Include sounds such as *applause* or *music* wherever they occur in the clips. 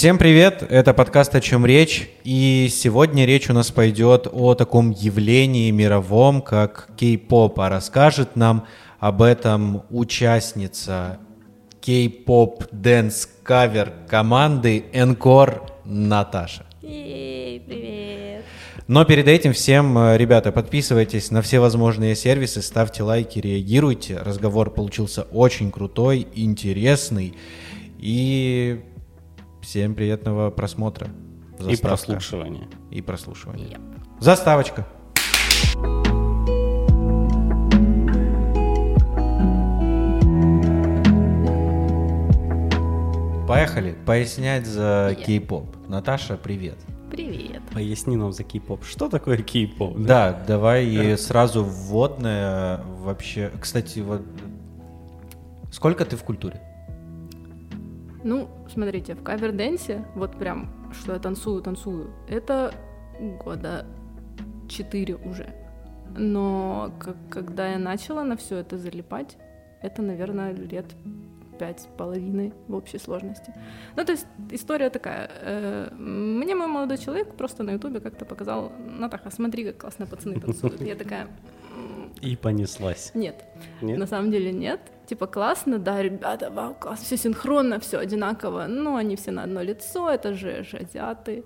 Всем привет, это подкаст «О чем речь», и сегодня речь у нас пойдет о таком явлении мировом, как K-pop, а расскажет нам об этом участница K-pop dance cover команды Encore Наташа. Ей, привет. Но перед этим всем, э, ребята, подписывайтесь на все возможные сервисы, ставьте лайки, реагируйте. Разговор получился очень крутой, интересный. И всем приятного просмотра. И прослушивания. И прослушивания. Yep. Заставочка. Поехали пояснять за Yeah. кей-поп. Наташа, привет. Привет. Поясни нам за кей-поп. Что такое кей-поп? Да, давай и сразу вводное вообще. Кстати, вот сколько ты в культуре? Ну, смотрите, в cover dance е, вот прям, что я танцую, танцую, это года четыре уже. Но как, когда я начала на все это залипать, это, наверное, лет пять с половиной в общей сложности. Ну, то есть история такая. э, Мне мой молодой человек просто на ютубе как-то показал, Натаха, смотри, как классно пацаны танцуют. Я такая, «М, И понеслась. нет, Нет? на самом деле нет. Типа классно, да, ребята, вау, классно, все синхронно, все одинаково. Но они все на одно лицо, это же, же азиаты.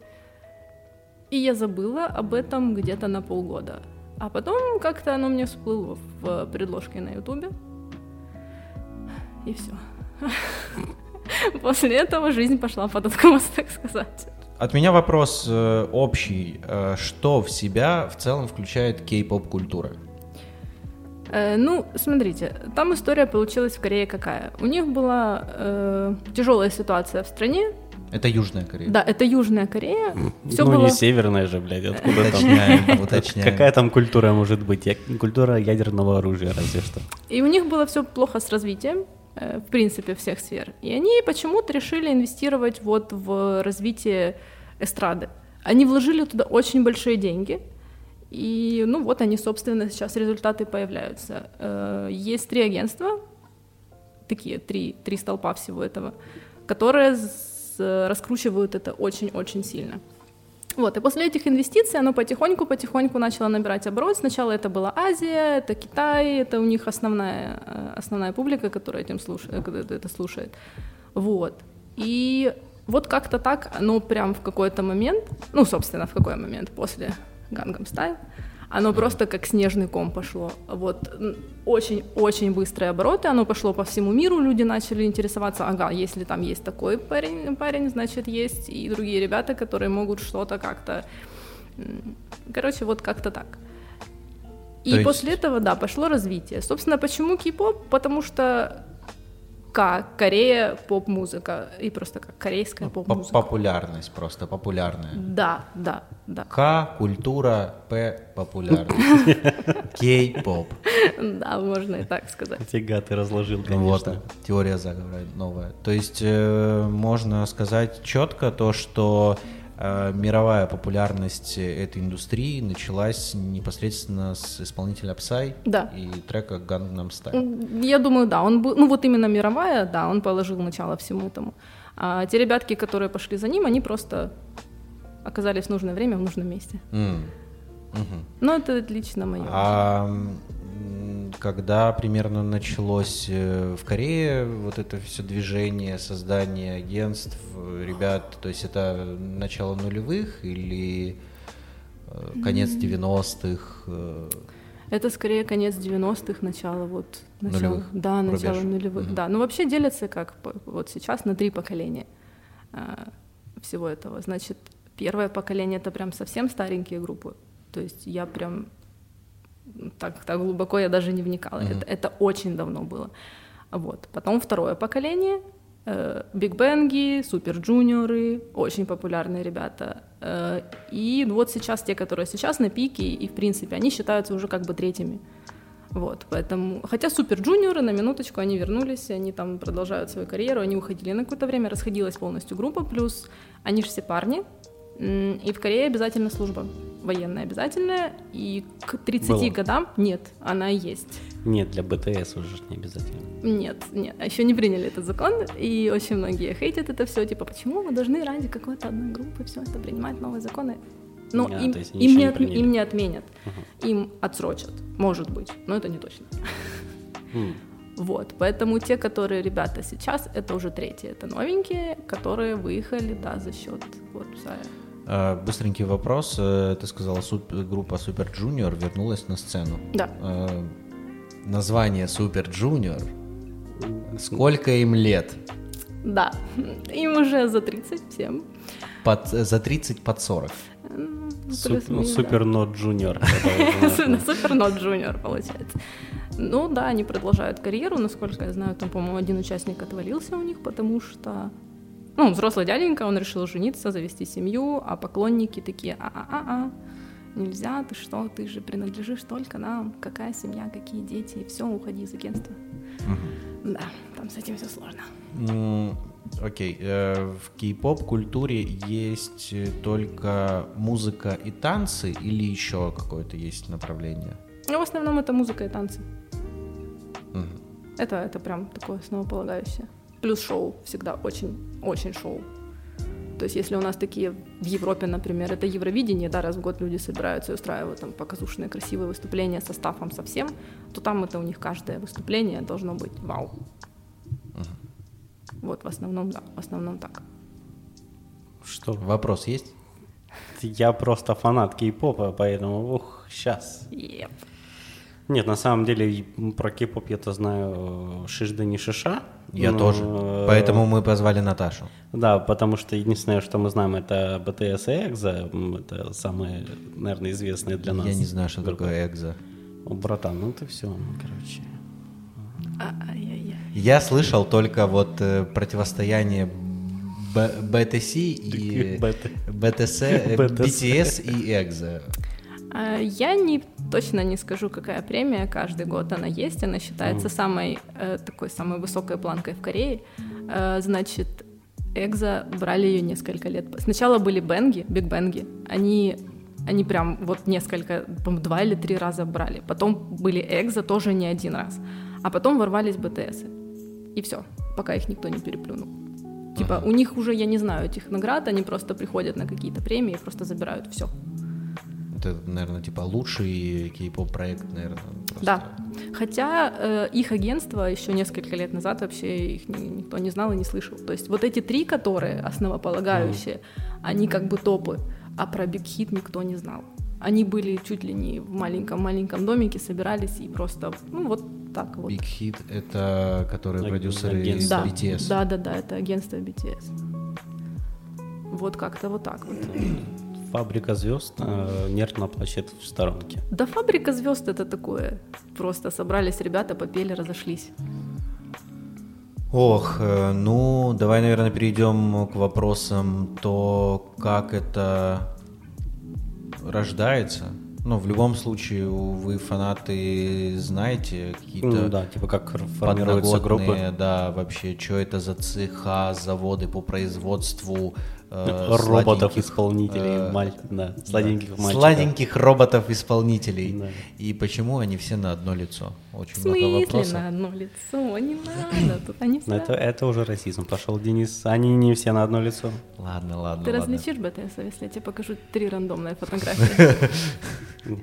И я забыла об этом где-то на полгода. А потом как-то оно мне всплыло в предложке на ютубе. И все. *laughs* После этого жизнь пошла под откос, так сказать. От меня вопрос э, общий. Э, что в себя в целом включает кей-поп культура? Э, ну, смотрите, там история получилась в Корее какая. У них была э, тяжелая ситуация в стране. Это Южная Корея. Да, это Южная Корея. Все ну было. не северная же, блядь, откуда там? Уточняем, уточняем. Какая там культура может быть? Я- Культура ядерного оружия, разве что. И у них было все плохо с развитием, э, в принципе, всех сфер. И они почему-то решили инвестировать вот в развитие эстрады. Они вложили туда очень большие деньги. И, ну вот они, собственно, сейчас результаты появляются. Э, Есть три агентства, такие три, три столпа всего этого, которые раскручивают это очень-очень сильно. Вот, и после этих инвестиций оно потихоньку-потихоньку начало набирать оборот. Сначала это была Азия, это Китай, это у них основная, э, основная публика, которая этим слушает, э, это слушает. Вот. И вот как-то так оно прям в какой-то момент, ну, собственно, в какой момент после Gangnam Style, оно просто как снежный ком пошло. Вот очень-очень быстрые обороты, оно пошло по всему миру, люди начали интересоваться, ага, если там есть такой парень, парень значит есть и другие ребята, которые могут что-то как-то... Короче, вот как-то так. И То есть- после этого, да, пошло развитие. Собственно, почему кей-поп? Потому что К, Корея, поп-музыка, и просто как корейская По- поп-музыка. Популярность просто, популярная. Да, да, да. К – культура, П – популярность. *laughs* Кей-поп. Да, можно и так сказать. Фига, ты разложил, Ну Вот, конечно. теория заговора новая. То есть э, можно сказать четко то, что мировая популярность этой индустрии началась непосредственно с исполнителя Psy Да. и трека Gangnam Style. Я думаю, да, он был, ну вот именно мировая, да, он положил начало всему этому. А те ребятки, которые пошли за ним, они просто оказались в нужное время в нужном месте. М. Мгм. Но это лично мое. А когда примерно началось э, в Корее вот это все движение, создание агентств, ребят, то есть это начало нулевых или э, конец 90-х? э, Это скорее конец 90-х, начало вот... Начало, Нулевых. Да, начало Рубеж. нулевых, Мгм. да. Ну вообще делятся как вот сейчас на три поколения всего этого. Значит, первое поколение — это прям совсем старенькие группы. То есть я прям так, так глубоко я даже не вникала. Мгм. Это, это очень давно было. Вот. Потом второе поколение. Биг Бенги, Супер Джуниоры, очень популярные ребята. Э, И вот сейчас те, которые сейчас на пике, и в принципе они считаются уже как бы третьими. Вот, поэтому, хотя супер джуниоры, на минуточку, они вернулись, они там продолжают свою карьеру, они уходили на какое-то время, расходилась полностью группа, плюс они же все парни, И в Корее обязательно служба военная обязательная, и к 30 Была. годам нет, она есть. Нет, для БТС уже не обязательно. Нет, нет, еще не приняли этот закон, и очень многие хейтят это все, типа, почему мы должны ради какой-то одной группы все это принимать новые законы? Ну, А, им, им, не от- им не отменят, Ага. им отсрочат, может быть, но это не точно. М. Вот, поэтому те, которые ребята сейчас, это уже третьи, это новенькие, которые выехали, да, за счет вот Быстренький вопрос. Э, Ты сказала, группа Super Junior вернулась на сцену. Да. Э, Название Super Junior. Сколько им лет? Да, им уже за 30 всем. Под, за 30 под 40. М, Суп- плюс-минус, ну, да. Super Not Junior. *laughs* На Super Not Junior, получается. Ну да, они продолжают карьеру, насколько я знаю, там, по-моему, один участник отвалился у них, потому что, ну, взрослый дяденька, он решил жениться, завести семью, а поклонники такие, а-а-а-а, нельзя, ты что, ты же принадлежишь только нам, какая семья, какие дети, и все, уходи из агентства. Да, там с этим все сложно. М, Окей, э, в кей-поп культуре есть э, только музыка и танцы или еще какое-то есть направление? Ну, в основном это музыка и танцы. Это, это прям такое основополагающее. Плюс шоу всегда очень, очень шоу. То есть если у нас такие в Европе, например, это Евровидение, да, раз в год люди собираются и устраивают там показушные красивые выступления со стафом совсем, то там это у них каждое выступление должно быть вау. Вот в основном, да, в основном так. Что? Вопрос есть? Я просто фанат кей-попа, поэтому, ух, сейчас. Еп. Нет, на самом деле про кей-поп я-то знаю э, шиш да не шиша. Я но, тоже. э, Поэтому мы позвали Наташу. Да, потому что единственное, что мы знаем, это BTS и EXO. Это самые, наверное, известные для нас. Я не знаю, что группы. такое экзо. О, братан, ну ты все, короче. Ай-яй-яй. Я слышал только вот э, противостояние Б- BTC и. BTS, *laughs* э, *laughs* BTS. BTS и EXO. А, Я не точно не скажу, какая премия каждый год она есть. Она считается самой э, такой самой высокой планкой в Корее. Э, значит, Экзо брали ее несколько лет. Сначала были бенги, биг бенги. Они они прям вот несколько, по-моему, два или три раза брали. Потом были Экзо тоже не один раз. А потом ворвались БТС. И все, пока их никто не переплюнул. Типа, у них уже, я не знаю, этих наград, они просто приходят на какие-то премии и просто забирают все. Это, наверное, типа лучший кей-поп проект, наверное. просто. Да. Хотя э, их агентство еще несколько лет назад вообще их ни- никто не знал и не слышал. То есть вот эти три, которые основополагающие, они как бы топы, а про Биг Хит никто не знал. Они были чуть ли не в маленьком-маленьком домике, собирались и просто, ну вот так вот. Big Hit — это которые Аг- продюсеры агентство. да, BTS. да, да, да, это агентство BTS. Вот как-то вот так вот. *clears throat* Фабрика звезд э, нервно плачет в сторонке. Да фабрика звезд это такое. Просто собрались ребята, попели, разошлись. Ох, э, ну, давай, наверное, перейдем к вопросам то, как это рождается. Ну, в любом случае, вы фанаты знаете какие-то Ну да, типа как формируются группы. да, вообще, что это за цеха, заводы по производству э, Роботов сладеньких, исполнителей, э, маль- да, сладеньких мальчиков. Сладеньких роботов-исполнителей. Да. И почему они все на одно лицо? В Очень много смысле вопросов. на одно лицо? Не надо, тут они все... Это, это уже расизм. Пошел Денис. Они не все на одно лицо. Ладно, ладно, Ты ладно. различишь БТС, если я тебе покажу три рандомные фотографии? *laughs*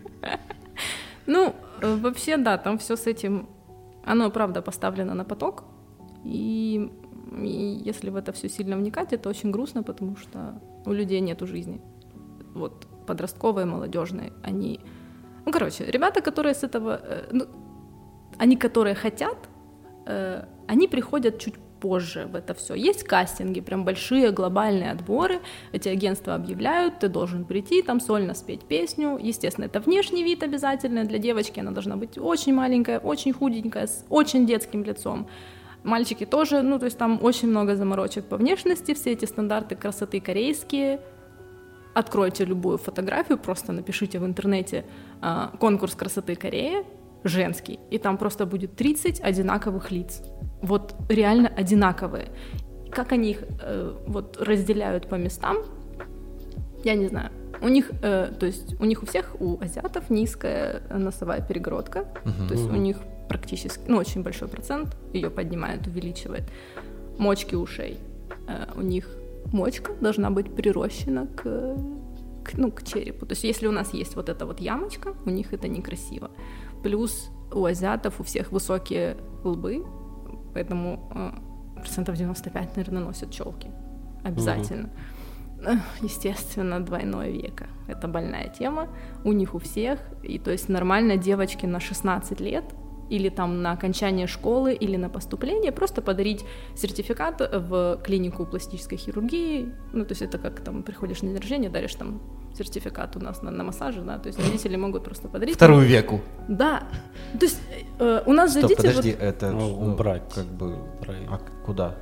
Ну, э, вообще, да, там все с этим, оно, правда, поставлено на поток, и, и если в это все сильно вникать, это очень грустно, потому что у людей нету жизни. Вот подростковые, молодежные, они... Ну, короче, ребята, которые с этого... э, ну, они, которые хотят, э, они приходят чуть позже в это все. Есть кастинги, прям большие глобальные отборы. Эти агентства объявляют, ты должен прийти, там сольно спеть песню. Естественно, это внешний вид обязательно. Для девочки она должна быть очень маленькая, очень худенькая, с очень детским лицом. Мальчики тоже, ну, то есть там очень много заморочек по внешности, все эти стандарты красоты корейские. Откройте любую фотографию, просто напишите в интернете а, конкурс красоты Кореи, женский, и там просто будет 30 одинаковых лиц. Вот реально одинаковые. Как они их э, вот разделяют по местам, Я не знаю. У них, э, то есть у них у всех, у азиатов низкая носовая перегородка, Мгм. то есть у них практически, ну, очень большой процент ее поднимает, увеличивает. Мочки ушей. Э, у них мочка должна быть прирощена к, к, ну, к черепу. То есть если у нас есть вот эта вот ямочка, у них это некрасиво. Плюс у азиатов у всех высокие лбы, поэтому э, процентов 95, наверное, носят челки. Обязательно. Э, Естественно, двойное веко. Это больная тема. У них у всех. И то есть нормально девочке на 16 лет или там на окончание школы, или на поступление, просто подарить сертификат в клинику пластической хирургии. Ну, то есть это как там приходишь на день рождения, даришь там сертификат у нас на, на массаже, да, то есть родители могут просто подарить. Вторую веку. Да. То есть э, у нас же Стоп, дети вот- подожди, это Ну, убрать. как бы Правильно. а куда?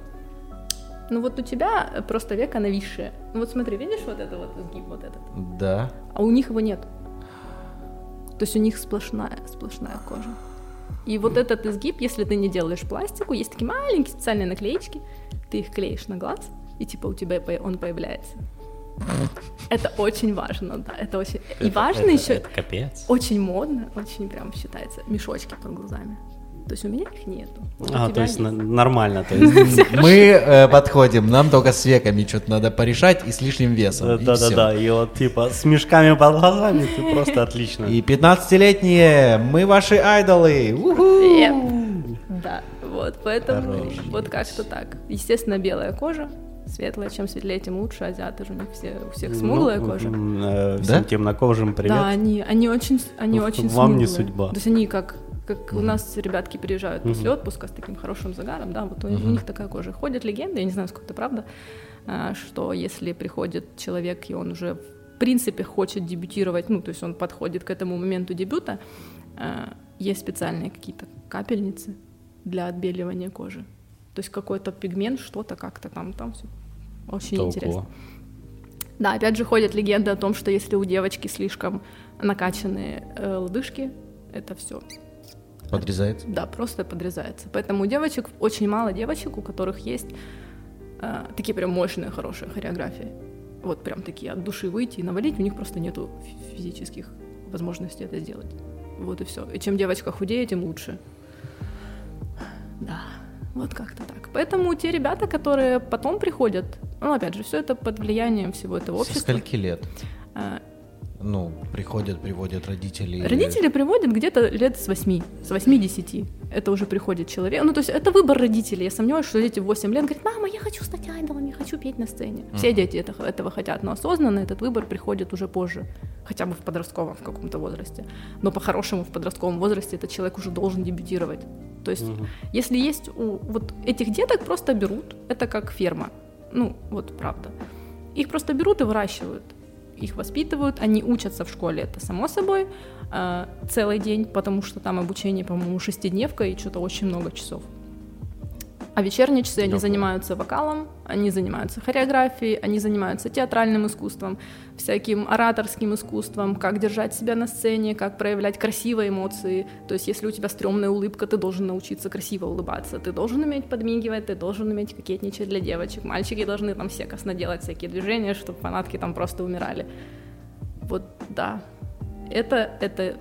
Ну вот у тебя просто века нависшее. Ну вот смотри, видишь вот это вот изгиб вот этот? Да. А у них его нет. То есть у них сплошная, сплошная кожа. И вот этот изгиб, если ты не делаешь пластику, есть такие маленькие специальные наклеечки, ты их клеишь на глаз, и типа у тебя он появляется. Это очень важно, да, это очень... И важно это- еще, Это капец. очень модно, очень прям считается, мешочки под глазами. То есть у меня их нету. А, то есть есть. нормально, то *laughs* есть. Мы э, подходим, нам только с веками что-то надо порешать и с лишним весом. и. Да-да-да, и вот типа с мешками под глазами ты *laughs* просто отлично. И 15-летние, мы ваши айдолы. Да, вот, поэтому Хорош. вот как-то так. Естественно, белая кожа, светлая, чем светлее, тем лучше. Азиаты же у них все, у всех смуглая Ну, кожа. э, Да? Всем темнокожим привет. Да, они, они очень, они Ну, очень вам не смуглые. судьба. То есть они как, как у нас ребятки приезжают после отпуска с таким хорошим загаром, да, вот у, у них такая кожа. Ходят легенды, я не знаю, сколько это правда, а, что если приходит человек, и он уже в принципе хочет дебютировать, ну, то есть он подходит к этому моменту дебюта, а, есть специальные какие-то капельницы для отбеливания кожи. То есть какой-то пигмент, что-то как-то там, там все. Очень Толково. интересно. Да, опять же ходят легенды о том, что если у девочки слишком накачанные э, лодыжки, это все, Подрезается. да, просто подрезается. Поэтому у девочек очень мало девочек, у которых есть э, такие прям мощные, хорошие хореографии. Вот прям такие от души выйти и навалить, у них просто нету фи- физических возможностей это сделать. Вот и все. И чем девочка худее, тем лучше. Да, вот как-то так. Поэтому те ребята, которые потом приходят, ну, опять же, все это под влиянием всего этого Со общества. скольки лет? Ну, приходят, приводят родителей. Родители приводят где-то лет с 8, с 8-10. Это уже приходит человек. Ну, то есть это выбор родителей. Я сомневаюсь, что дети в 8 лет говорят, мама, я хочу стать айдолом, я хочу петь на сцене. Все дети это- этого хотят, но осознанно этот выбор приходит уже позже. Хотя бы в подростковом в каком-то возрасте. Но по-хорошему в подростковом возрасте этот человек уже должен дебютировать. То есть, если есть у вот этих деток просто берут, это как ферма. Ну, вот правда. Их просто берут и выращивают. Их воспитывают, они учатся в школе, это само собой, э, целый день, потому что там обучение, по-моему, шестидневка и что-то очень много часов. А вечерние часы они занимаются вокалом, они занимаются хореографией, они занимаются театральным искусством, всяким ораторским искусством, как держать себя на сцене, как проявлять красивые эмоции. То есть, если у тебя стрёмная улыбка, ты должен научиться красиво улыбаться, ты должен уметь подмигивать, ты должен уметь кокетничать для девочек. Мальчики должны там все косно делать всякие движения, чтобы фанатки там просто умирали. Вот, да. Это, это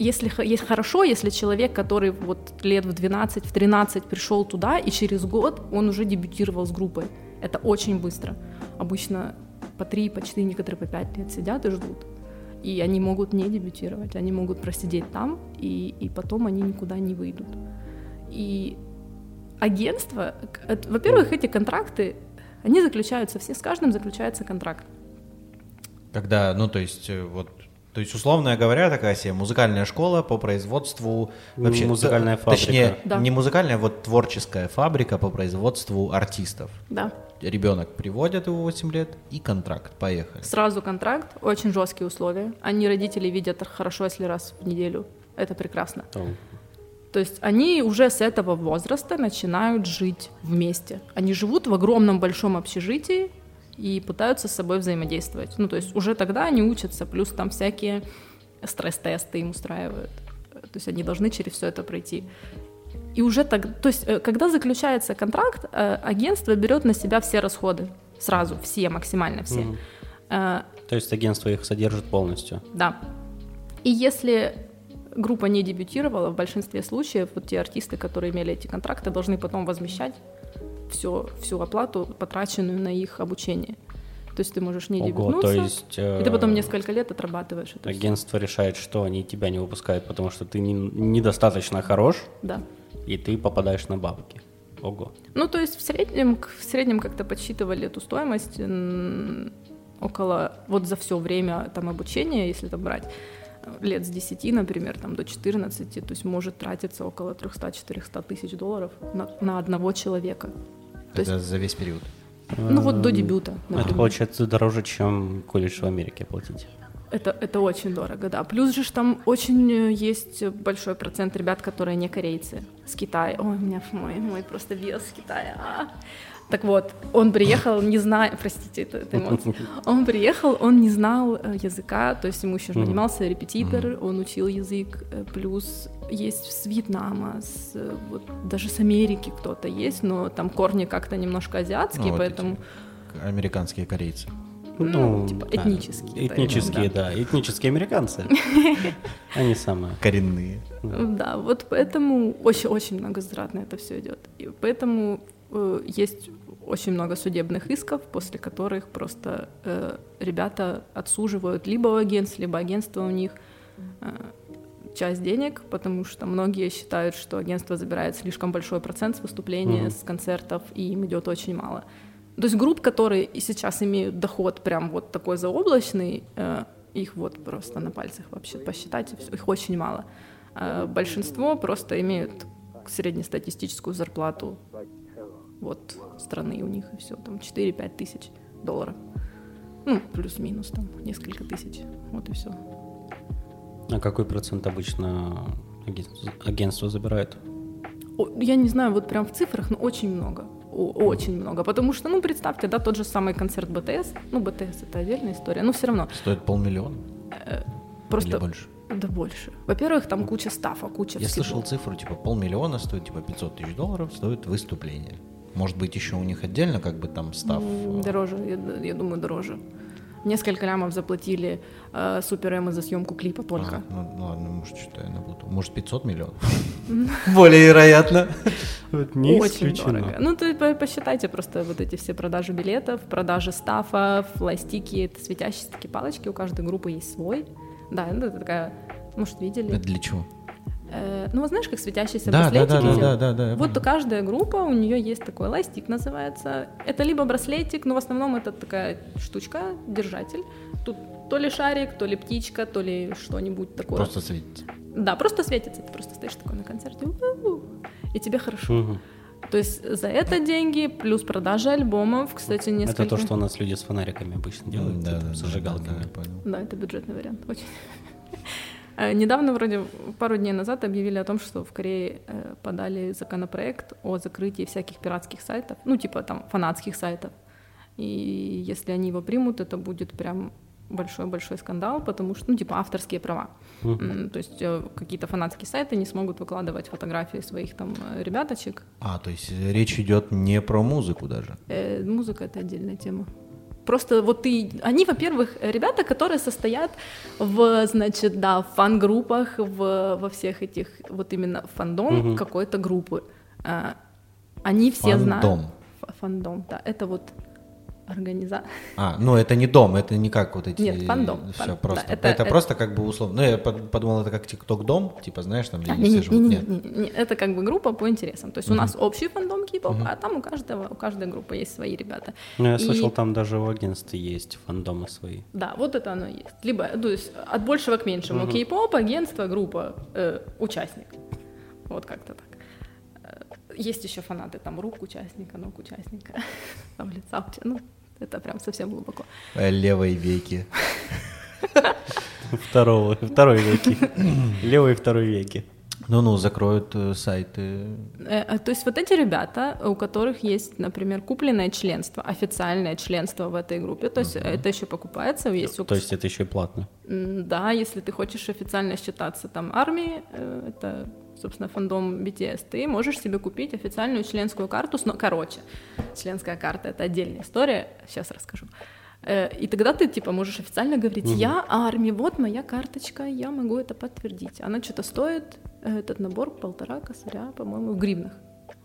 если есть хорошо, если человек, который вот лет в 12, в 13 пришел туда, и через год он уже дебютировал с группой. Это очень быстро. Обычно по 3, по 4, некоторые по 5 лет сидят и ждут. И они могут не дебютировать, они могут просидеть там, и, и потом они никуда не выйдут. И агентство, во-первых, эти контракты, они заключаются, все с каждым заключается контракт. Когда, ну, то есть, э, вот, то есть, условно говоря, такая себе музыкальная школа по производству вообще... Музыкальная т- фабрика. Точнее, Да. не музыкальная, а вот творческая фабрика по производству артистов. Да. Ребенок приводят его 8 лет и контракт, поехали. Сразу контракт, очень жесткие условия. Они родители видят хорошо, если раз в неделю. Это прекрасно. Там, То есть они уже с этого возраста начинают жить вместе. Они живут в огромном большом общежитии и пытаются с собой взаимодействовать. Ну, то есть уже тогда они учатся, плюс там всякие стресс-тесты им устраивают. То есть они должны через все это пройти. И уже так, то есть э, когда заключается контракт, э, агентство берет на себя все расходы сразу, все, максимально все. Э, То есть агентство их содержит полностью? Да. И если группа не дебютировала, в большинстве случаев вот те артисты, которые имели эти контракты, должны потом возмещать все, всю оплату, потраченную на их обучение. То есть ты можешь не то есть, и ты потом э, несколько лет отрабатываешь это. Агентство решает, что они тебя не выпускают, потому что ты не- недостаточно хорош, Да. и ты попадаешь на бабки. Ого. Ну, то есть в среднем, в среднем как-то подсчитывали эту стоимость около, вот за все время там обучения, если там брать э, лет с 10, например, там до 14, то есть может тратиться около 300-400 тысяч долларов на, на одного человека. То есть, Это за весь период. ну вот до Эм, дебюта, Это например. получается дороже, чем колледж в Америке платить. Это, это очень дорого, да. Плюс же там очень э, есть большой процент ребят, которые не корейцы, с Китая. Ой, у меня *laughs* мой, мой просто вес с Китая. а. Так вот, он приехал, не зная, простите, это, это эмоции. Он приехал, он не знал э, языка, то есть ему еще нанимался репетитор, он учил язык, э, плюс есть с Вьетнама, с, э, вот, даже с Америки кто-то есть, но там корни как-то немножко азиатские, Ну, вот поэтому... к- Американские корейцы. Ну, типа да. этнические, Этнические, да. да. Этнические американцы. *laughs* Они самые. Коренные. Да, вот поэтому очень-очень многозатратно это все идет. И поэтому есть очень много судебных исков, после которых просто э, ребята отсуживают либо у агентств, либо агентство у них э, часть денег, потому что многие считают, что агентство забирает слишком большой процент с выступления, Мгм. с концертов, и им идет очень мало. То есть групп, которые и сейчас имеют доход прям вот такой заоблачный, э, их вот просто на пальцах вообще посчитать, их очень мало. А большинство просто имеют среднестатистическую зарплату вот страны у них, и все, там 4-5 тысяч долларов. Ну, плюс-минус там несколько тысяч, вот и все. А какой процент обычно агентство, агентство забирает? Я не знаю, вот прям в цифрах, но очень много. О- очень много. Потому что, ну, представьте, да, тот же самый концерт БТС. Ну, БТС это отдельная история, но все равно. Стоит полмиллиона Просто или больше. да больше. Во-первых, там куча стафа, куча Я всего. слышал цифру, типа полмиллиона стоит, типа 500 тысяч долларов стоит выступление. Может быть, еще у них отдельно как бы там став. Э, Дороже, я, я думаю, дороже. Несколько лямов заплатили э, Супер Эмо за съемку клипа только. а, ну, ну ладно, может, что-то я напутал. Может, 500 миллионов? *laughs* Более вероятно. Очень дорого. Ну, ты по- посчитайте просто вот эти все продажи билетов, продажи стафа, фластики, это светящиеся такие палочки, у каждой группы есть свой. Да, это такая, может, видели? Это для чего? Э, ну, вот знаешь, как светящиеся Да, да, браслетики да, да, да, да, да, я Вот понял. каждая группа, у нее есть такой ластик, называется. Это либо браслетик, но в основном это такая штучка, держатель. Тут то ли шарик, то ли птичка, то ли что-нибудь такое. Просто светите. Да, просто светится. Ты просто стоишь такой на концерте, у-у-у, и тебе хорошо. Мгм. То есть за это деньги, плюс продажа альбомов, кстати, несколько... Это то, что у нас люди с фонариками обычно делают, Да, типа, да, с да, зажигалками. да, я понял. Да, это бюджетный вариант, очень. Э, Недавно, вроде пару дней назад, объявили о том, что в Корее э, подали законопроект о закрытии всяких пиратских сайтов, ну, типа там фанатских сайтов. И если они его примут, это будет прям большой-большой скандал, потому что, ну, типа авторские права. М, То есть э, какие-то фанатские сайты не смогут выкладывать фотографии своих там ребяточек. А, то есть речь идет не про музыку даже. Э, Музыка — это отдельная тема. Просто вот ты... Они, во-первых, ребята, которые состоят в, значит, да, в фан-группах, в, во всех этих, вот именно фандом Мгм. какой-то группы. А, Они все знают... Фандом. Фандом, да. Это вот организация. А, ну это не дом, это не как вот эти... Нет, фандом, Все фан- просто. да, это, это- просто как бы условно. Ну, я под- подумал, это как ТикТок-дом, типа, знаешь, там, где А, не, все не, живут. не, Нет. не, не, не, это как бы группа по интересам. То есть у нас общий фандом кей-поп, а там у каждого, у каждой группы есть свои ребята. Ну, я И- слышал, там даже в агентстве есть фандомы свои. Да, вот это оно и есть. Либо, то есть от большего к меньшему. Мгм. Кей-поп, агентство, группа, э, участник. Вот как-то так. Э, Есть еще фанаты, там рук участника, ног участника, *laughs* там лица. Ну, это прям совсем глубоко. Левой веки. Второго, второй веки. Левый второй веки. Ну-ну, закроют э, сайты. Э, э, То есть вот эти ребята, у которых есть, например, купленное членство, официальное членство в этой группе, то есть это еще покупается, есть То есть это еще и платно. Да, если ты хочешь официально считаться там армией, э, это, собственно, фандом BTS, ты можешь себе купить официальную членскую карту. Но, короче, членская карта — это отдельная история, сейчас расскажу. Э, И тогда ты, типа, можешь официально говорить, я армия, вот моя карточка, я могу это подтвердить. Она что-то стоит, э, этот набор, полтора косаря, по-моему, в гривнах.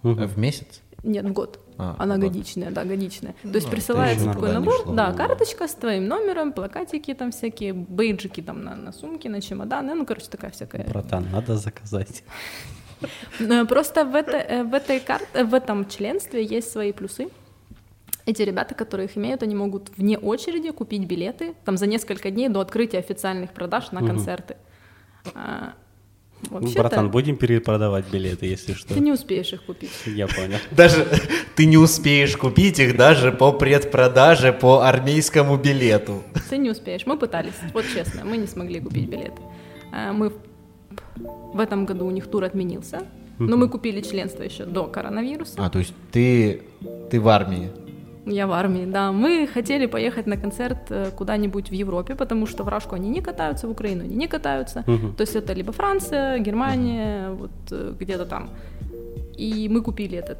В месяц? Нет, в год. А, Она год. годичная, да, годичная. То есть Ну, присылается такой набор, шло. да, карточка с твоим номером, плакатики там всякие, бейджики там на, на сумки, на чемоданы, ну, короче, такая всякая. Братан, надо заказать. *laughs* Э, Просто в, это, э, в, этой кар... э, в этом членстве есть свои плюсы. Эти ребята, которые их имеют, они могут вне очереди купить билеты там за несколько дней до открытия официальных продаж на концерты. А, Ну, вообще-то братан, будем перепродавать билеты, если что. ты не успеешь их купить. Я понял. *laughs* Даже ты не успеешь купить их даже по предпродаже по армейскому билету. Ты не успеешь. Мы пытались, вот честно, мы не смогли купить билеты. А, Мы в этом году у них тур отменился, но мы купили членство еще до коронавируса. А, то есть ты, ты в армии. Я в армии, да. Мы хотели поехать на концерт э, куда-нибудь в Европе, потому что в Рашку они не катаются, в Украину они не катаются. То есть это либо Франция, Германия, вот э, где-то там. И мы купили этот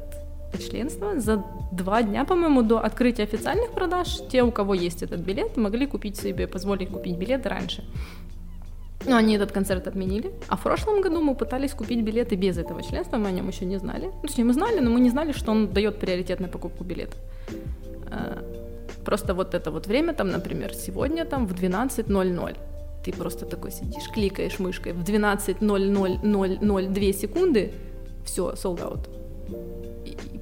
это членство за два дня, по-моему, до открытия официальных продаж. Те, у кого есть этот билет, могли купить себе, позволить купить билеты раньше. Но они этот концерт отменили. А в прошлом году мы пытались купить билеты без этого членства, мы о нем еще не знали. Ну, точнее, мы знали, но мы не знали, что он дает приоритет на покупку билета. Просто вот это вот время, там, например, сегодня там в 12.00. Ты просто такой сидишь, кликаешь мышкой, в 12.0002 секунды, все, sold out.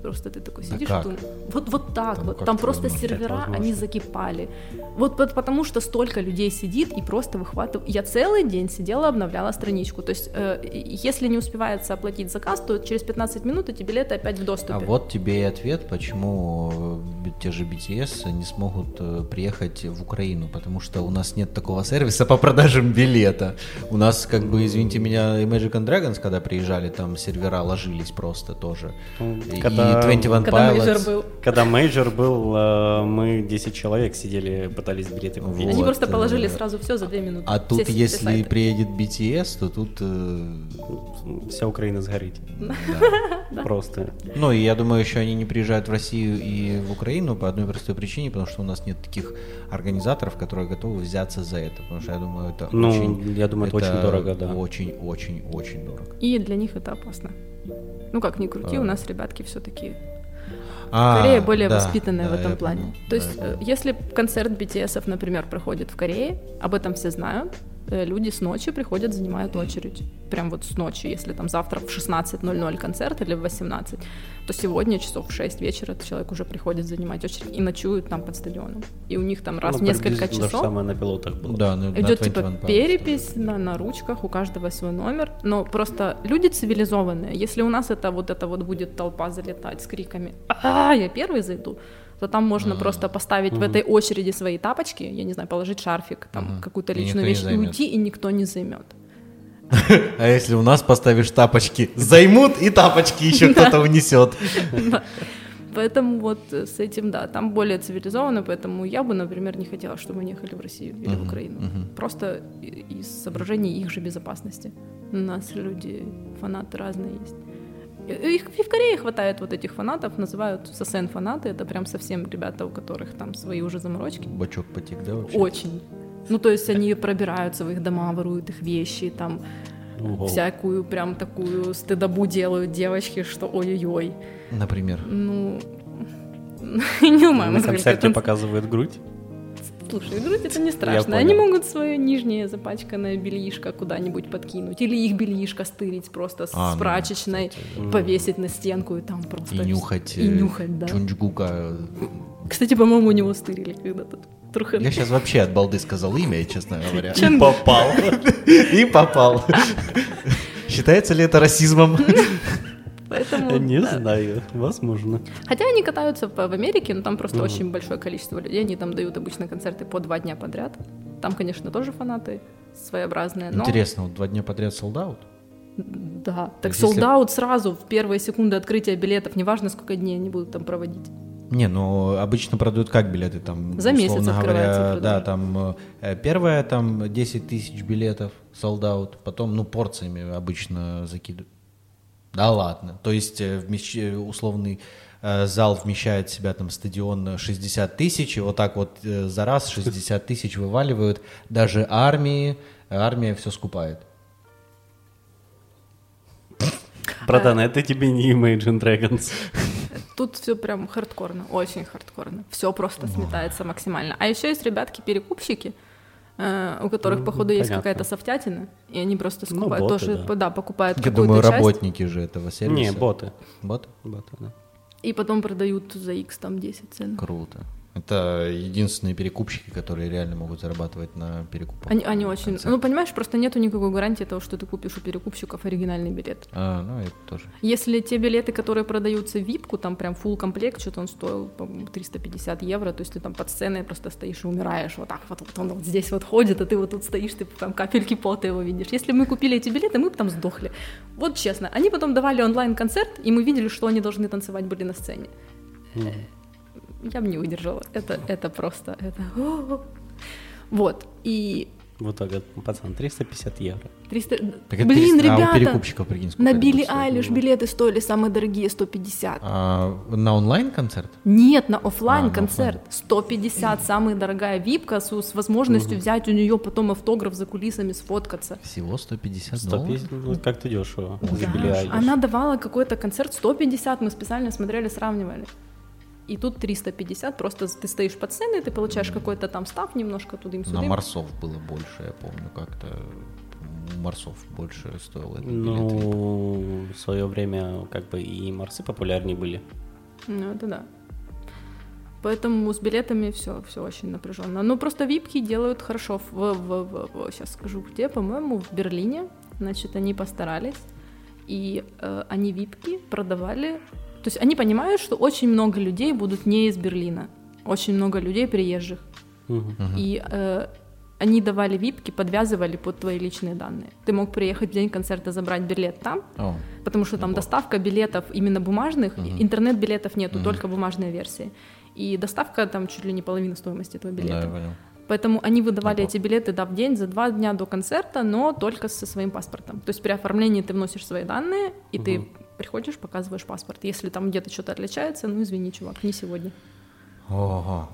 Просто ты такой Да сидишь, как? думаешь, вот, вот так Ну, вот, там просто сервера, они закипали. Вот пот- потому что столько людей сидит и просто выхватывает. Я целый день сидела, обновляла страничку. То есть, э, и- если не успевается оплатить заказ, то через 15 минут эти билеты опять в доступе. А вот тебе и ответ, почему э, те же BTS не смогут э, приехать в Украину, потому что у нас нет такого сервиса по продажам билета. У нас, как бы, извините меня, Imagine Dragons, когда приезжали, там сервера ложились просто тоже. Ну, И когда- 21 Когда major Pilots. был. Когда major был, э, мы 10 человек сидели, пытались билеты купить. Они Вот, просто положили э, сразу все за 2 минуты. А тут, если сайты. приедет BTS, то тут... э, Вся Украина сгорит. *laughs* Просто. Ну, и я думаю, еще они не приезжают в Россию и в Украину по одной простой причине, потому что у нас нет таких организаторов, которые готовы взяться за это. Потому что я думаю, это Ну, очень... я думаю, это очень дорого, да. Очень-очень-очень дорого. И для них это опасно. Ну как ни крути, А. у нас ребятки все-таки А, Корея более да, воспитанная да, в этом плане. понял, То есть, э, если концерт BTS, например, проходит в Корее, об этом все знают, люди с ночи приходят, занимают очередь. Прям вот с ночи, если там завтра в 16.00 концерт или в 18, то сегодня часов в 6 вечера этот человек уже приходит занимать очередь и ночуют там под стадионом. И у них там раз Ну, в несколько приблизительно То же часов самое на пилотах было. Да, на идет 21 типа Pilots перепись на, на ручках, у каждого свой номер. Но просто люди цивилизованные. Если у нас это вот это вот будет толпа залетать с криками «А, я первый зайду», то там можно просто поставить в этой очереди свои тапочки, я не знаю, положить шарфик, там Мгм. какую-то личную вещь и уйти, и никто не займет. *laughs* А если у нас поставишь тапочки, займут и тапочки еще кто-то унесет. *laughs* Поэтому вот с этим, да, там более цивилизованно, поэтому я бы, например, не хотела, чтобы они ехали в Россию или в Украину. Просто и- из соображений их же безопасности. У нас люди, фанаты разные есть. Их и в Корее хватает вот этих фанатов, называют сосен фанаты, это прям совсем ребята, у которых там свои уже заморочки. Бачок потек, да, вообще? Очень. Ну, то есть они пробираются в их дома, воруют их вещи, там Ого. всякую прям такую стыдобу делают девочки, что ой-ой-ой. Например. Ну, *laughs* не умею На концерте показывают грудь. Слушай, грудь это не страшно. Они могут свое нижнее запачканное бельишко куда-нибудь подкинуть. Или их бельишко стырить просто с А, ну, прачечной, повесить на стенку и там просто... И нюхать, И э, нюхать, да. Чунчгука. Кстати, по-моему, у него стырили когда-то. Трухен. Я сейчас вообще от балды сказал имя, честно говоря. Чен- Попал. И попал. Считается ли это расизмом? *laughs* Поэтому, Не да. знаю, возможно. Хотя они катаются в, Америке, но там просто очень большое количество людей. Они там дают обычно концерты по два дня подряд. Там, конечно, тоже фанаты своеобразные. Но... Интересно, вот два дня подряд солдат? Да, так есть если- солдат сразу в первые секунды открытия билетов, неважно сколько дней они будут там проводить. Не, ну обычно продают как билеты там? За месяц открывается говоря, продажа. да, там э, первое там 10 тысяч билетов солдат, потом ну порциями обычно закидывают. Да ладно, то есть э, вмещ- условный э, зал вмещает в себя там стадион 60 тысяч, и вот так вот э, за раз 60 тысяч вываливают. Даже армии, армия все скупает. Братан, это тебе не Imagine Dragons. Тут все прям хардкорно, очень хардкорно. Все просто сметается максимально. А еще есть ребятки-перекупщики, э, у которых, Ну, походу, есть понятно. какая-то софтятина, и они просто Ну, скупают боты, тоже, да. да, покупают Я думаю, часть, работники же этого сервиса. Не, боты. Боты? Боты, да. и потом продают за X там 10 цен. Круто. Это единственные перекупщики, которые реально могут зарабатывать на перекупах. Они, они очень... Ну, понимаешь, просто нету никакой гарантии того, что ты купишь у перекупщиков оригинальный билет. А, ну это тоже. Если те билеты, которые продаются в випку, там прям full комплект, что-то он стоил, по-моему, 350 евро, то есть ты там под сценой просто стоишь и умираешь, вот так вот, вот он вот здесь вот ходит, а ты вот тут стоишь, ты там капельки пота его видишь. Если бы мы купили эти билеты, мы бы там сдохли. Вот честно, они потом давали онлайн-концерт, и мы видели, что они должны танцевать были на сцене. Я бы не выдержала. Это, это просто, это... Вот, и В итоге, пацан, 350 евро. 300... Так это Блин, 300, а у ребята, перекупщиков, прикинь, на Билли? Айлиш билеты стоили самые дорогие 150. А, на онлайн-концерт? Нет, на А, оффлайн на концерт 150 самая дорогая випка с, с возможностью взять у нее потом автограф за кулисами сфоткаться. Всего 150 150, долларов? ну как-то дешево. Да. Она давала какой-то концерт 150, мы специально смотрели, сравнивали. И тут 350, просто ты стоишь под сценой, ты получаешь какой-то там став немножко тудым На. Марсов было больше, я помню, как-то Марсов больше стоило этот билет. Ну, в свое время как бы и Марсы популярнее были. Ну, это да. Поэтому с билетами все, все очень напряженно. Ну, просто випки делают хорошо. В, в, сейчас скажу где, по-моему, в Берлине. Значит, они постарались. И э, они випки продавали. То есть они понимают, что очень много людей будут не из Берлина. Очень много людей приезжих. Мгм. И э, они давали випки, подвязывали под твои личные данные. Ты мог приехать в день концерта, забрать билет там, О, потому что там Ого. доставка билетов именно бумажных, Мгм. интернет-билетов нету, Мгм. только бумажные версии. И доставка там чуть ли не половина стоимости этого да, билета. я понял. Поэтому они выдавали Ого. эти билеты да, в день за два дня до концерта, но только со своим паспортом. То есть при оформлении ты вносишь свои данные, и ты Мгм. Приходишь, показываешь паспорт. Если там где-то что-то отличается, ну извини, чувак, не сегодня. Ого.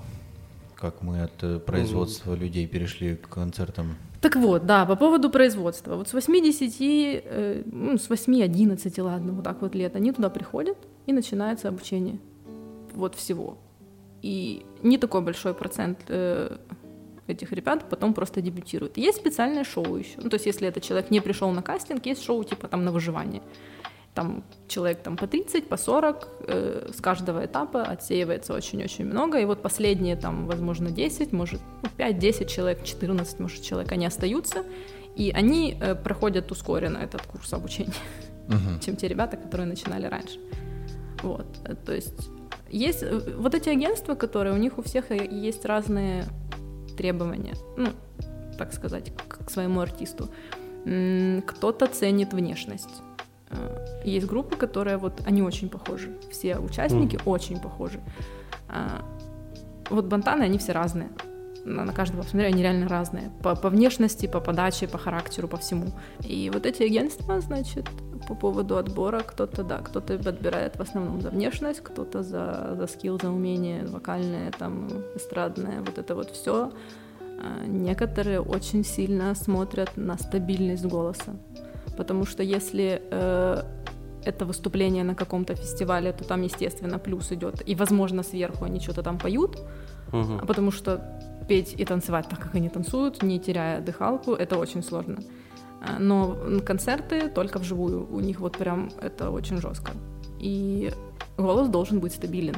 Как мы от э, производства людей перешли к концертам. Так вот, да, по поводу производства. Вот с 8-10, э, ну, с 8-11, ладно, вот так вот лет, они туда приходят, и начинается обучение. Вот всего. И не такой большой процент э, этих ребят потом просто дебютируют. Есть специальное шоу еще. Ну, то есть, если этот человек не пришел на кастинг, есть шоу типа там на выживание. Там человек там по 30, по 40, э, с каждого этапа отсеивается очень-очень много. И вот последние там, возможно, 10, может, ну, 5-10 человек, 14, может, человек, они остаются. И они э, проходят ускоренно этот курс обучения, Мгм. *laughs* чем те ребята, которые начинали раньше. Вот, э, то есть есть э, вот эти агентства, которые у них у всех э, есть разные требования, ну, так сказать, к, к своему артисту. Кто-то ценит внешность. Э, Есть группы, которые вот они очень похожи. Все участники очень похожи. А, Вот бантаны, они все разные. На, на каждого посмотрели, они реально разные. По, по внешности, по подаче, по характеру, по всему. И вот эти агентства, значит, по поводу отбора, кто-то, да, кто-то отбирает в основном за внешность, кто-то за, за скилл, за умение вокальное, там, эстрадное, вот это вот все. Некоторые очень сильно смотрят на стабильность голоса. Потому что если э, это выступление на каком-то фестивале, то там, естественно, плюс идет. И, возможно, сверху они что-то там поют, а потому что петь и танцевать так, как они танцуют, не теряя дыхалку, это очень сложно. А, Но концерты только вживую, у них вот прям это очень жестко. И голос должен быть стабилен.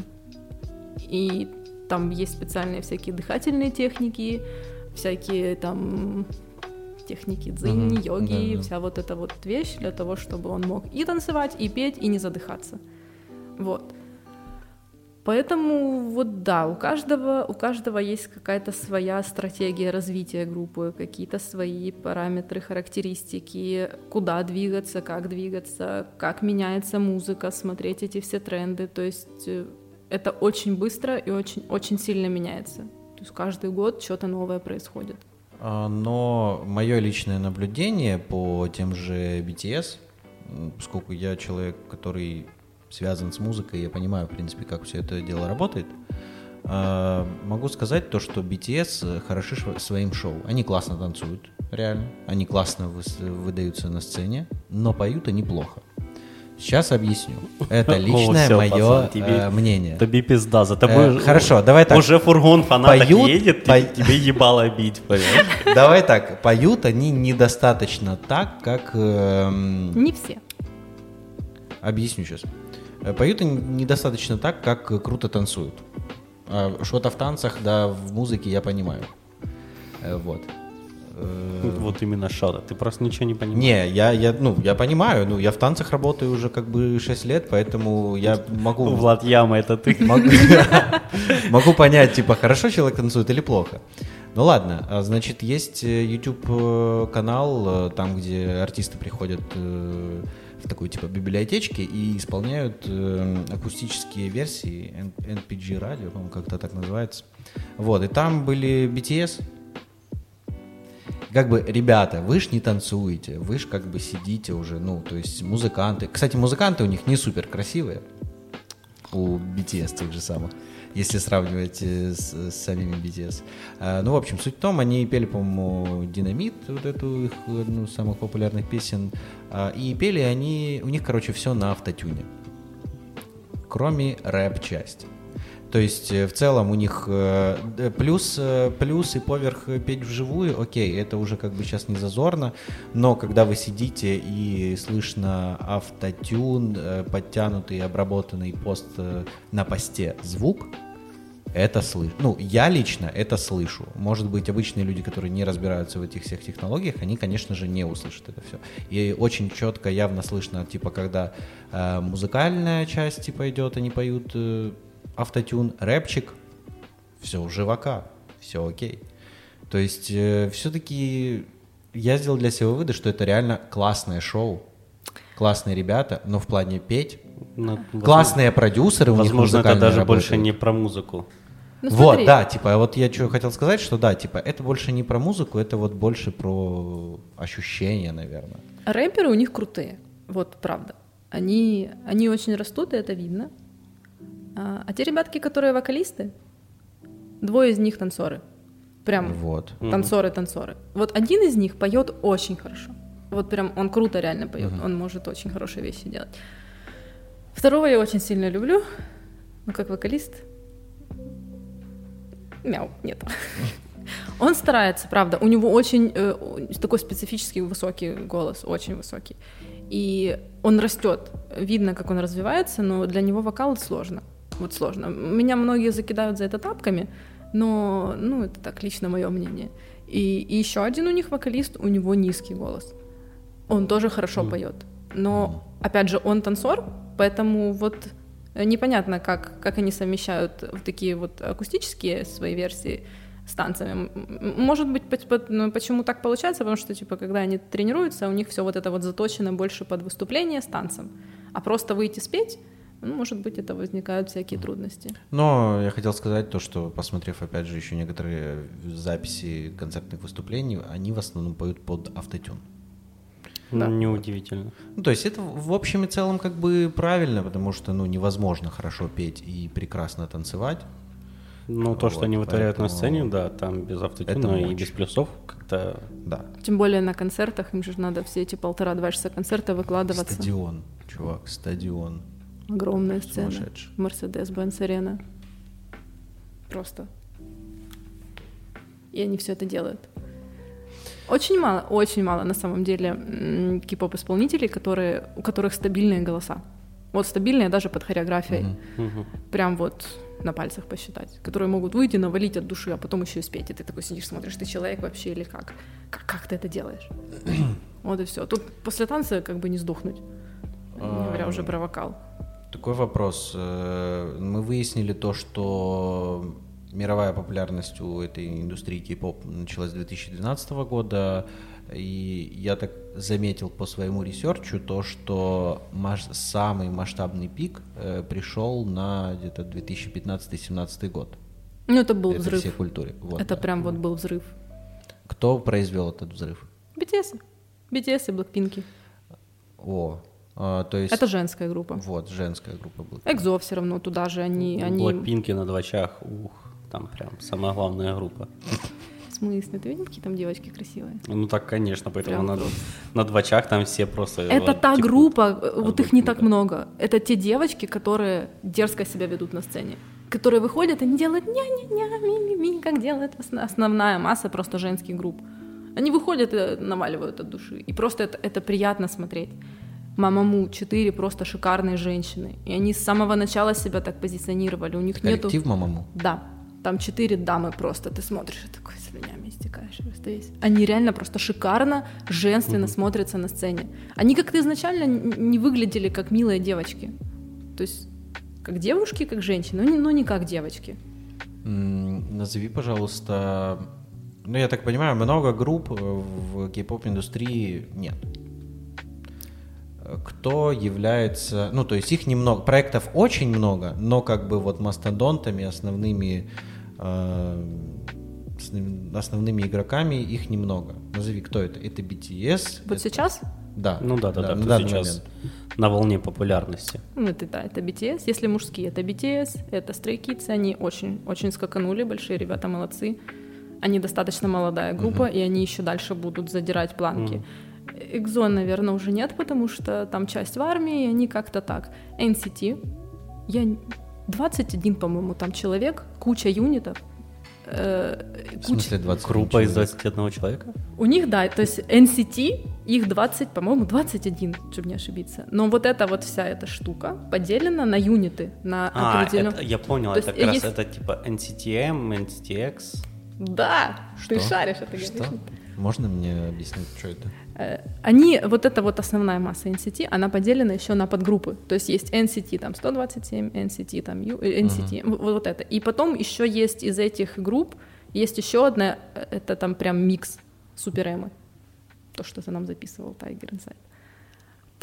И там есть специальные всякие дыхательные техники, всякие там техники дзынь, Мгм, йоги, да-да. вся вот эта вот вещь для того, чтобы он мог и танцевать, и петь, и не задыхаться. Вот. Поэтому вот да, у каждого, у каждого есть какая-то своя стратегия развития группы, какие-то свои параметры, характеристики, куда двигаться, как двигаться, как меняется музыка, смотреть эти все тренды. То есть э, это очень быстро и очень, очень сильно меняется. То есть каждый год что-то новое происходит. А, Но мое личное наблюдение по тем же BTS, поскольку я человек, который связан с музыкой, я понимаю, в принципе, как все это дело работает. А, могу сказать то, что BTS хороши шв- своим шоу. Они классно танцуют, реально. Они классно выдаются на сцене, но поют они плохо. Сейчас объясню. Это *laughs* О, личное всё, мое пацан, тебе- э, мнение. Тобі пизда, за Э, тобой... хорошо, давай так. Уже фургон фанаток Поют, едет, по- тебе, тебе ебало бить, понимаешь? *laughs* Давай так, поют они недостаточно так, как... эм, Не все. Объясню сейчас. Э, Поют они недостаточно так, как э, круто танцуют. А Что-то в танцах, да, в музыке я понимаю. Э, Вот. Э, Вот именно что Ты просто ничего не понимаешь. Не, я, я, ну, я понимаю, ну, я в танцах работаю уже как бы 6 лет, поэтому я могу... Влад Яма, это ты. *laughs* *laughs* Могу, понять, типа, хорошо человек танцует или плохо. Ну ладно, а, значит, есть э, YouTube э, канал, там, где артисты приходят в такую типа библиотечки и исполняют э, акустические версии NPG радио, по-моему, как-то так называется. Вот, и там были BTS. Как бы, ребята, вы ж не танцуете, вы ж как бы сидите уже, ну, то есть музыканты. Кстати, музыканты у них не супер красивые, у BTS тех же самых, если сравнивать э, с, с самими BTS. А, ну, в общем, суть в том, они пели, по-моему, «Динамит», вот эту их одну из самых популярных песен, А, и пели они, у них, короче, все на автотюне, кроме рэп-части. То есть э, в целом у них э, плюс, э, плюс и поверх петь вживую, окей, это уже как бы сейчас не зазорно, но когда вы сидите и слышно автотюн, подтянутый, обработанный пост на посте звук, это слышу. Ну, я лично это слышу. Может быть, обычные люди, которые не разбираются в этих всех технологиях, они, конечно же, не услышат это все. И очень четко, явно слышно, типа, когда э, музыкальная часть, типа, идет, они поют э, автотюн, рэпчик, все у живока, все окей. То есть, все-таки я сделал для себя выводы, что это реально классное шоу, классные ребята, но в плане петь, Ну, классные продюсеры у них Возможно, это музыкальные даже работают. больше не про музыку. Ну, вот, смотри, да, типа, вот я что хотел сказать, что да, типа, это больше не про музыку, это вот больше про ощущения, наверное. Рэперы у них крутые, вот правда. Они, они очень растут, и это видно. А, а те ребятки, которые вокалисты, двое из них танцоры. Прям Вот. танцоры-танцоры. Вот один из них поет очень хорошо. Вот прям он круто реально поет, он может очень хорошие вещи делать. Второго я очень сильно люблю, но как вокалист мяу, нет. *laughs* Он старается, правда. У него очень э, такой специфический высокий голос, очень высокий. И он растет. Видно, как он развивается, но для него вокал сложно. Вот сложно. Меня многие закидают за это тапками, но, ну, это так, лично мое мнение. И, и еще один у них вокалист, у него низкий голос. Он тоже хорошо поет. Но, опять же, он танцор, поэтому вот непонятно, как, как они совмещают вот такие вот акустические свои версии с танцами. Может быть, ну, почему так получается, потому что, типа, когда они тренируются, у них все вот это вот заточено больше под выступление с танцем. А просто выйти спеть, ну, может быть, это возникают всякие трудности. Но я хотел сказать то, что, посмотрев, опять же, еще некоторые записи концертных выступлений, они в основном поют под автотюн. Да. Неудивительно. Ну, то есть это в общем и целом как бы правильно, потому что, ну, невозможно хорошо петь и прекрасно танцевать. Ну, то, что Вот, они вытворяют на поэтому сцене, да, там без автотюна и без плюсов как-то... Да. Тем более на концертах, им же надо все эти полтора-два часа концерта выкладываться. Стадион, чувак, стадион. Огромная сцена. Сумасшедший. Мерседес-Бенц Арена. Просто. И они все это делают. Очень мало, очень мало на самом деле кей-поп исполнителей, которые, у которых стабильные голоса. Вот стабильные даже под хореографией. Мгм. Прям вот на пальцах посчитать. Которые могут выйти, навалить от души, а потом еще и спеть. И ты такой сидишь, смотришь, ты человек вообще или как? Как, как ты это делаешь? *clears throat* вот и все. Тут после танца как бы не сдохнуть. Не говоря уже про вокал. Такой вопрос. Э, Мы выяснили то, что мировая популярность у этой индустрии K-pop началась с 2012 года, и я так заметил по своему research у то, что маш- самый масштабный пик э, пришел на где-то 2015-2017 год. Ну, это был этой взрыв. всей культуре. Вот, это да. прям вот был взрыв. Кто произвел этот взрыв? BTS. BTS и Блэкпинки. О, А, то есть... Это женская группа. Вот, женская группа была. Экзо все равно туда же они... они... Блэкпинки на двачах, ух, там прям самая главная группа. В смысле? Ты видел, какие там девочки красивые? Ну так, конечно, поэтому Прям на, просто. на двачах там все просто... Это вот, та типа, группа, э, вот их не так много. Это те девочки, которые дерзко себя ведут на сцене. Которые выходят, они делают ня-ня-ня, ми-ми-ми, как делает основная масса просто женских групп. Они выходят и наваливают от души. И просто это, это приятно смотреть. Мамаму, четыре просто шикарные женщины. И они с самого начала себя так позиционировали. У них нету... Коллектив Мамаму. Да, там четыре дамы просто, ты смотришь и такой слюнями истекаешь просто. Они реально просто шикарно, женственно смотрятся на сцене. Они как-то изначально не выглядели как милые девочки. То есть как девушки, как женщины, но не, но не как девочки. Назови, пожалуйста, ну я так понимаю, много групп э, в кей-поп индустрии нет. Кто является, ну то есть их немного, проектов очень много, но как бы вот мастодонтами, основными, э, основ- основными игроками их немного. Назови, кто это? Это BTS? Вот это- сейчас, Да. Ну да, да, да, на кто сейчас момент. на волне популярности. ну это да, это BTS. Если мужские, это BTS, это Stray Kids, они очень, очень скаканули, большие ребята молодцы. Они достаточно молодая группа, и они еще дальше будут задирать планки. Экзон, наверное, уже нет, потому что там часть в армии, и они как-то так. NCT, я н- 21, по-моему, там человек, куча юнитов. э, В куча- смысле 20 Группа из 21 человека? У них, да, то есть NCT, их 20, по-моему, 21, чтобы не ошибиться. Но вот эта вот вся эта штука поделена на юниты, на А, определенную... это, я понял, То это есть как раз есть- это типа NCTM, NCTX. Да, ты Что? шаришь это, Что? говоришь. Можно мне объяснить, что это? Э, Они, вот эта вот основная масса NCT, она поделена еще на подгруппы. То есть есть NCT там 127, NCT там U, NCT, в- вот это. И потом еще есть из этих групп, есть еще одна, э, это там прям микс суперэмы. То, что ты нам записывал, Tiger Inside.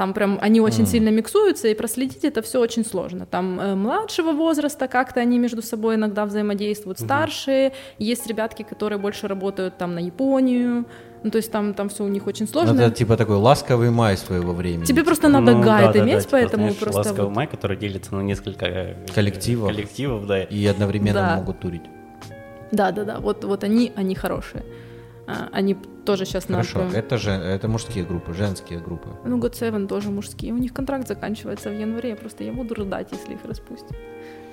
Там прям они очень сильно миксуются, и проследить это все очень сложно. Там э, младшего возраста как-то они между собой иногда взаимодействуют, старшие, есть ребятки, которые больше работают там на Японию, ну то есть там, там все у них очень Ну, сложно. это типа такой ласковый май своего времени. Тебе просто надо Ну, гайд да-да-да, иметь, типа, поэтому знаешь, просто Ласковый вот- май, который делится на несколько э, Коллективов. коллективов, да. И одновременно Да. могут турить. Да, да, да. Вот, вот они, они хорошие. А, Они тоже сейчас на Хорошо, это же это мужские группы, женские группы. Ну, God Seven тоже мужские. У них контракт заканчивается в январе. Просто я буду рыдать, если их распустят.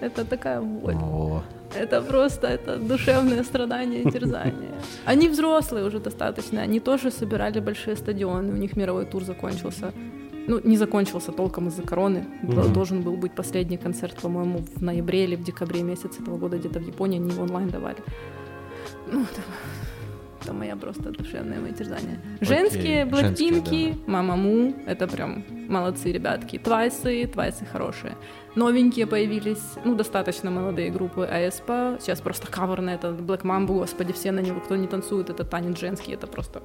Это такая боль. О, Это просто это душевное страдание и терзание. *laughs* Они взрослые уже достаточно. Они тоже собирали большие стадионы. У них мировой тур закончился. Ну, не закончился толком из-за короны. Мгм. Должен был быть последний концерт, по-моему, в ноябре или в декабре месяце этого года где-то в Японии. Они его онлайн давали. Ну, это, это моя просто душевное мои терзание. Женские, женские, Блэкпинки, Мамаму, это прям молодцы ребятки. Твайсы, Твайсы хорошие. Новенькие появились, ну, достаточно молодые группы АСП. Сейчас просто кавер на этот Black Mamba, господи, все на него, кто не танцует, это танец женский, это просто...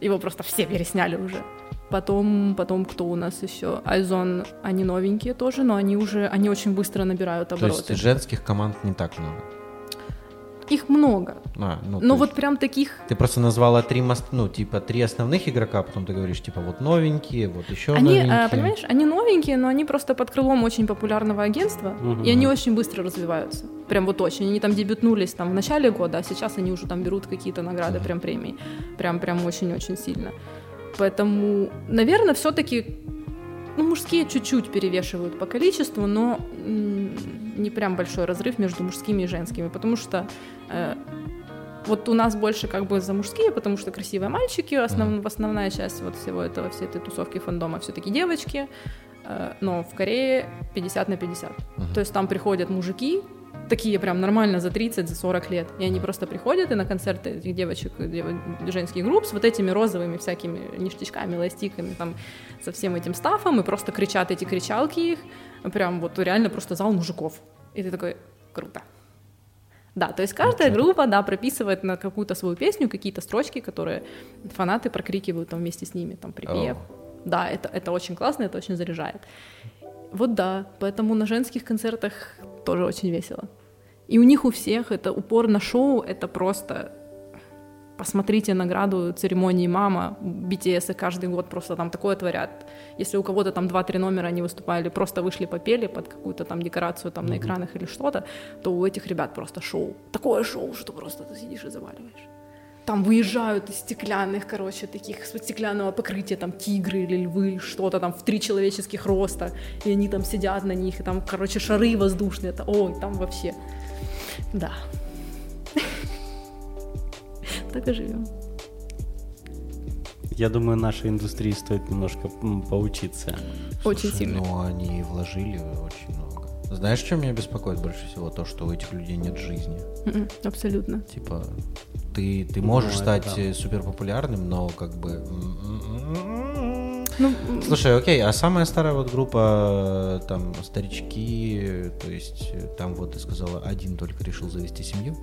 Его просто все пересняли уже. Потом, потом кто у нас еще? Айзон, они новенькие тоже, но они уже, они очень быстро набирают то обороты. есть женских команд не так много. Их много. А, ну, Но вот прям таких Ты просто назвала три, мос- ну, типа, три основных игрока, а потом ты говоришь, типа, вот новенькие, вот еще Они, новенькие. э, понимаешь, они новенькие, но они просто под крылом очень популярного агентства, Мгм. и они очень быстро развиваются. Прям вот очень. Они там дебютнулись там в начале года, а сейчас они уже там берут какие-то награды, прям премии. Прям, прям очень-очень сильно. Поэтому, наверное, все-таки ну, мужские чуть-чуть перевешивают по количеству, но не прям большой разрыв между мужскими и женскими, потому что э, вот у нас больше как бы за мужские, потому что красивые мальчики, основ, основная часть вот всего этого, всей этой тусовки фандома все-таки девочки, э, но в Корее 50 на 50. Мгм. То есть там приходят мужики, такие прям нормально за 30, за 40 лет, и они просто приходят и на концерты этих девочек, дев- женских групп с вот этими розовыми всякими ништячками, ластиками, там, со всем этим стафом, и просто кричат эти кричалки их, прям вот реально просто зал мужиков. И ты такой, круто. Да, то есть каждая группа, да, прописывает на какую-то свою песню какие-то строчки, которые фанаты прокрикивают там вместе с ними, там, припев. Да, это, это очень классно, это очень заряжает. Вот да, поэтому на женских концертах тоже очень весело. И у них у всех это упор на шоу, это просто посмотрите награду церемонии «Мама», BTS каждый год просто там такое творят. Если у кого-то там 2-3 номера они выступали, просто вышли, попели под какую-то там декорацию там mm-hmm. на экранах или что-то, то у этих ребят просто шоу. Такое шоу, что просто ты сидишь и заваливаешь там выезжают из стеклянных, короче, таких стеклянного покрытия, там тигры или львы, что-то там в три человеческих роста, и они там сидят на них, и там, короче, шары воздушные, это, ой, там вообще, да. Так и живем. Я думаю, нашей индустрии стоит немножко поучиться. Очень сильно. Ну, они вложили очень много. Знаешь, что меня беспокоит больше всего? То, что у этих людей нет жизни. М-м, абсолютно. Типа, ты, ты можешь ну, стать да. супер популярным, но как бы... Ну, Слушай, окей, а самая старая вот группа, там, старички, то есть там вот ты сказала, один только решил завести семью?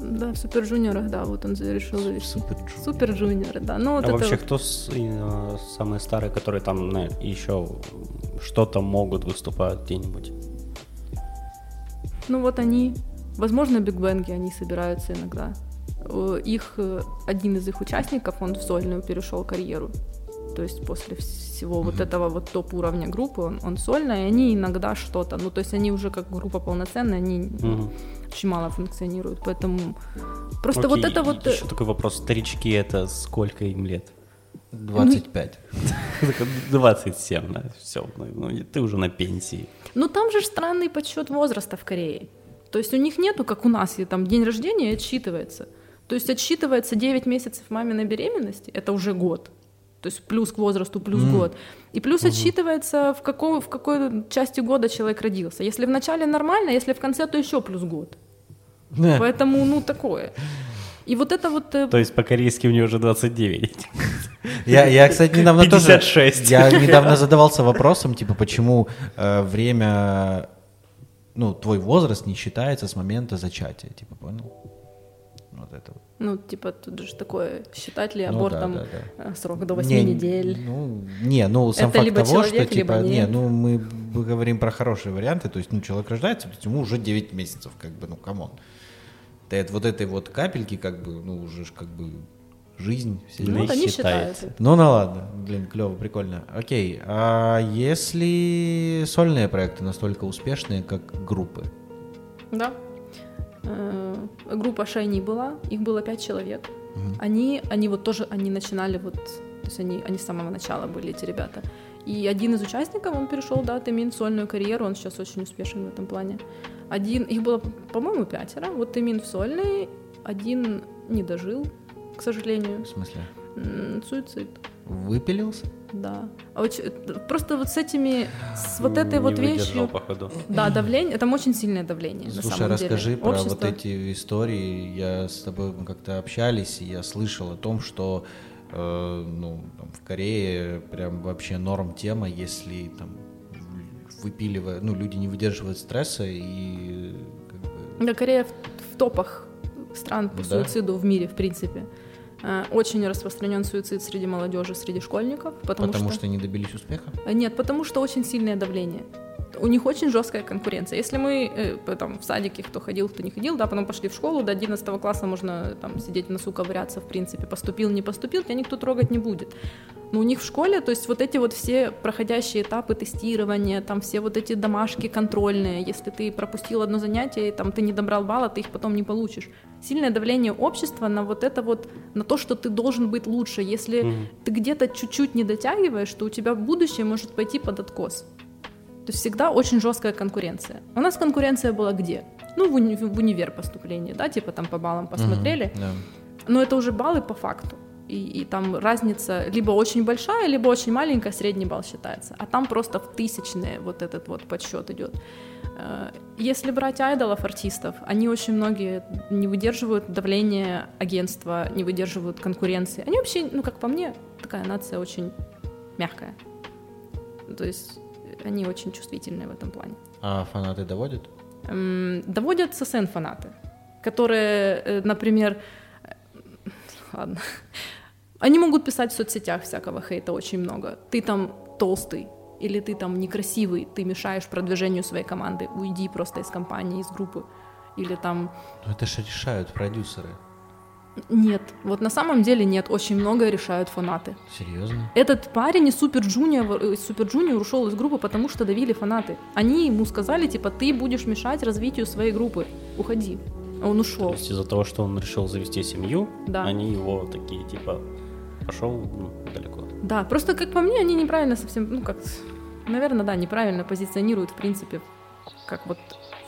Да, в Super Junior ах, да, вот он решил завести. Super Junior. Super Junior, да. Ну, вот а это вообще вот... кто с, э, самые старые, которые там ну, еще что-то могут выступать где-нибудь? Ну вот они, возможно, Big Bang и, они собираются иногда. Э, их, э, один из их участников, он в сольную перешел карьеру. То есть после всего mm-hmm. вот этого вот топ-уровня группы он, он сольная, и они иногда что-то, ну то есть они уже как группа полноценная, они mm-hmm. очень мало функционируют, поэтому просто Окей, вот это вот... Еще такой вопрос, старички это сколько им лет? 25. 27, *laughs* да, все, ну, ну, ты уже на пенсии. Ну там же странный подсчет возраста в Корее. То есть у них нету, как у нас, и там день рождения отсчитывается. То есть отсчитывается 9 месяцев маминой беременности, это уже год. То есть плюс к возрасту, плюс mm. год. И плюс угу. отсчитывается, в какой, в какой части года человек родился. Если в начале нормально, если в конце, то еще плюс год. Yeah. Поэтому, ну, такое. И вот это вот... Э, то есть по-корейски у нее уже 29. Я, я кстати, недавно 56. тоже... Я недавно задавался вопросом, типа, почему э, время... Ну, твой возраст не считается с момента зачатия, типа, понял? Вот это вот. Ну, типа, тут же такое, считать ли абортом ну, да, да, да. Э, срок до 8 не, недель? Ну, не, ну, сам это факт того, человек, что, типа, не, ну, мы, говорим про хорошие варианты, то есть, ну, человек рождается, то есть ему уже 9 месяцев, как бы, ну, come on. Да, вот этой вот капельки, как бы, ну, уже как бы жизнь. Все ну, это не считается. Ну, ну ладно, блин, клево, прикольно. Окей, а если сольные проекты настолько успешные, как группы? Да. Э, группа Шайни была, их было пять человек. Угу. Они, они вот тоже, они начинали вот, то есть они, они с самого начала были эти ребята. И один из участников, он перешел, да, Тэмин, сольную карьеру, он сейчас очень успешен в этом плане. Один, их было, по-моему, пятеро, вот Тэмин в сольной, один не дожил, к сожалению. В смысле? Суицид. Выпилился? Да. А очень, просто вот с этими, с вот этой не вот вещью... походу. Да, давление, там очень сильное давление. Слушай, на самом расскажи деле. про Общество... вот эти истории. Я с тобой как-то общались, и я слышал о том, что э, ну, там, в Корее прям вообще норм тема, если там выпиливая, ну, люди не выдерживают стресса и как бы... Да, Корея в, в топах стран по да? суициду в мире, в принципе. Э, очень распространен суицид среди молодежи, среди школьников. Потому, потому что... что не добились успеха? Э, нет, потому что очень сильное давление у них очень жесткая конкуренция. Если мы э, там, в садике, кто ходил, кто не ходил, да, потом пошли в школу, до 11 класса можно там сидеть в носу, ковыряться, в принципе, поступил, не поступил, тебя никто трогать не будет. Но у них в школе, то есть вот эти вот все проходящие этапы тестирования, там все вот эти домашки контрольные, если ты пропустил одно занятие, там ты не добрал балла, ты их потом не получишь. Сильное давление общества на вот это вот, на то, что ты должен быть лучше. Если mm-hmm. ты где-то чуть-чуть не дотягиваешь, то у тебя будущее может пойти под откос. То есть всегда очень жесткая конкуренция. У нас конкуренция была где? Ну, в, уни- в универ поступление, да, типа там по баллам посмотрели. Mm-hmm, yeah. Но это уже баллы по факту. И, и там разница либо очень большая, либо очень маленькая, средний балл считается. А там просто в тысячные вот этот вот подсчет идет. Э, если брать айдолов, артистов, они очень многие не выдерживают давления агентства, не выдерживают конкуренции. Они вообще, ну, как по мне, такая нация очень мягкая. То есть они очень чувствительные в этом плане. А фанаты доводят? Эм, доводят ССН фанаты, которые, э, например, э, ладно, они могут писать в соцсетях всякого хейта очень много. Ты там толстый, или ты там некрасивый, ты мешаешь продвижению своей команды, уйди просто из компании, из группы. Или там... Ну это же решают продюсеры. Нет, вот на самом деле нет, очень многое решают фанаты. Серьезно? Этот парень из Super Junior, Super Junior ушел из группы, потому что давили фанаты. Они ему сказали, типа, ты будешь мешать развитию своей группы, уходи. А он То ушел. есть из-за того, что он решил завести семью, Да. они его такие, типа, пошел ну, далеко. Да, просто как по мне, они неправильно совсем, ну как, наверное, да, неправильно позиционируют, в принципе, как вот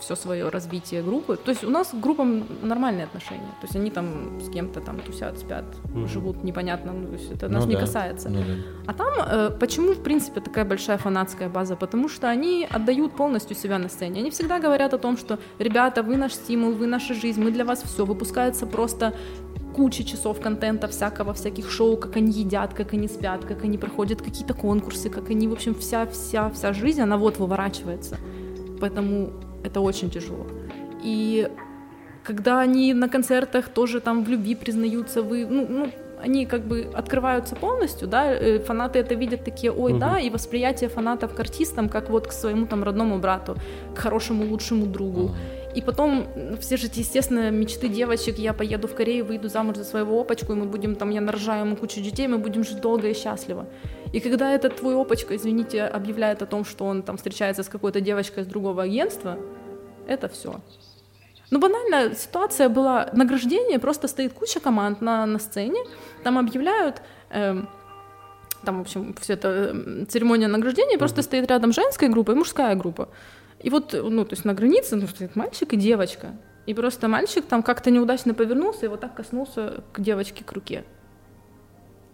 все свое развитие группы. То есть у нас к группам нормальные отношения. То есть они там с кем-то там тусят, спят, Мгм. живут непонятно, ну, то есть это Ну нас не да, касается. ну да. А там э, почему, в принципе, такая большая фанатская база? Потому что они отдают полностью себя на сцене. Они всегда говорят о том, что, ребята, вы наш стимул, вы наша жизнь, мы для вас все. Выпускается просто куча часов контента всякого, всяких шоу, как они едят, как они спят, как они проходят какие-то конкурсы, как они, в общем, вся-вся-вся жизнь, она вот выворачивается. Поэтому это очень тяжело. И когда они на концертах тоже там в любви признаются, вы, ну, ну, они как бы открываются полностью, да, э, фанаты это видят такие, ой, Мгм. да, и восприятие фанатов к артистам, как вот к своему там родному брату, к хорошему, лучшему другу. И потом все же естественно, мечты девочек, я поеду в Корею, выйду замуж за своего опачку, и мы будем там, я нарожаю ему кучу детей, мы будем жить долго и счастливо. И когда этот твой опачка, извините, объявляет о том, что он там встречается с какой-то девочкой из другого агентства, это все. Ну, банально, ситуация была награждение, просто стоит куча команд на, на сцене, там объявляют, эм, там, в общем, все это эм, церемония награждения, просто стоит рядом женская группа и мужская группа. И вот, ну, то есть на границе ну, стоит мальчик и девочка. И просто мальчик там как-то неудачно повернулся и вот так коснулся к девочке к руке.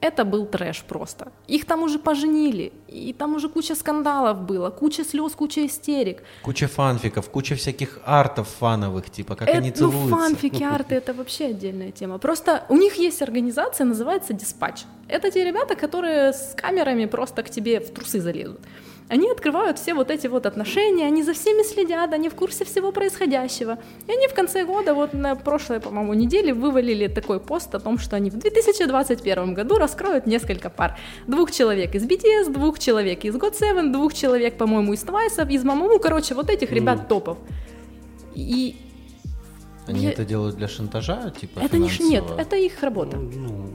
Это был трэш просто. Их там уже поженили, и там уже куча скандалов было, куча слез, куча истерик. Куча фанфиков, куча всяких артов фановых, типа, как Это- они ну, целуются. фанфики, арты — это вообще отдельная тема. Просто у них есть организация, называется «Диспатч». Это те ребята, которые с камерами просто к тебе в трусы залезут. Они открывают все вот эти вот отношения, они за всеми следят, они в курсе всего происходящего. И они в конце года, вот на прошлой, по-моему, неделе вывалили такой пост о том, что они в 2021 году раскроют несколько пар. Двух человек из BTS, двух человек из GOT7, двух человек, по-моему, из Twice, из Mamamoo, короче, вот этих ребят топов. И Они Я- это делают для шантажа, типа, это не ш- нет, это их работа. Ну,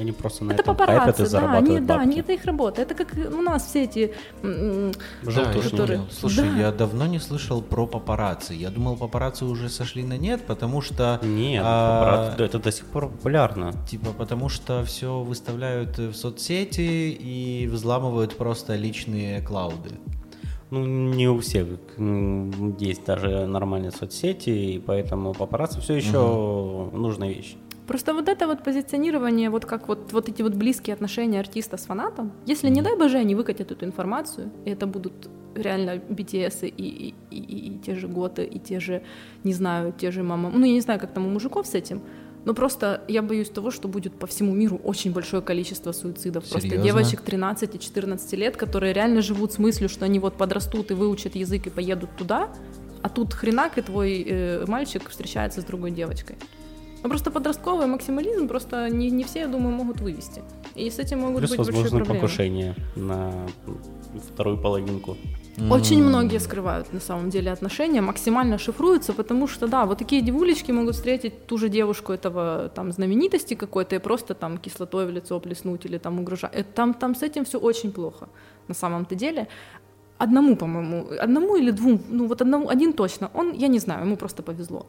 они просто на это этом папарацци, хайпят и да, зарабатывают они, да, бабки. они, это их работа. Это как у нас все эти м, Да, Желтушники. которые-. Слушай, Да. я давно не слышал про папарацци. Я думал, папарацци уже сошли на нет, потому что... Нет, а, да, это до сих пор популярно. Типа, потому что все выставляют в соцсети и взламывают просто личные клауды. Ну, не у всех есть даже нормальные соцсети, и поэтому папарацци все еще нужная вещь. Просто вот это вот позиционирование, вот как вот, вот эти вот близкие отношения артиста с фанатом, если, не дай боже, они выкатят эту информацию, и это будут реально BTS и, и, и, и- и те же Готы, и те же, не знаю, те же мама, ну, я не знаю, как там у мужиков с этим, но просто я боюсь того, что будет по всему миру очень большое количество суицидов. Просто Серьезно? девочек 13 и 14 лет, которые реально живут с мыслью, что они вот подрастут и выучат язык и поедут туда, а тут хренак и твой э, мальчик встречается с другой девочкой. Ну, просто подростковый максимализм просто не, не все, я думаю, могут вывести. И с этим могут Плюс, быть большие возможно, проблемы. покушение на вторую половинку. Очень многие скрывают на самом деле отношения, максимально шифруются, потому что, да, вот такие девулечки могут встретить ту же девушку этого там знаменитости какой-то и просто там кислотой в лицо плеснуть или там угрожать. Там, там с этим все очень плохо на самом-то деле. Одному, по-моему, одному или двум, ну вот одному, один точно, он, я не знаю, ему просто повезло.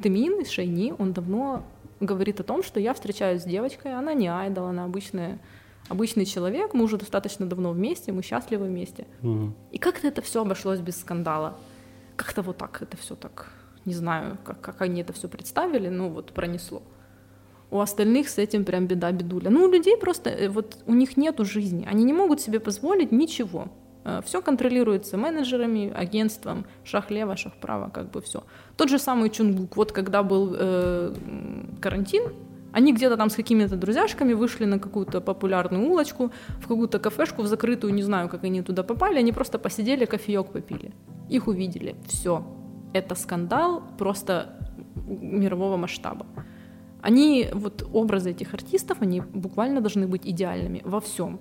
Тымин из Шейни, он давно говорит о том, что я встречаюсь с девочкой, она не айдол, она обычная, обычный человек, мы уже достаточно давно вместе, мы счастливы вместе. Мгм. И как-то это все обошлось без скандала. Как-то вот так это все так, не знаю, как, как они это все представили, но вот пронесло. У остальных с этим прям беда бедуля. Ну, у людей просто, э, вот у них нету жизни, они не могут себе позволить ничего. Все контролируется менеджерами, агентством, шаг лево, шаг право, как бы все. Тот же самый Чунгук, вот когда был э, карантин, они где-то там с какими-то друзьяшками вышли на какую-то популярную улочку, в какую-то кафешку, в закрытую, не знаю, как они туда попали, они просто посидели, кофеек попили. Их увидели. Все. Это скандал просто мирового масштаба. Они, вот образы этих артистов, они буквально должны быть идеальными во всем.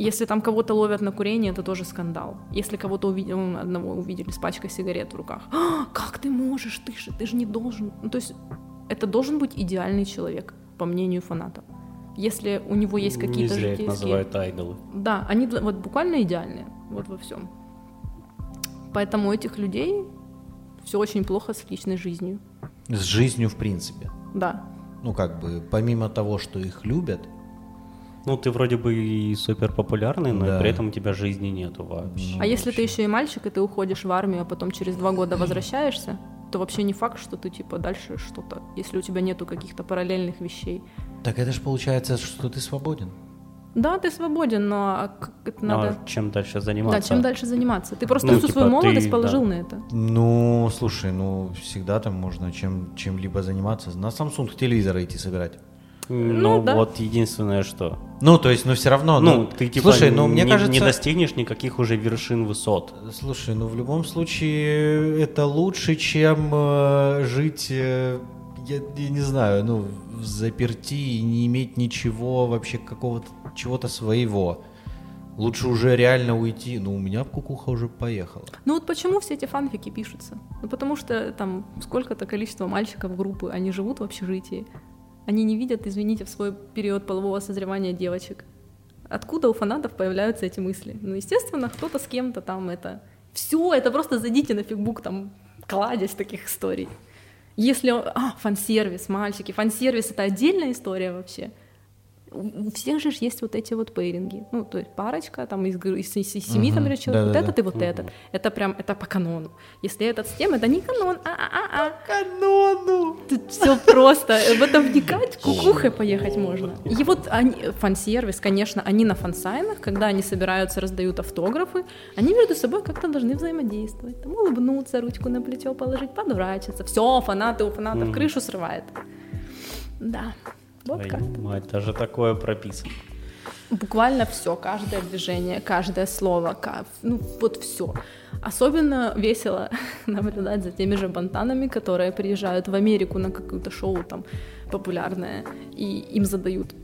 Если там кого-то ловят на курение, это тоже скандал. Если кого-то увидели, одного увидели с пачкой сигарет в руках, «А, как ты можешь, ты же, ты же не должен. Ну, то есть это должен быть идеальный человек, по мнению фанатов. Если у него есть Не какие-то их житейские... называют айдолы. Да, они вот буквально идеальные, вот во всем. Поэтому у этих людей все очень плохо с личной жизнью. С жизнью в принципе. Да. Ну, как бы, помимо того, что их любят, Ну, ты вроде бы и супер популярный, но Да. при этом у тебя жизни нету вообще. А если ты еще и мальчик, и ты уходишь в армию, а потом через два года возвращаешься, то вообще не факт, что ты типа дальше что-то, если у тебя нету каких-то параллельных вещей. так это же получается, что ты свободен. Да, ты свободен, но как это Ну, надо... а чем дальше заниматься? Да, чем дальше заниматься? Ты просто Ну, всю типа, свою ты- молодость положил да. на это. Ну, слушай, ну, всегда там можно чем, чем-либо заниматься. На Samsung телевизоры идти собирать. Ну, Ну, да. вот единственное, что. Ну, то есть, ну, все равно, Ну, ну, ты типа слушай, ну, мне не, кажется... не достигнешь никаких уже вершин высот. Слушай, ну в любом случае это лучше, чем э, жить, э, я, я не знаю, ну в заперти и не иметь ничего вообще какого-то чего-то своего. Лучше уже реально уйти. Ну у меня кукуха уже поехала. Ну вот почему все эти фанфики пишутся? Ну потому что там сколько-то количество мальчиков группы, они живут в общежитии. Они не видят, извините, в свой период полового созревания девочек. Откуда у фанатов появляются эти мысли? Ну, естественно, кто-то с кем-то там это... Все, это просто зайдите на фигбук, там кладезь таких историй. Если... А, фан-сервис, мальчики. Фан-сервис — это отдельная история вообще. У всех же есть вот эти вот пейринги. Ну, то есть парочка, там из, из, из- из семи там Мгм. человек, вот Да-да-да. этот и вот этот. Это прям, это по канону. Если этот с тем, это не канон, а-а-а-а. Канону! Тут все просто. В это вникать, кукухой поехать можно. И вот они, фан-сервис, конечно, они на фан-сайнах, когда они собираются, раздают автографы, они между собой как-то должны взаимодействовать. Там улыбнуться, ручку на плечо положить, подурачиться. Все, фанаты у фанатов крышу срывает. Да. Вот как. Твою мать, даже такое прописано. Буквально все, каждое движение, каждое слово, ну вот все. Особенно весело *laughs* наблюдать за теми же бантанами, которые приезжают в Америку на какое-то шоу там популярное, и им задают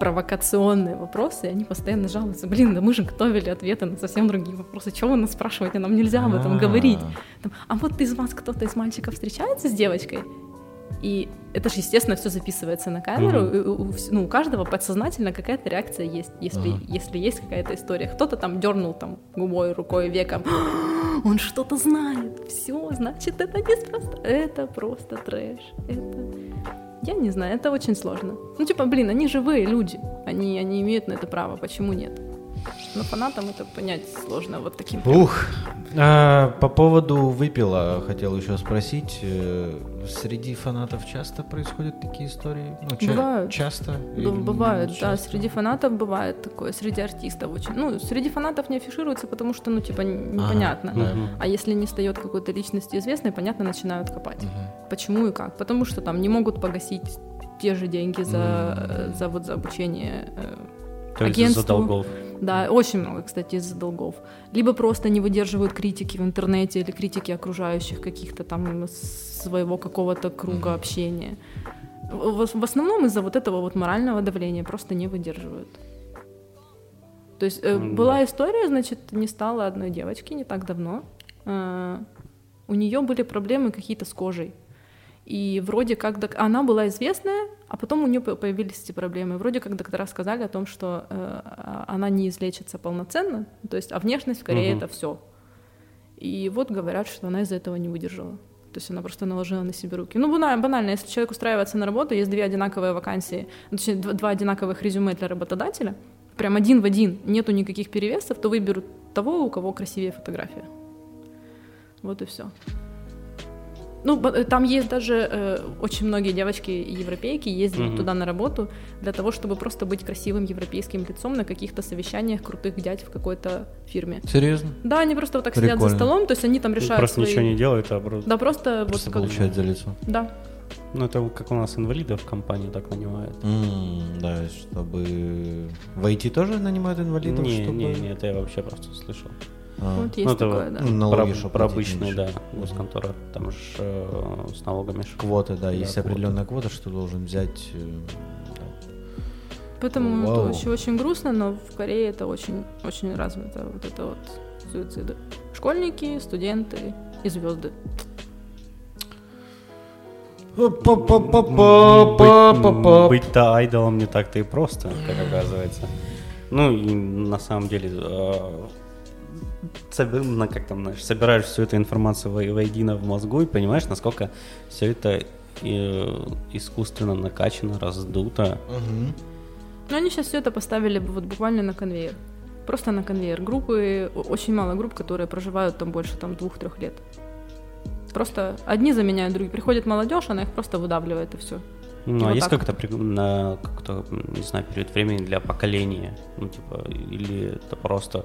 провокационные вопросы, и они постоянно жалуются, блин, да мы же готовили ответы на совсем другие вопросы, чего вы нас спрашиваете, нам нельзя об этом А. говорить. Там, а вот из вас кто-то из мальчиков встречается с девочкой? И это же, естественно, все записывается на камеру. И у, у ну, у каждого подсознательно какая-то реакция есть, если, Ага. если есть какая-то история. Кто-то там дернул там губой, рукой, веком. *gasps* Он что-то знает. Все, значит, это неспроста. Это просто трэш. Это... Я не знаю, это очень сложно. Ну, типа, блин, они живые люди. Они, они имеют на это право. Почему нет? Но фанатам это понять сложно вот таким. Ух, а, по поводу выпила хотел еще спросить. э, Среди фанатов часто происходят такие истории? Ну, ча- Бывают. Часто? Или не бывает, да, часто? среди фанатов бывает такое, среди артистов очень. Ну, среди фанатов не афишируется, потому что, ну, типа, непонятно. Ага. Мгм. А если не стает какой-то личности известной, понятно, начинают копать. Мгм. Почему и как? Потому что там не могут погасить те же деньги за, э, за вот за обучение. э, То есть из-за Агентству. долгов. Да, очень много, кстати, из-за долгов. Либо просто не выдерживают критики в интернете или критики окружающих каких-то там своего какого-то круга общения. В, основном из-за вот этого вот морального давления просто не выдерживают. То есть э, была история, значит, не стало одной девочки не так давно. Э, у нее были проблемы какие-то с кожей. И вроде как она была известная, а потом у нее появились эти проблемы. Вроде как доктора сказали о том, что э, а- она не излечится полноценно, то есть, а внешность в Корее Мгм. это все. И вот говорят, что она из-за этого не выдержала. То есть она просто наложила на себя руки. Ну, банально, банально, если человек устраивается на работу, есть две одинаковые вакансии, ну, точнее, дв- два одинаковых резюме для работодателя, прям один в один, нету никаких перевесов, то выберут того, у кого красивее фотография. Вот и все. Ну, э, там есть даже э, очень многие девочки европейки ездили Мгм. туда на работу для того, чтобы просто быть красивым европейским лицом на каких-то совещаниях крутых дядь в какой-то фирме. Серьезно? Да, они просто вот так сидят за Прикольно. столом, то есть они там решают Просто свои... ничего не делают, а просто... Да, просто, Просто вот как... получают за лицо. Да. Ну, это как у нас инвалидов в компании так нанимают. М, Да, чтобы... В IT тоже нанимают инвалидов? не, чтобы- не, не, это я вообще просто слышал. А. Вот есть ну, это такое, да. Ну, налоги, про, про обычные, да, госконтора. Там же э, с налогами. Квоты, да, есть квоты. определенная квота, что должен взять. э, да. Поэтому Вау. это очень, очень грустно, но в Корее это очень, очень развито, вот это вот суициды. Школьники, студенты и звезды. Быть-то айдолом не так-то и просто, как оказывается. Ну, и на самом деле, на- как там, знаешь, собираешь всю эту информацию во- воедино в мозгу и понимаешь, насколько все это э, искусственно накачано, раздуто. Но они сейчас все это поставили бы вот буквально на конвейер. Просто на конвейер. Группы, очень мало групп, которые проживают там больше там двух-трех лет. Просто одни заменяют других. Приходит молодежь, она их просто выдавливает и все. Ну, а вот есть как-то, на, как-то, не знаю, период времени для поколения? Ну, типа, или это просто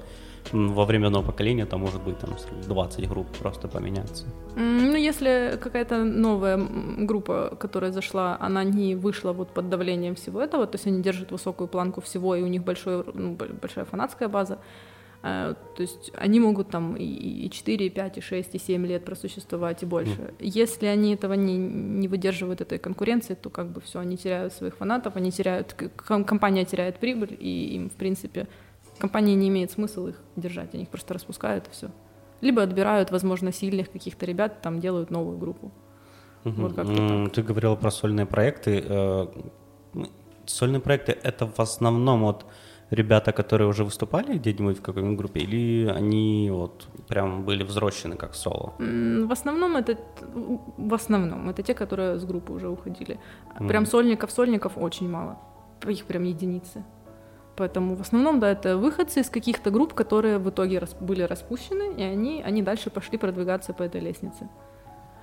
во время одного поколения там может быть там 20 групп просто поменяться? Ну, если какая-то новая группа, которая зашла, она не вышла вот под давлением всего этого, то есть они держат высокую планку всего, и у них большой, ну, большая фанатская база, э, то есть они могут там и- и 4, и 5, и 6, и 7 лет просуществовать и больше. Если они этого не, не выдерживают этой конкуренции, то как бы все, они теряют своих фанатов, они теряют, компания теряет прибыль, и им, в принципе, компании не имеет смысла их держать, они их просто распускают и все. Либо отбирают, возможно, сильных каких-то ребят, там делают новую группу. Вот М, Ты говорила про сольные проекты. Э, м, Сольные проекты — это в основном вот ребята, которые уже выступали где-нибудь в какой-нибудь группе, или они вот прям были взрощены как соло? В основном это в основном это те, которые с группы уже уходили. Прям сольников, сольников очень мало. Их прям единицы. Поэтому в основном, да, это выходцы из каких-то групп, которые в итоге рас- были распущены, и они, они дальше пошли продвигаться по этой лестнице.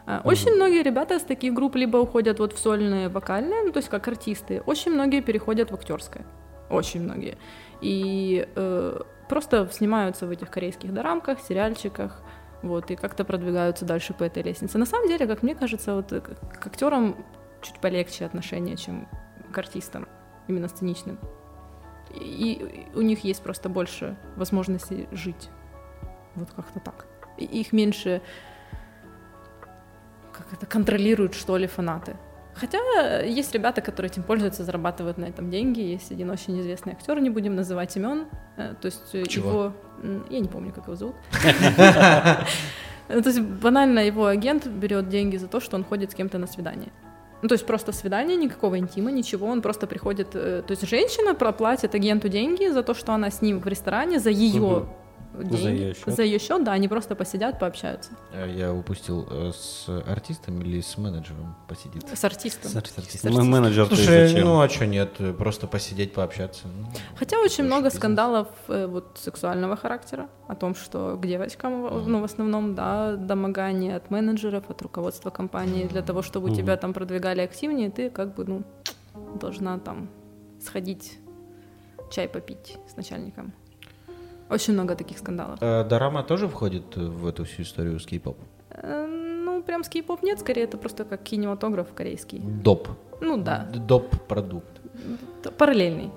А, Очень многие ребята из таких групп либо уходят вот в сольные вокальные, ну, то есть как артисты, очень многие переходят в актерское. Очень многие. И э, просто снимаются в этих корейских дорамках, сериальчиках, вот, и как-то продвигаются дальше по этой лестнице. На самом деле, как мне кажется, вот э, к к актерам чуть полегче отношение, чем к артистам, именно сценичным. И, у них есть просто больше возможностей жить. Вот как-то так. И их меньше как это контролируют, что ли, фанаты. Хотя есть ребята, которые этим пользуются, зарабатывают на этом деньги. Есть один очень известный актер, не будем называть имен. Э, То есть э, Чего? его... Я не помню, как его зовут. *laughs* Ну, То есть банально его агент берет деньги за то, что он ходит с кем-то на свидание. Ну, то есть просто свидание, никакого интима, ничего. Он просто приходит... э, То есть женщина проплатит агенту деньги за то, что она с ним в ресторане, за ее За деньги. её счёт. За ее счет, да, они просто посидят, пообщаются. Э, Я упустил э, с артистом или с менеджером посидит? С артистом. С артистом. С артистом. М- Менеджер Слушай, зачем? ну а что нет, э, просто посидеть, пообщаться. Ну, Хотя очень Хороший много бизнес. скандалов вот сексуального характера о том, что к девочкам, в- ну в основном, да, домогание от менеджеров, от руководства компании для того, чтобы у тебя там продвигали активнее, ты как бы ну должна там сходить чай попить с начальником. Очень много таких скандалов. Э, Дорама тоже входит в эту всю историю с кей-поп? Э, Ну, прям с кей-поп нет, скорее это просто как кинематограф корейский. Доп. Ну да, Доп-продукт. параллельный.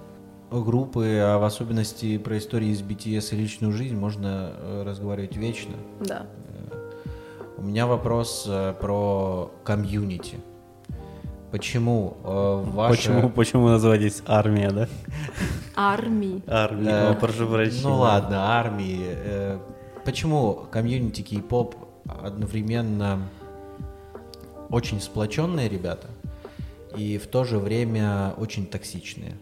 Группы, а в особенности про истории из BTS и личную жизнь можно э, разговаривать вечно. Да. У меня вопрос про комьюнити. Почему э, ваше... Почему, почему называетесь армия, да? Армии. Армия, Э, прошу прощения. Ну ладно, армии. э, Почему комьюнити K-pop одновременно очень сплоченные ребята и в то же время очень токсичные?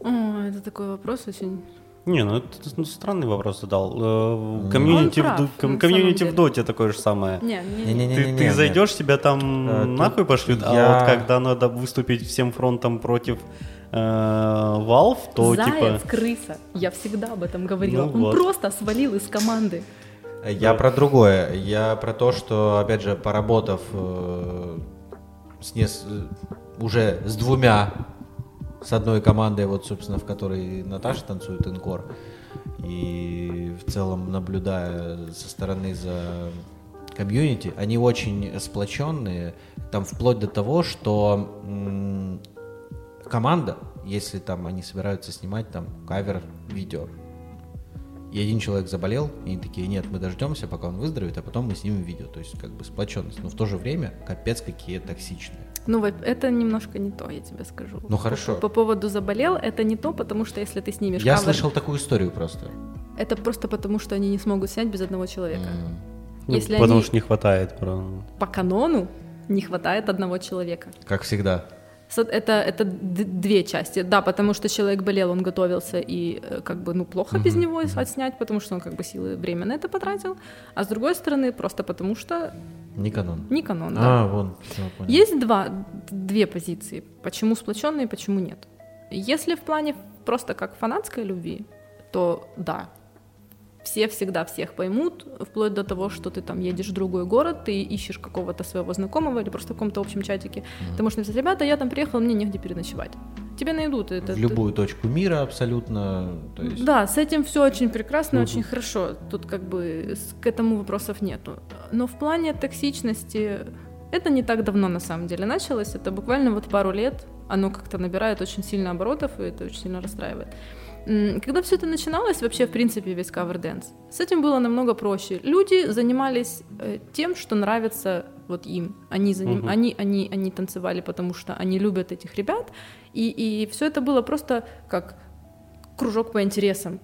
О, это такой вопрос очень Не, ну это ну, странный вопрос задал. Э, Комьюнити, Он в, прав, ком- комьюнити в доте такое же самое. Не, не, не. Не-не-не. Ты, ты нет. зайдешь, тебя там Э, нахуй пошлют, а я- вот когда надо выступить всем фронтом против э, Valve, то Заяц, типа... крыса. Я всегда об этом говорила. Ну Он вот. просто свалил из команды. Я про другое. Я про то, что, опять же, поработав э, с нес- э, уже с двумя, с одной командой, вот, собственно, в которой Наташа танцует инкор, и в целом наблюдая со стороны за комьюнити, они очень сплоченные, там вплоть до того, что м, команда, если там они собираются снимать там кавер-видео, и один человек заболел, и они такие, нет, мы дождемся, пока он выздоровеет, а потом мы снимем видео. То есть как бы сплоченность. Но в то же время капец какие токсичные. Ну, вот это немножко не то, я тебе скажу. Ну, хорошо. По, по поводу заболел, это не то, потому что если ты снимешь Я кавер, слышал такую историю просто. это просто потому, что они не смогут снять без одного человека. ну, Если потому они что не хватает. по канону, Не хватает одного человека. Как всегда. Это, это две части, да, потому что человек болел, он готовился, и э, как бы, ну, плохо без него отснять, потому что он как бы силы время на это потратил, а с другой стороны, просто потому что... Не канон. Не канон, да. А, вон, Есть два, две позиции, почему сплоченные, почему нет. Если в плане просто как фанатской любви, то да, все всегда всех поймут, вплоть до того, что ты там едешь в другой город, ты ищешь какого-то своего знакомого или просто в каком-то общем чатике. Mm-hmm. Ты можешь написать, ребята, я там приехал, мне негде переночевать. Тебе найдут это. В любую ты... точку мира абсолютно. То есть... Да, с этим все очень прекрасно, mm-hmm. очень хорошо. Тут как бы к этому вопросов нету. Но в плане токсичности это не так давно на самом деле началось. Это буквально вот пару лет. Оно как-то набирает очень сильно оборотов, и это очень сильно расстраивает. Когда все это начиналось, вообще, в принципе, весь cover dance, с этим было намного проще. Люди занимались э, тем, что нравится вот им. Они, заним... угу. они, они, они танцевали, потому что они любят этих ребят, и, и все это было просто как кружок по интересам.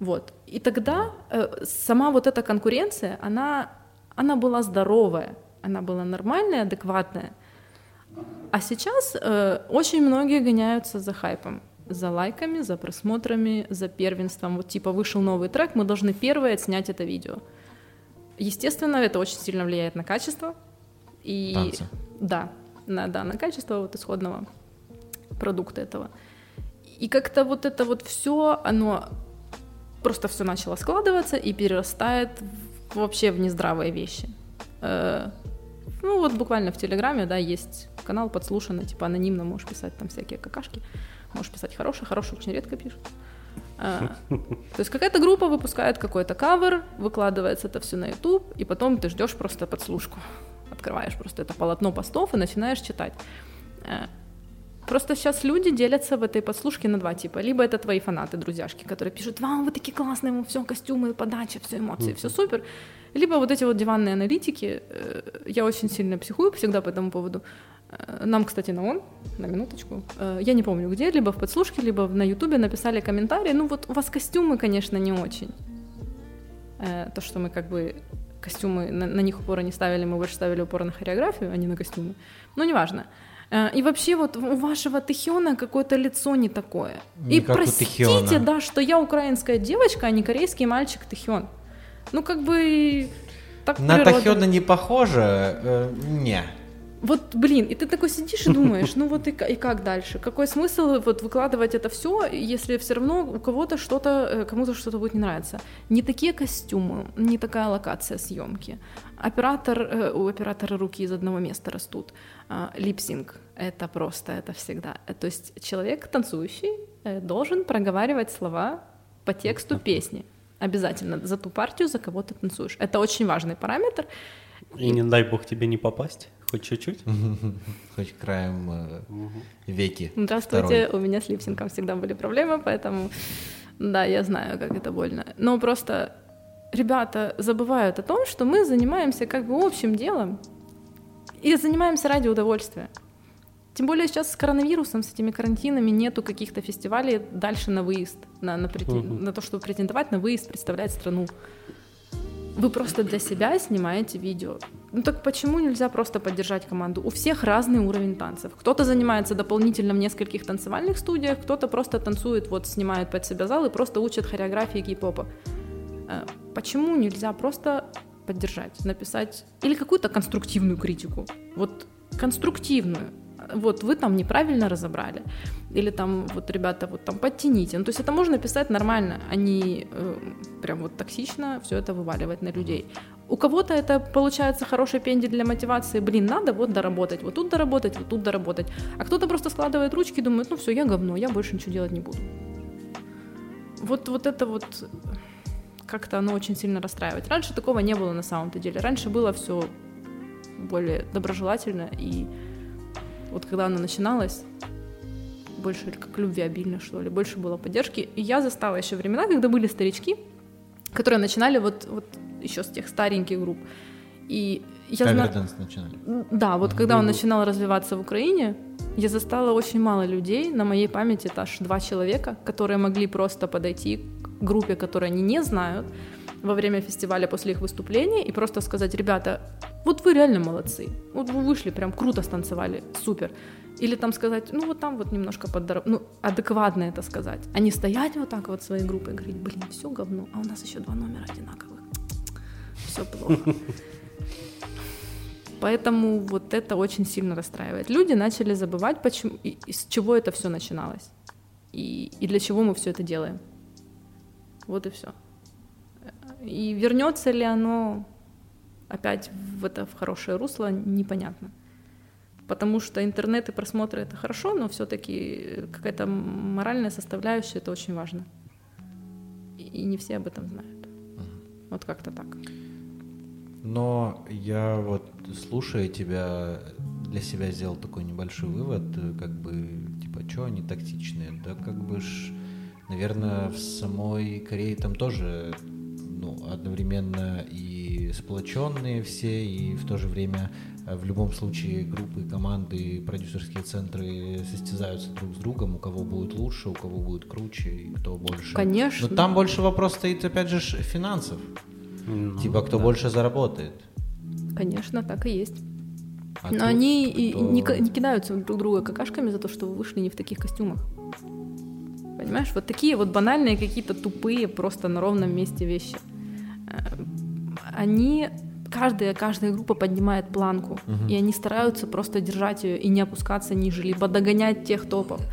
Вот. И тогда э, сама вот эта конкуренция, она, она была здоровая, она была нормальная, адекватная. А сейчас э, очень многие гоняются за хайпом за лайками, за просмотрами, за первенством. Вот типа вышел новый трек, мы должны первые отснять это видео. Естественно, это очень сильно влияет на качество. И Танцы. да, на, да, на качество вот исходного продукта этого. И как-то вот это вот все, оно просто все начало складываться и перерастает в, вообще в нездравые вещи. Э, ну вот буквально в Телеграме, да, есть канал подслушанный, типа анонимно можешь писать там всякие какашки. Можешь писать хороший, хороший очень редко пишут. А, *laughs* то есть какая-то группа выпускает какой-то кавер, выкладывается это все на YouTube, и потом ты ждешь просто подслушку. Открываешь просто это полотно постов и начинаешь читать. А, просто сейчас люди делятся в этой подслушке на два типа. Либо это твои фанаты, друзьяшки, которые пишут, вам вы такие классные, все костюмы, подача, все эмоции, все супер. Либо вот эти вот диванные аналитики, э, я очень сильно психую всегда по этому поводу. Э, нам, кстати, на он, на минуточку, э, я не помню где, либо в подслушке, либо на ютубе написали комментарий, ну вот у вас костюмы, конечно, не очень. Э, то, что мы как бы костюмы, на, на них упора не ставили, мы больше ставили упор на хореографию, а не на костюмы. Но неважно. И вообще вот у вашего Тэхиона какое-то лицо не такое. Не и простите, да, что я украинская девочка, а не корейский мальчик Тэхион. Ну как бы так На природа... Тахиона не похоже, э, не. Вот, блин, и ты такой сидишь и думаешь, *laughs* ну вот и, и как дальше? Какой смысл вот выкладывать это все, если все равно у кого-то что-то, э, кому-то что-то будет не нравиться? Не такие костюмы, не такая локация съемки. Оператор, э, у оператора руки из одного места растут. А, липсинг — это просто, это всегда. Э, то есть человек, танцующий, должен проговаривать слова по тексту песни. Обязательно за ту партию, за кого ты танцуешь. Это очень важный параметр. И не дай бог тебе не попасть. Хоть чуть-чуть? *laughs* Хоть краем э, веки. Здравствуйте, у меня с липсинком всегда были проблемы, поэтому да, я знаю, как это больно. Но просто ребята забывают о том, что мы занимаемся как бы общим делом и занимаемся ради удовольствия. Тем более сейчас с коронавирусом, с этими карантинами нету каких-то фестивалей дальше на выезд, на, на, претен... uh-huh. на то, чтобы претендовать на выезд, представлять страну. Вы просто для себя снимаете видео. Ну так почему нельзя просто поддержать команду? У всех разный уровень танцев. Кто-то занимается дополнительно в нескольких танцевальных студиях, кто-то просто танцует, вот снимает под себя зал и просто учит хореографии кей-попа. Э, почему нельзя просто поддержать, написать или какую-то конструктивную критику? Вот конструктивную вот вы там неправильно разобрали, или там вот ребята вот там подтяните. Ну, то есть это можно писать нормально, а не э, прям вот токсично все это вываливать на людей. У кого-то это получается хороший пенди для мотивации, блин, надо вот доработать, вот тут доработать, вот тут доработать. А кто-то просто складывает ручки и думает, ну все, я говно, я больше ничего делать не буду. Вот, вот это вот как-то оно очень сильно расстраивает. Раньше такого не было на самом-то деле. Раньше было все более доброжелательно и вот когда она начиналась, больше как любви обильно, что ли, больше было поддержки. И я застала еще времена, когда были старички, которые начинали вот, вот еще с тех стареньких групп. И я знаю... начинали? Да, вот mm-hmm. когда он начинал развиваться в Украине, я застала очень мало людей, на моей памяти это аж два человека, которые могли просто подойти к группе, которую они не знают, во время фестиваля после их выступления и просто сказать, ребята, вот вы реально молодцы, вот вы вышли, прям круто станцевали, супер. Или там сказать, ну вот там вот немножко поддоров... ну адекватно это сказать, а не стоять вот так вот своей группой и говорить, блин, все говно, а у нас еще два номера одинаковых, все плохо. Поэтому вот это очень сильно расстраивает. Люди начали забывать, почему, и, с чего это все начиналось. И, и для чего мы все это делаем. Вот и все. И вернется ли оно опять в это в хорошее русло, непонятно. Потому что интернет и просмотры это хорошо, но все-таки какая-то моральная составляющая это очень важно. И не все об этом знают. Вот как-то так. Но я вот слушая тебя для себя сделал такой небольшой вывод, как бы типа, что они тактичные, да, как бы ж, наверное, в самой Корее там тоже ну, одновременно и сплоченные все, и в то же время э, в любом случае группы, команды, продюсерские центры состязаются друг с другом, у кого будет лучше, у кого будет круче, и кто больше. Конечно. Но там больше вопрос стоит, опять же, финансов. Ну, типа, кто да. больше заработает. Конечно, так и есть. А Но они кто... не, не кидаются друг друга какашками за то, что вы вышли не в таких костюмах. Понимаешь, вот такие вот банальные какие-то тупые просто на ровном месте вещи. Э, они каждая, каждая группа поднимает планку, угу. и они стараются просто держать ее и не опускаться ниже, либо догонять тех топов. *clears throat*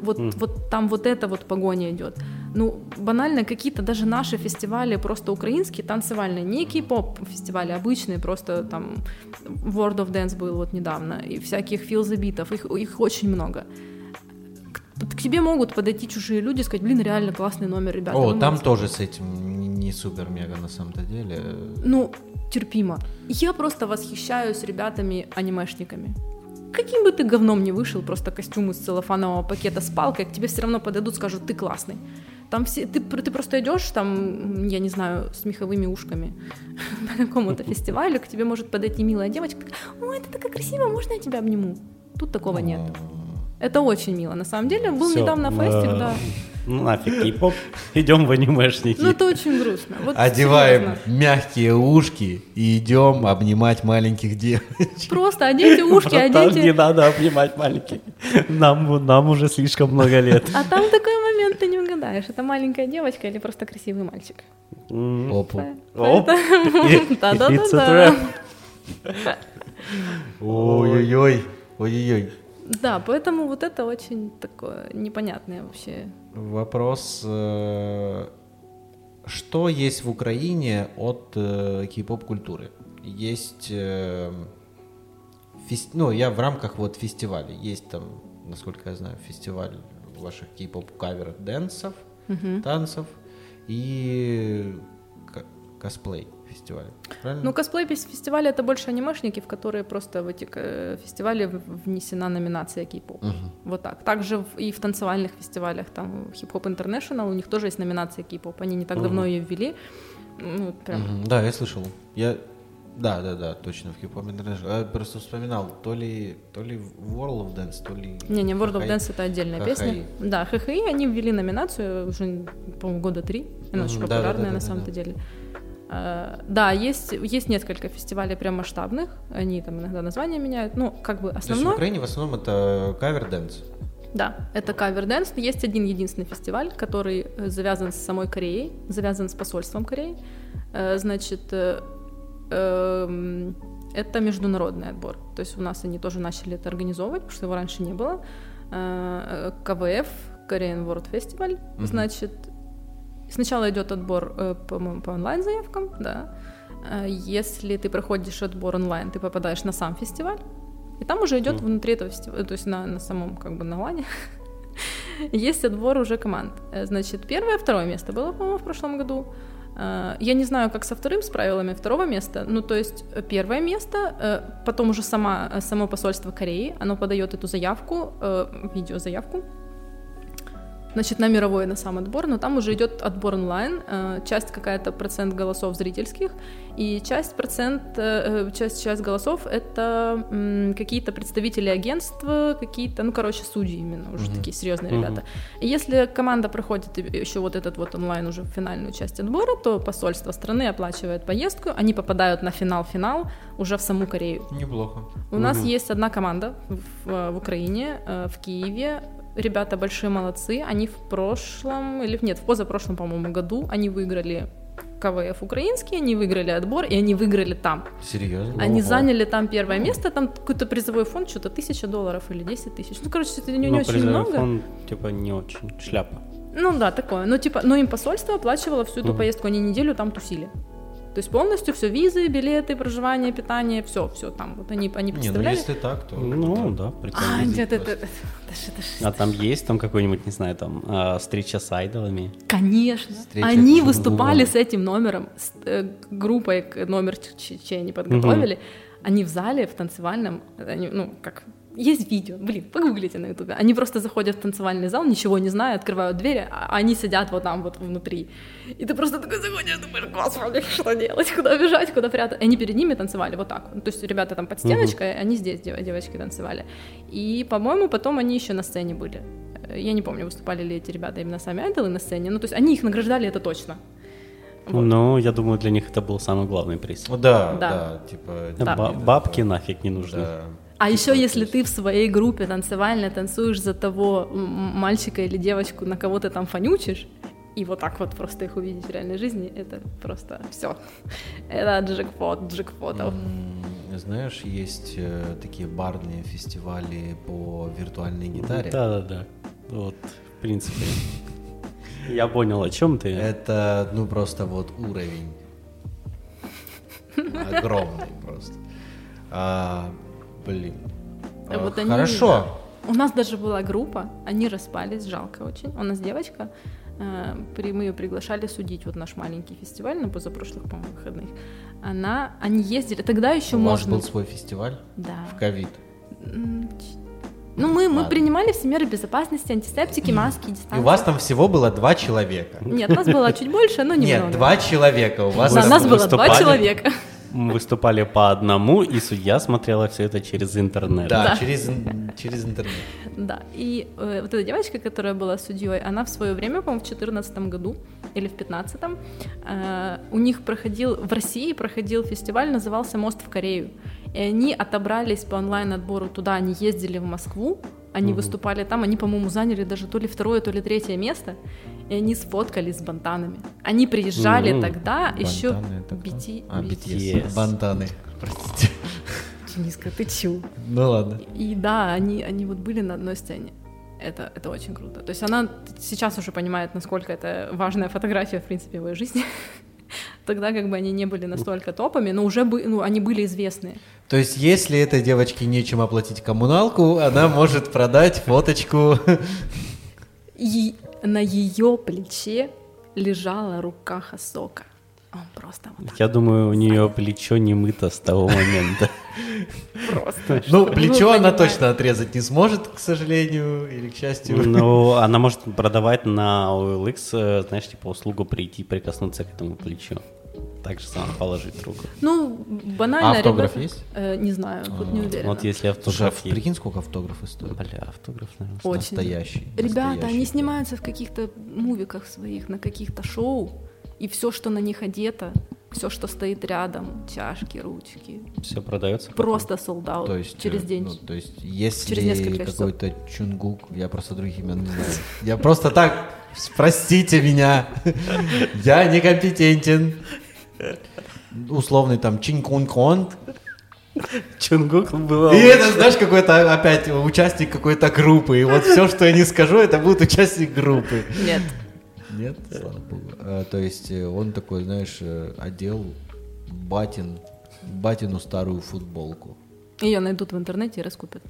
Вот, угу. вот там вот эта вот погоня идет. Ну, банально какие-то даже наши фестивали, просто украинские, танцевальные, не кей-поп фестивали, обычные, просто там World of Dance был вот недавно, и всяких Feel the Beat'ов, их, их очень много к тебе могут подойти чужие люди и сказать, блин, реально классный номер, ребята. О, там тоже с этим не супер-мега на самом-то деле. Ну, терпимо. Я просто восхищаюсь ребятами-анимешниками. Каким бы ты говном не вышел, просто костюм из целлофанового пакета с палкой, к тебе все равно подойдут, скажут, ты классный. Там все, ты, ты просто идешь, там, я не знаю, с меховыми ушками *laughs* на какому-то фестивалю, к тебе может подойти милая девочка, ой, это такая красивая, можно я тебя обниму? Тут такого нет. Это очень мило, на самом деле. Был Всё, недавно фестик, да. Ну нафиг, кей-поп, *laughs* идем в анимешники. Ну это очень грустно. Вот Одеваем серьезно. мягкие ушки и идем обнимать маленьких девочек. Просто оденьте ушки, Братан, оденьте... не надо обнимать маленьких. Нам, нам уже слишком много лет. А там такой момент ты не угадаешь, это маленькая девочка или просто красивый мальчик. Опу. Оп. *laughs* Да-да-да. Ой-ой-ой. Ой-ой-ой. Да, поэтому вот это очень такое непонятное вообще. Вопрос, э, что есть в Украине от э, кей-поп культуры? Есть, э, ну, я в рамках вот фестиваля, есть там, насколько я знаю, фестиваль ваших кей-поп кавер дэнсов, угу. танцев и косплей фестивале. Правильно? Ну, косплей фестиваля это больше анимешники, в которые просто в эти э, фестивали внесена номинация кей-поп. Угу. Вот так. Также в, и в танцевальных фестивалях, там хип-хоп интернешнл, у них тоже есть номинация кей-поп. Они не так угу. давно ее ввели. Ну, прям... угу. Да, я слышал. Я да, да, да, точно, в Hop International. Я просто вспоминал, то ли, то ли World of Dance, то ли... Не, не, World of Dance это отдельная ХХИ. песня. Да, ХХИ, они ввели номинацию уже, по-моему, года три. Она очень популярная да, да, на самом-то деле. Э, да, есть, есть несколько фестивалей прям масштабных, они там иногда названия меняют, ну, как бы основной... То есть в Украине в основном это cover dance? Да, это cover dance. Есть один единственный фестиваль, который э, завязан с самой Кореей, завязан с посольством Кореи. Э, значит, эм, это международный отбор. То есть у нас они тоже начали это организовывать, потому что его раньше не было. КВФ, Korean World Festival, mm-hmm. значит, Сначала идет отбор, э, по-моему, по онлайн-заявкам, да. Э, если ты проходишь отбор онлайн, ты попадаешь на сам фестиваль, и там уже идет mm. внутри этого фестиваля, то есть на, на самом как бы на лане, *laughs* есть отбор уже команд. Э, значит, первое, второе место было, по-моему, в прошлом году. Я не знаю, как со вторым, с правилами второго места. Ну, то есть первое место, потом уже сама, само посольство Кореи, оно подает эту заявку, видеозаявку, значит, на мировой на сам отбор, но там уже идет отбор онлайн, э, часть какая-то процент голосов зрительских, и часть процент, э, часть, часть голосов это какие-то представители агентства, какие-то, ну, короче, судьи именно, уже mm-hmm. такие серьезные mm-hmm. ребята. И если команда проходит еще вот этот вот онлайн уже финальную часть отбора, то посольство страны оплачивает поездку, они попадают на финал-финал уже в саму Корею. Неплохо. У mm-hmm. нас есть одна команда в, в Украине, э, в Киеве, ребята большие молодцы. Они в прошлом, или нет, в позапрошлом, по-моему, году они выиграли КВФ украинский, они выиграли отбор, и они выиграли там. Серьезно? Они Ого. заняли там первое место, там какой-то призовой фонд, что-то тысяча долларов или 10 тысяч. Ну, короче, это не, не очень много. фонд, типа, не очень, шляпа. Ну да, такое. Ну, типа, но им посольство оплачивало всю эту угу. поездку, они неделю там тусили. То есть полностью все визы, билеты, проживание, питание, все, все там. Вот они, они представляли. Не, ну если так, то. Ну да, прикольно. А, нет, это, это, а там есть там какой-нибудь, не знаю, там э, встреча с айдолами? Конечно. Встреча они выступали с этим номером, с э, группой номер чей они подготовили. Угу. Они в зале, в танцевальном, они, ну, как есть видео, блин, погуглите на ютубе. Они просто заходят в танцевальный зал, ничего не зная, открывают двери, а они сидят вот там вот внутри. И ты просто такой заходишь, думаешь, господи, что делать, куда бежать, куда прятать. И они перед ними танцевали вот так. То есть ребята там под стеночкой, uh-huh. они здесь девочки танцевали. И, по-моему, потом они еще на сцене были. Я не помню, выступали ли эти ребята именно сами айдолы на сцене. Ну, то есть они их награждали, это точно. Вот. Ну, я думаю, для них это был самый главный приз. Ну да, да, да типа... Да. Бабки нафиг не нужны. Да. А еще если ты в своей группе танцевальной танцуешь за того мальчика или девочку, на кого ты там фонючишь, и вот так вот просто их увидеть в реальной жизни, это просто все. *laughs* Это джекпот, джекпотов. Знаешь, есть э, такие барные фестивали по виртуальной гитаре. Да-да-да. Вот, в принципе. *laughs* Я понял, о чем ты. Это, ну, просто вот уровень. *laughs* Огромный просто. А, Блин. А вот они, Хорошо. У нас даже была группа, они распались, жалко очень. У нас девочка, э, мы ее приглашали судить, вот наш маленький фестиваль на позапрошлых, по-моему, выходных. Она, они ездили, тогда еще У можно... У вас был свой фестиваль? Да. В ковид? Ну, мы, мы принимали все меры безопасности, антисептики, маски, дистанции. И у вас там всего было два человека? Нет, нас было чуть больше, но не Нет, два человека. У вас да, нас было два человека. Мы выступали по одному, и судья смотрела все это через интернет. Да, да. Через, через интернет. Да, и э, вот эта девочка, которая была судьей, она в свое время, по-моему, в 2014 году или в 2015, э, у них проходил, в России проходил фестиваль, назывался «Мост в Корею». И они отобрались по онлайн-отбору туда, они ездили в Москву, они угу. выступали там, они, по-моему, заняли даже то ли второе, то ли третье место и они сфоткались с бантанами. Они приезжали mm-hmm. тогда Бантаны еще BT... А, BTS. BTS. Бантаны, простите. Дениска, ты чу. Ну ладно. И, и да, они, они вот были на одной сцене. Это, это очень круто. То есть она сейчас уже понимает, насколько это важная фотография, в принципе, в ее жизни. *laughs* Тогда как бы они не были настолько топами, но уже бы, ну, они были известные. То есть, если этой девочке нечем оплатить коммуналку, она может продать фоточку. И на ее плече лежала рука Хасока. Он просто вот Я думаю, у нее плечо не мыто с того момента. Просто. Ну, плечо она точно отрезать не сможет, к сожалению, или к счастью. Ну, она может продавать на OLX, э, знаешь, типа услугу прийти прикоснуться к этому плечу так же самое положить руку. Ну, банально. А автограф ребята, есть? Э, не знаю, а, не уверена. Вот если автограф Слушай, а прикинь, сколько автографы стоят? Бля, автограф, наверное. Очень. Настоящий. Ребята, настоящий, они снимаются в каких-то мувиках своих, на каких-то шоу, и все, что на них одето, все, что стоит рядом, чашки, ручки. Все продается. Просто солдат то есть, через э, день. Ну, то есть, если через какой-то чунгук, я просто других имен не знаю. Я просто так, простите меня, *laughs* я некомпетентен условный там Чинкун-кон. Чунгук был. И это, знаешь, какой-то опять участник какой-то группы. И вот все, что я не скажу, это будет участник группы. Нет. Нет, слава богу. А, то есть э, он такой, знаешь, э, одел батин, батину старую футболку. Ее найдут в интернете и раскупят.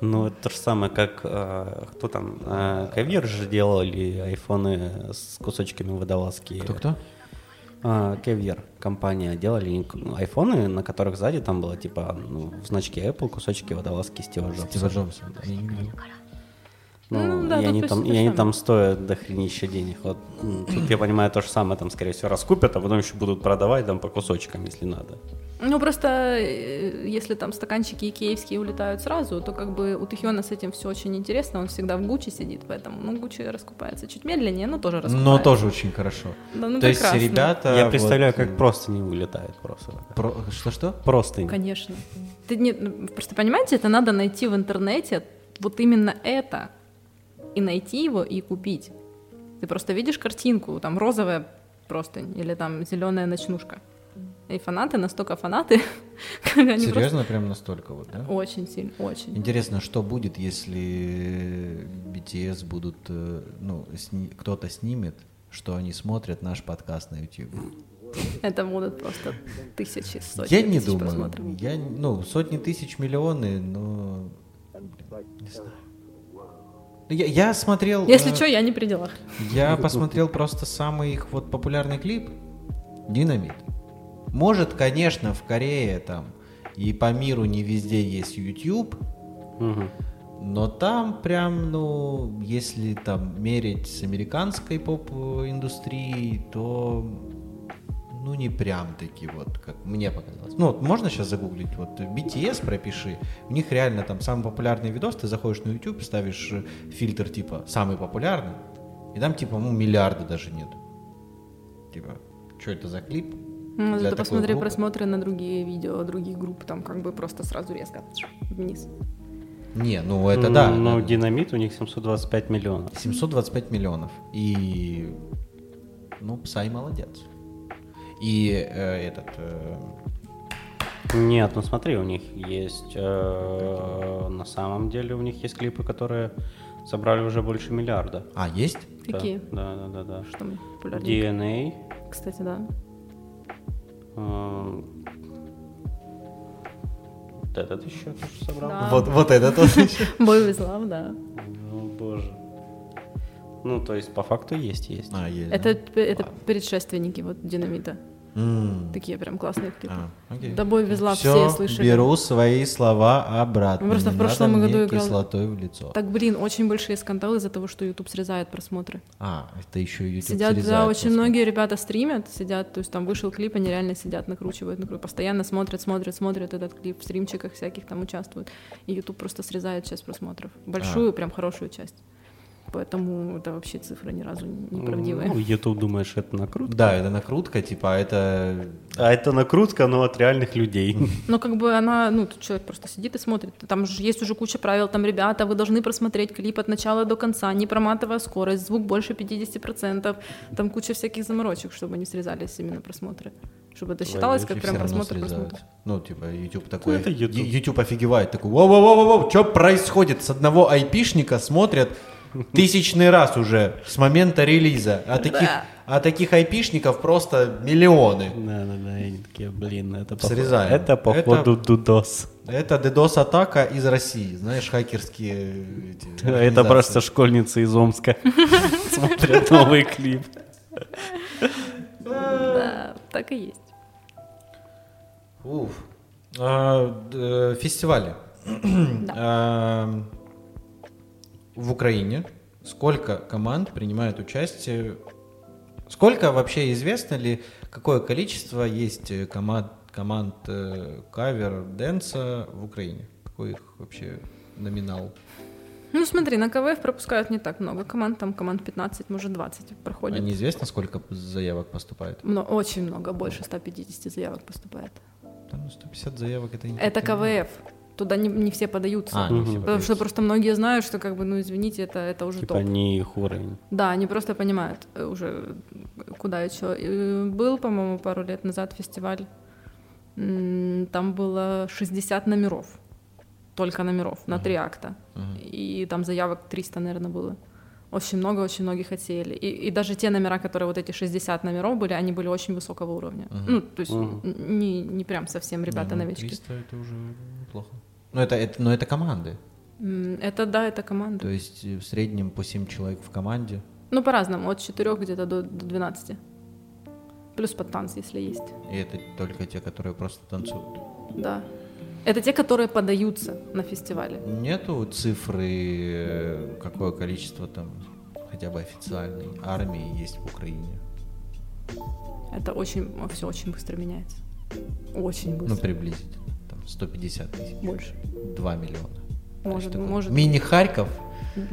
Ну, это то же самое, как э, кто там, э, Кавир же делали айфоны с кусочками водолазки. Кто-кто? Э, Кавир, компания, делали айфоны, на которых сзади там было типа ну, в значке Apple кусочки водолазки Стива Джобса. Стива Джобса, да. Ну, Ну, да, и, они там, и они там стоят до хренища денег. Вот тут, я понимаю, то же самое там, скорее всего, раскупят, а потом еще будут продавать там по кусочкам, если надо. Ну, просто э, если там стаканчики икеевские улетают сразу, то как бы у Тахиона с этим все очень интересно, он всегда в Гуччи сидит, поэтому, ну, Гуччи раскупается чуть медленнее, но тоже раскупается. Но тоже очень хорошо. Да, ну, То есть прекрасно. ребята... я представляю, вот, как просто не улетает просто. про- Что-что? Просто. Конечно. Ты не, ну, просто понимаете, это надо найти в интернете вот именно это, и найти его, и купить. Ты просто видишь картинку, там розовая простынь, или там зеленая ночнушка. И фанаты настолько фанаты, *laughs* они просто Серьезно, прям настолько вот, да? очень сильно, очень. Интересно, что будет, если BTS будут, э, ну, сни- кто-то снимет, что они смотрят наш подкаст на YouTube. Это будут просто тысячи, сотни я не тысяч думаю. просмотров. Я, ну, сотни тысяч, миллионы, но... Не знаю. Я, я смотрел... Если э, что, я не при делах. Я посмотрел просто самый их вот популярный клип «Динамит». Может, конечно, в Корее там и по миру не везде есть YouTube, Мгм. но там прям, ну, если там мерить с американской поп-индустрией, то, ну, не прям таки вот, как мне показалось. Ну, вот можно сейчас загуглить, вот BTS пропиши, у них реально там самый популярный видос, ты заходишь на YouTube, ставишь э, фильтр типа «самый популярный», и там типа, ну, миллиарда даже нет. Типа, что это за клип? Ну, Для зато посмотри группы? просмотры на другие видео других групп, там как бы просто сразу резко вниз. Не, ну это да. Но да. динамит у них 725 миллионов. 725 миллионов. И, ну, Псай молодец. И э, этот... э, Нет, ну смотри, у них есть... э, на самом деле у них есть клипы, которые собрали уже больше миллиарда. а, есть? Да, Какие? Да, да, да, да. Что мы популярнее? DNA. Кстати, да. э, Вот этот еще тоже собрал. Да. Вот, вот это тоже. *laughs* Бой with Love, да. О боже. Ну, то есть, по факту есть, есть. А, есть. Это, да? это предшественники вот Динамита. М. Такие прям классные клипы. А, окей. Да Love Всё, все слышали. беру свои слова обратно. Просто Не в прошлом надо году играл- кислотой в лицо. Так, блин, очень большие скандалы из-за того, что YouTube срезает просмотры. А, это еще YouTube сидят, да, срезает очень просто. многие ребята стримят, сидят, то есть там вышел клип, они реально сидят, накручивают, накручивают, постоянно смотрят, смотрят, смотрят этот клип, в стримчиках всяких там участвуют. И YouTube просто срезает часть просмотров. Большую, А. прям хорошую часть. Поэтому это вообще цифры ни разу не правдивые. Ну, YouTube думаешь, это накрутка? Да, это накрутка, типа, а это... А это накрутка, но от реальных людей. *laughs* Но как бы она, ну, тут человек просто сидит и смотрит. Там же есть уже куча правил, там, ребята, вы должны просмотреть клип от начала до конца, не проматывая скорость, звук больше 50%, там куча всяких заморочек, чтобы не срезались именно просмотры. Чтобы это считалось как прям просмотр. Ну, типа, YouTube такой... это YouTube. YouTube офигевает, такой, воу-воу-воу-воу, что происходит? С одного айпишника смотрят тысячный раз уже с момента релиза. А таких, Да. а таких айпишников просто миллионы. Да, да, да, и они такие, блин, это Срезаем. это походу дудос. Это DDoS-атака из России, знаешь, хакерские эти *laughs* Это просто школьницы из Омска *laughs* смотрят новый клип. Да, так и есть. Уф. А, д- фестивали. *clears throat* А, В Украине сколько команд принимает участие? Сколько вообще известно ли, какое количество есть э, команд, команд э, кавер дэнса в Украине? Какой их вообще номинал? Ну смотри, на КВФ пропускают не так много команд, там команд 15, может 20 А проходит. неизвестно, сколько заявок поступает? Но очень много, больше 150 заявок поступает. Там ну, 150 заявок это не Это так много. Туда не, не все подаются. А, не все Потому подаются. что просто многие знают, что как бы, ну извините, это, это уже Типа топ. не их уровень. Да, они просто понимают э, уже, куда и что. Был, по-моему, пару лет назад фестиваль. Там было 60 номеров. Только номеров на три акта. И там заявок 300, наверное, было. Очень много, очень многие хотели. И, и даже те номера, которые вот эти 60 номеров были, они были очень высокого уровня. Ну, то есть н- не, не прям совсем Не, ну, ребята-новички. 300 это уже неплохо. Ну это, это, но это команды. Это да, это команда. То есть э, в среднем по 7 человек в команде. Ну, по-разному, от 4 где-то до, до 12. Плюс под танцы, если есть. И это только те, которые просто танцуют. Да. Это те, которые подаются на фестивале. Нету цифры, э, какое количество там хотя бы официальной армии есть в Украине? Это очень, все очень быстро меняется. Очень быстро. Ну, приблизительно. Там 150 тысяч. Больше. 2 миллиона. Может, такой может. Мини-Харьков.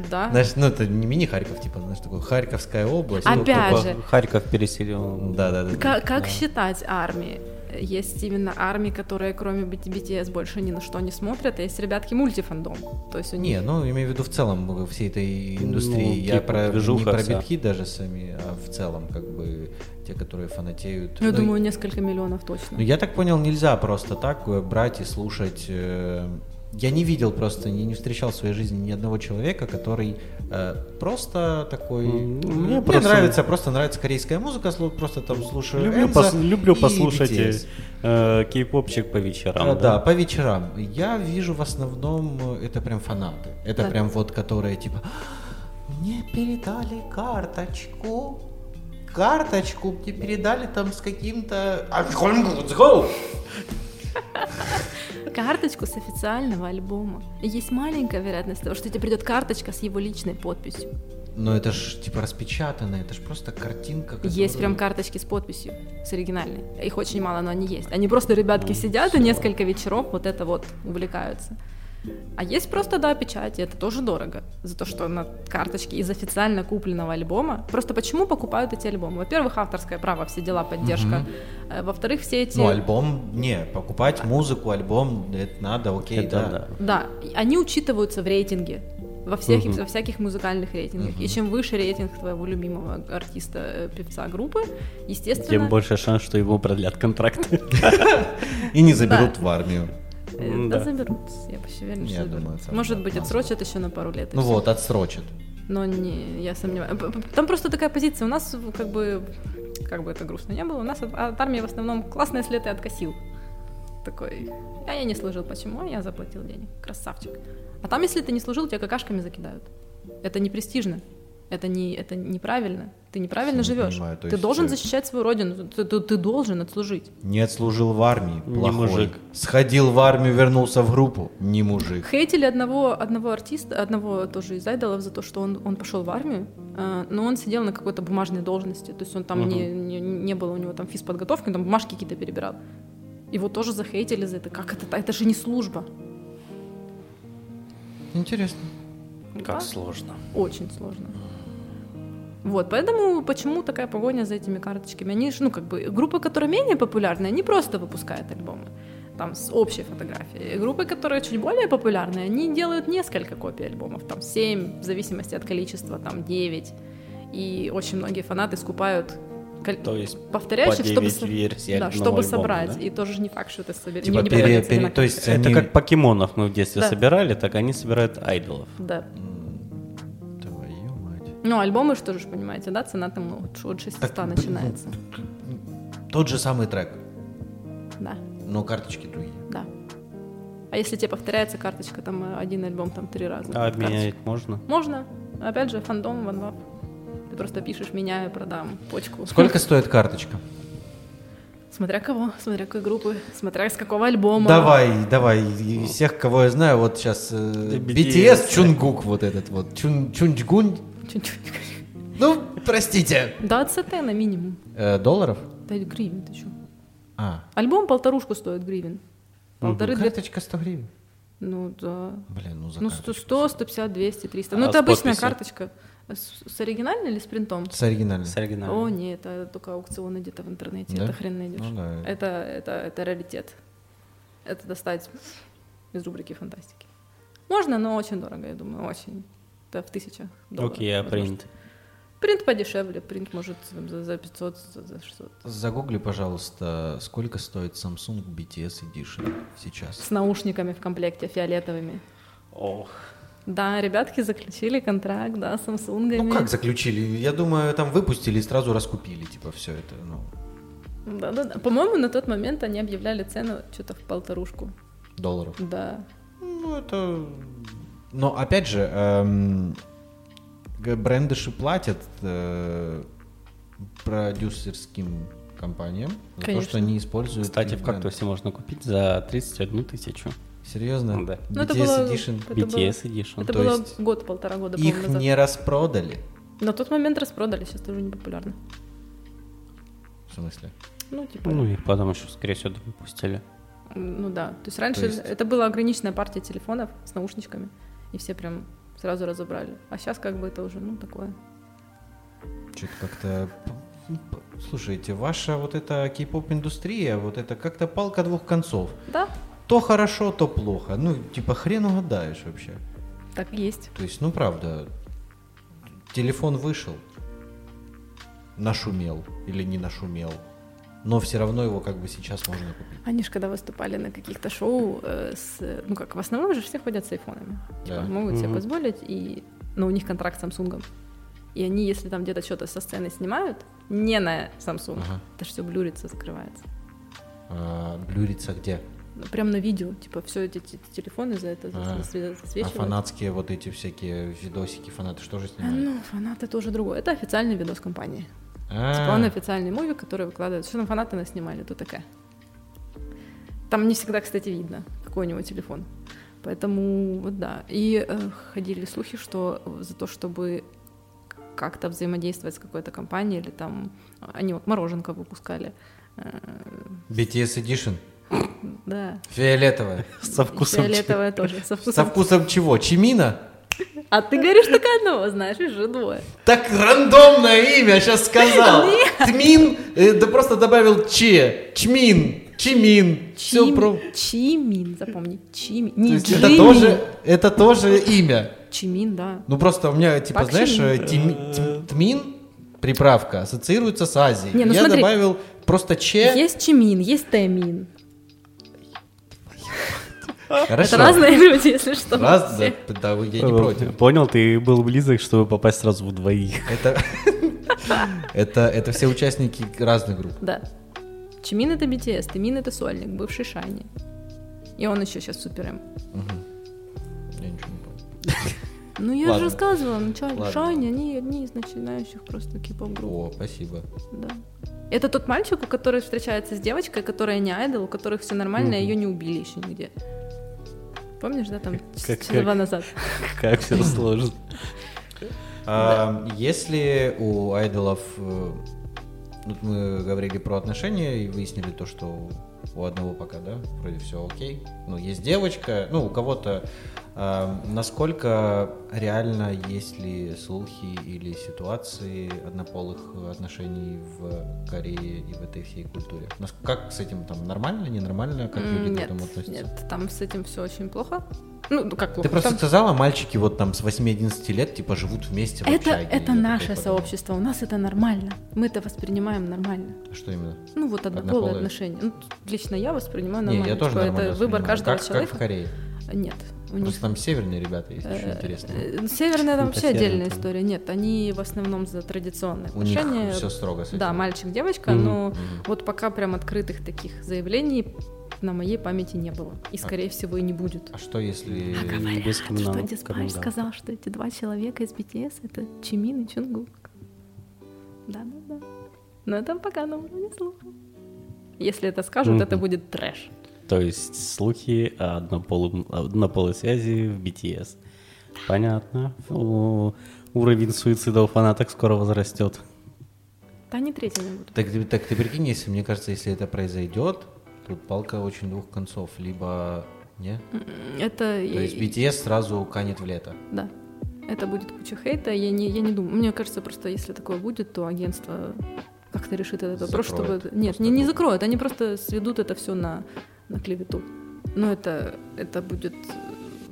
Да. Знаешь, ну это не мини-Харьков, типа, знаешь, такой Харьковская область. Ну, Опять Только же. Харьков переселил. Да, да, да. Как, как да. считать армии? Есть именно армии, которые кроме BTS больше ни на что не смотрят, а есть ребятки мультифандом. То есть у них Не, ну имею в виду в целом э, всей этой индустрии. Ну, Я типа про не про битхит даже сами, а в целом как бы те, которые фанатеют. я Ну, думаю, несколько миллионов точно. Ну, я так понял, нельзя просто так э, брать и слушать. э, Я не видел просто, не, не встречал в своей жизни ни одного человека, который э, просто такой. Мне, мне просто- нравится, просто нравится корейская музыка, просто там слушаю. Люблю, Энзо пос- люблю и послушать BTS. э, кей-попчик по вечерам. Э, да. по вечерам. Я вижу в основном э, это прям фанаты. Это Да. прям вот которые типа мне передали карточку. Карточку мне передали там с каким-то. *laughs* Карточку с официального альбома. Есть маленькая вероятность того, что тебе придет карточка с его личной подписью. Но это ж типа распечатано, это ж просто картинка. Есть которую- прям карточки с подписью, с оригинальной. Их очень мало, но они есть. Они просто ребятки сидят и несколько вечеров вот это вот увлекаются. А есть просто, да, печати, это тоже дорого. За то, что на карточке из официально купленного альбома. Просто почему покупают эти альбомы? Во-первых, авторское право, все дела, поддержка. Э, Во-вторых, все эти... Ну, альбом, не, покупать музыку, альбом, это надо, окей, Это да. да. Да, и они учитываются в рейтинге. Во всех, во всяких музыкальных рейтингах. И чем выше рейтинг твоего любимого артиста, э, певца группы, естественно... Тем больше шанс, что его продлят контракт. *laughs* И не заберут в армию. Э, Да, да. заберут. Я почти уверена, что заберут. Может быть, отсрочат еще на пару лет. Ну вот, отсрочат. Но не, я сомневаюсь. Там просто такая позиция. У нас как бы, как бы это грустно не было, у нас от, от армии в основном классно, если ты откосил. Такой, а я не служил, почему? Я заплатил денег. Красавчик. А там, если ты не служил, тебя какашками закидают. Это не престижно. Это, не, это неправильно. Ты неправильно Не живешь. понимаю, ты есть, должен э, защищать свою родину. Ты, ты- ты должен отслужить. Не отслужил в армии, Не плохой. мужик. Сходил в армию, вернулся в группу, не мужик. Хейтили одного, одного артиста, одного тоже из айдолов за то, что он, он пошел в армию, э, но он сидел на какой-то бумажной должности, то есть он там не, не, не было у него там физподготовки, он там бумажки какие-то перебирал. Его тоже захейтили за это. Как это? Это же не служба. Интересно. Как Да? сложно. Очень сложно. Вот, поэтому почему такая погоня за этими карточками? Они ж, ну, как бы, группы, которые менее популярны, они просто выпускают альбомы, там, с общей фотографией. И группы, которые чуть более популярны, они делают несколько копий альбомов, там, 7, в зависимости от количества, там, 9. И очень многие фанаты скупают То есть повторяющих, по чтобы, 9 со- версий да, чтобы альбома, собрать. да? И тоже не факт, что это соберешь. Типа не пере- пере- то есть Это они- как покемонов мы в детстве Да. собирали, так они собирают айдолов. Да. Ну, альбомы, что же, понимаете, да, цена там ну, от- от 600 Так, начинается. Тот же самый трек, Да. но карточки другие. Да. А если тебе повторяется карточка, там э, один альбом там три раза. А карточка. обменять можно? Можно. Опять же, фандом, ванвап. Ты просто пишешь, меняю, продам, почку. Сколько *laughs* стоит карточка? Смотря кого, смотря какой группы, смотря с какого альбома. Давай, давай, из всех, кого я знаю, вот сейчас Да, BTS, BTS. Чунгук вот этот вот, Чун, Чунчгун, Чуть-чуть. ну, простите. Да, от СТ на минимум. Э, долларов? Да, гривен, ты что? А, Альбом полторушку стоит гривен. Полторы, две... карточка 100 гривен. Ну, да. Блин, ну за Ну, карточку. 100, 150, 200, 300. А Ну, это обычная подписью? карточка. С, с оригинальной или с принтом? С оригинальной. С оригинальным. О, нет, это только аукционы где-то в интернете. Да? Это хрен найдешь. Ну да. Это, это, это раритет. Это достать из рубрики фантастики. Можно, но очень дорого, я думаю, очень. Это в тысячах долларов. Окей, а возможно. принт? Принт подешевле, принт может за, за 500, за, за 600. Загугли, пожалуйста, сколько стоит Samsung BTS Edition сейчас? С наушниками в комплекте, фиолетовыми. Ох. Да, ребятки заключили контракт, да, с Samsung. Ну как заключили? Я думаю, там выпустили и сразу раскупили, типа, все это, ну, Да-да-да. По-моему, на тот момент они объявляли цену что-то в полторушку. долларов. Да. Ну, это... Но, опять же, эм, бренды же платят э, продюсерским компаниям за то, Конечно. что они используют Кстати, в кактусе можно купить за 31 тысячу. Серьезно? Да. Ну, это BTS было- Edition. Это было- BTS Edition. Это То было год-полтора года, Их назад. не распродали. На тот момент распродали, сейчас тоже не популярно. В смысле? Ну, типа, Ну, их потом еще, скорее всего, выпустили. ну да. То есть раньше То есть- это была ограниченная партия телефонов с наушничками, и все прям сразу разобрали. А сейчас как бы это уже, ну, такое. Что-то как-то... Слушайте, ваша вот эта кей-поп-индустрия, вот это как-то палка двух концов. Да, То хорошо, то плохо. Ну, типа, хрен угадаешь вообще. так и есть. То есть, ну, правда, телефон вышел, нашумел или не нашумел, но все равно его как бы сейчас можно купить. Они же когда выступали на каких-то шоу э, с... Ну как, в основном же все ходят с айфонами. Типа, Да. могут себе Мгм. позволить, и... но у них контракт с Samsung. И они, если там где-то что-то со сцены снимают, не на Samsung, Ага. это все блюрится, закрывается. А, блюрится где? Ну, Прям на видео, типа, все эти те- телефоны за это А. засве- А засвечивают. фанатские вот эти всякие видосики, фанаты что же А, снимают? Ну, фанаты это уже другое. Это официальный видос компании. А, Типа он официальный муви, который выкладывает. Что там фанаты наснимали, то такая. Там не всегда, кстати, видно, какой у него телефон. Поэтому вот да. И э, ходили слухи, что за то, чтобы как-то взаимодействовать с какой-то компанией, или там они вот мороженка выпускали. э, BTS Edition, да. фиолетовая. Со вкусом Фиолетовая тоже. Со Со вкусом. вкусом чего? Чимина? А ты говоришь только одного, знаешь, и же двое. Так рандомное имя сейчас сказал. *laughs* Тмин, э, да просто добавил че. Чмин, Чимин. Все про... Чимин, запомни. Чимин. То Не есть это тоже, это тоже имя. Чимин, да. Ну просто у меня, типа, Пак знаешь, э, тим- тмин, приправка, ассоциируется с Азией. Не, ну Я смотри. добавил просто че. Есть Чимин, есть Тэмин. Хорошо. Это разные люди, если что. Раз, да, да, я не против. Понял, ты был близок, чтобы попасть сразу в двоих. Это, это, это все участники разных групп. Да. Чимин это BTS, Тэмин это сольник, бывший Шайни. И он еще сейчас супер М. Я ничего не помню. Ну я Ладно. же рассказывала вначале. Ладно. Шайни, они одни из начинающих просто кей-поп групп. О, спасибо. Да. Это тот мальчик, у которого встречается с девочкой, которая не айдол, у которых все нормально, а ее не убили еще нигде. Помнишь, да, там Как- часа два назад? *laughs* Как все сложно. *laughs* Если у айдолов, э, вот мы говорили про отношения и выяснили то, что у одного пока, да, вроде все окей. Ну, есть девочка, ну, у кого-то. А, насколько реально есть ли слухи или ситуации однополых отношений в Корее и в этой всей культуре? Как с этим там нормально, ненормально, как люди М, к Нет, этому относятся? нет, там с этим все очень плохо. Ну, ну, как плохо? Ты просто Там- сказала, мальчики вот там с 8-11 лет типа живут вместе в Это, общаге. это наше сообщество, у нас это нормально. Мы это воспринимаем нормально. Что именно? Ну, вот однополые Однополые? отношения. Ну, лично я воспринимаю Не, нормально. я тоже Типа, нормально Это выбор воспринимаю. каждого как, человека. Как в Корее. Нет, у них... Там северные ребята есть, очень э, интересно. э, Северная там Это вообще отдельная история. Нет, они в основном за традиционные У них отношения. все строго с этим. Да, мальчик-девочка, но вот пока прям открытых таких заявлений на моей памяти не было. И, скорее всего, и не будет. А что если... говорят, без что сказал, что эти два человека из BTS — это Чимин и Чунгук. Да-да-да. Но это пока на уровне слуха. Если это скажут, это будет трэш. То есть слухи о однополом- однополой связи в BTS. Понятно. О, Уровень суицида у фанаток скоро возрастет. Да они третьими будут. Так, ты- так ты прикинь, если, мне кажется, если это произойдет, тут палка очень двух концов. Либо... Не? Это... То есть BTS сразу канет в лето. Да. Это будет куча хейта. Я не, я не думаю. Мне кажется, просто если такое будет, то агентство как-то решит этот вопрос, чтобы... Нет, Просто не, не закроют. Они просто сведут это все на, на клевету. Но это, это будет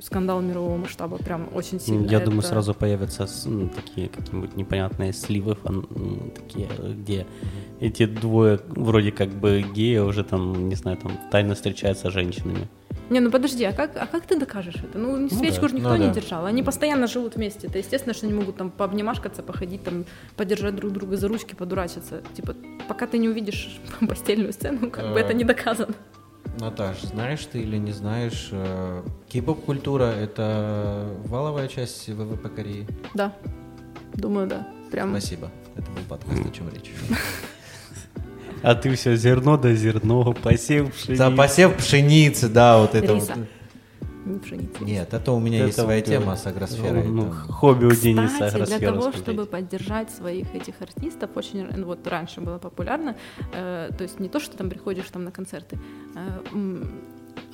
скандал мирового масштаба. Прям очень сильно. Я думаю, Это- сразу появятся ну, такие какие-нибудь непонятные сливы, фан- такие, где эти двое вроде как бы геи уже там, не знаю, там тайно встречаются с женщинами. Не, ну подожди, а как, а как ты докажешь это? Ну, свечку да. же никто Ну не да. держал. Они постоянно живут вместе. Это естественно, что они могут там пообнимашкаться, походить, там, подержать друг друга за ручки, подурачиться. Типа, пока ты не увидишь *laughs* постельную сцену, как бы это не доказано. Наташ, знаешь ты или не знаешь, э, кей-поп-культура — это валовая часть ВВП Кореи? Да. Думаю, да. Прям. Спасибо. Это был подкаст «О чем речь». А ты все зерно да зерно, посев пшеницы. За посев пшеницы, да, вот это Риса. вот. Не пшеница. Нет, это у меня есть Это своя вот, тема э, с агросферой. Ну, там. хобби у Дениса Кстати, для агросферу того, смотреть. чтобы поддержать своих этих артистов, очень ну, вот раньше было популярно, э, то есть не то, что там приходишь там на концерты, э,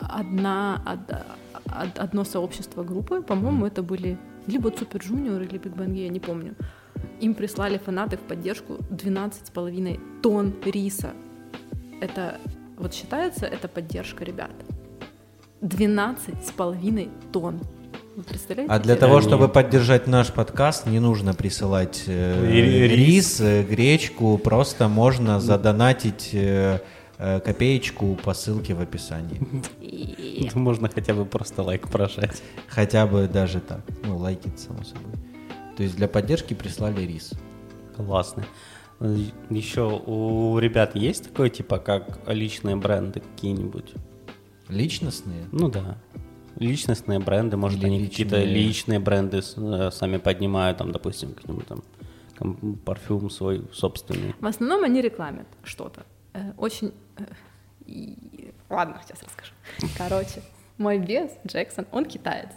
одна, од- од- одно сообщество группы, по-моему, это были либо Супер Junior или Биг Бенги, я не помню. Им прислали фанаты в поддержку 12,5 тонн риса. Это вот считается, это поддержка ребят. 12,5 тонн. Вы представляете? А для того, Они- чтобы поддержать наш подкаст, не нужно присылать э, И- рис, э, гречку, просто можно задонатить э, э, копеечку по ссылке в описании. *laughs* Можно хотя бы просто лайк прожать. Хотя бы даже так. Ну, лайкить, само собой. То есть для поддержки прислали рис. Классно. Еще у ребят есть такое, типа, как личные бренды какие-нибудь? Личностные? Ну да. Личностные бренды, может, Или они личные- какие-то личные бренды э, сами поднимают, там, допустим, какой-нибудь там парфюм свой собственный. В основном они рекламят что-то. Э, Очень... э, Ладно, сейчас расскажу. Короче, мой бес, Джексон, он китаец.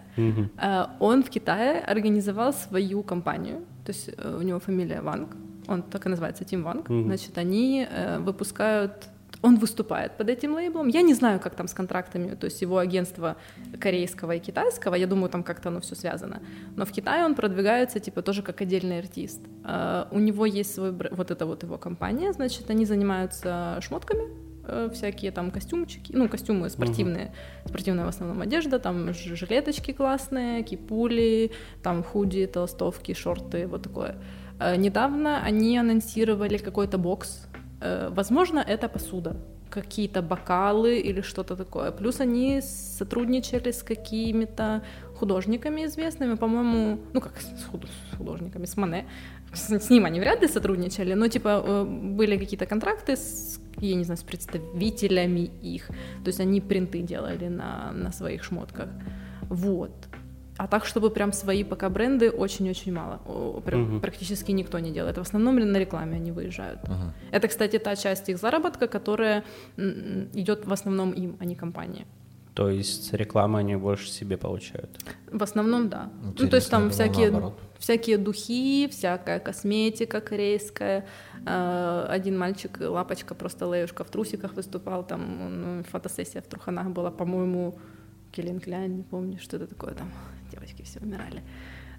Он в Китае организовал свою компанию, то есть у него фамилия Ванг, он так и называется, Тим Ванг. Значит, они выпускают он выступает под этим лейблом. Я не знаю, как там с контрактами, то есть его агентство корейского и китайского, я думаю, там как-то оно все связано. Но в Китае он продвигается, типа, тоже как отдельный артист. Э, У него есть свой, вот это вот его компания, значит, они занимаются шмотками, э, всякие там костюмчики, ну, костюмы спортивные, спортивная в основном одежда, там жилеточки классные, кипули, там худи, толстовки, шорты, вот такое. Э, Недавно они анонсировали какой-то бокс, возможно, это посуда, какие-то бокалы или что-то такое. Плюс они сотрудничали с какими-то художниками известными, по-моему, ну как с худ- с художниками, с Мане. С, с ним они вряд ли сотрудничали, но типа э, были какие-то контракты с, я не знаю, с представителями их. То есть они принты делали на, на своих шмотках. Вот. А так, чтобы прям свои пока бренды, очень-очень мало. Прям Мгм. Практически никто не делает. В основном на рекламе они выезжают. Ага. Это, кстати, та часть их заработка, которая идет в основном им, а не компании. То есть рекламы они больше себе получают. В основном, да. ну, то есть там всякие, наоборот. всякие духи, всякая косметика корейская. Э, Один мальчик, лапочка, просто леюшка в трусиках выступал, там ну, фотосессия в Труханах была, по-моему, Келлин Кляйн, не помню, что это такое там. Девочки все умирали.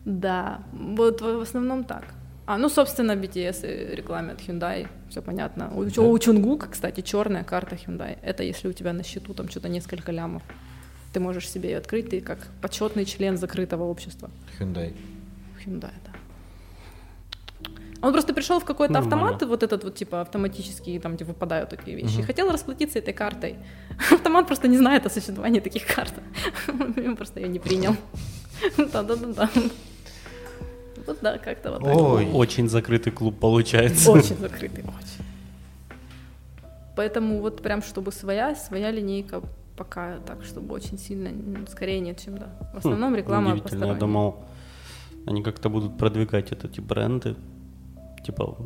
Да, вот в основном так. А, ну, собственно, BTS и рекламят Hyundai, все понятно. У, Да. у Чунгука, кстати, черная карта Hyundai. Это если у тебя на счету там что-то несколько лямов. Ты можешь себе ее открыть, ты как почетный член закрытого общества. Hyundai. Hyundai, да. Он просто пришел в какой-то Нормально. автомат, вот этот вот типа автоматический, там где выпадают такие вещи, Мгм. и хотел расплатиться этой картой. *laughs* Автомат просто не знает о существовании таких карт. *laughs* Он просто ее не принял. *laughs* Да-да-да. Вот да, как-то вот так. Ой. Очень закрытый клуб получается. Очень закрытый, очень. Поэтому вот прям чтобы своя, своя линейка пока так, чтобы очень сильно, скорее нет, чем да. В основном Хм, реклама удивительно. Я думал, они как-то будут продвигать вот эти бренды. Типа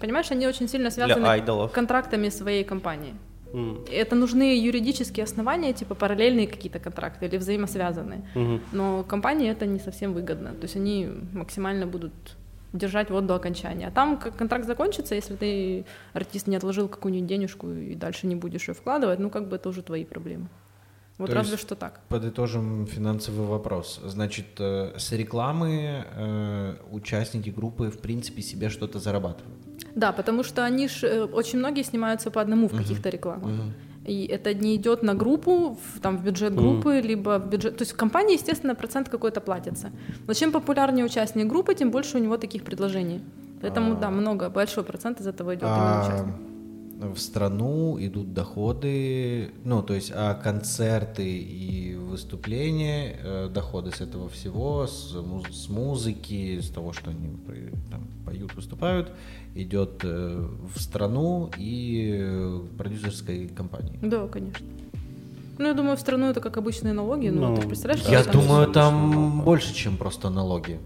Понимаешь, они очень сильно связаны контрактами своей компании. М, Это нужны юридические основания, типа параллельные какие-то контракты или взаимосвязанные. мгм. Но компании это не совсем выгодно. То есть они максимально будут держать вот до окончания. А там как контракт закончится, если ты, артист, не отложил какую-нибудь денежку и дальше не будешь ее вкладывать, ну как бы это уже твои проблемы. Вот То разве что так. Подытожим финансовый вопрос. Значит, э, с рекламы э, участники группы в принципе себе что-то зарабатывают. Да, потому что они ж, э, очень многие снимаются по одному в каких-то рекламах. И это не идет на группу, в, там, в бюджет группы, либо в бюджет... То есть в компании, естественно, процент какой-то платится. Но чем популярнее участник группы, тем больше у него таких предложений. Поэтому, А. да, много, большой процент из этого идет именно А участник. В страну идут доходы, ну, то есть, а концерты и выступления, э, доходы с этого всего, с, муз- с музыки, с того, что они там, поют, выступают, идет э, в страну и э, продюсерской компании. Да, конечно. Ну, я думаю, в страну это как обычные налоги. Ну, Ну, ты представляешь, Я думаю, там больше, чем просто налоги.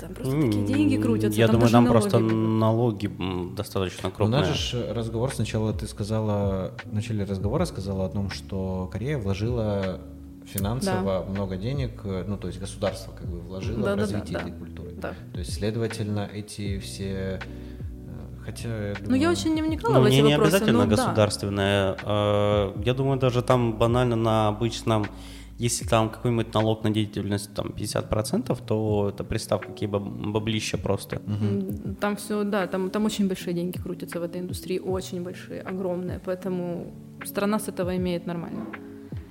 Там просто такие деньги крутятся. Я там думаю, там налоги просто налоги достаточно У крупные. нас же разговор сначала ты сказала, в начале разговора сказала о том, что Корея вложила финансово много денег, ну то есть государство как бы вложило в Да-да-да, развитие да. этой культуры. Да. То есть, следовательно, эти все, э, хотя я Ну, я думаю- очень не вникала Ну, в эти не, не вопросы, обязательно но да. государственное. Э, Я думаю, даже там банально на обычном, если там какой-нибудь налог на деятельность там 50%, то это представь, какие баб- баблища просто. М, Там все, да, там, там очень большие деньги крутятся в этой индустрии, очень большие, огромные, поэтому страна с этого имеет нормально.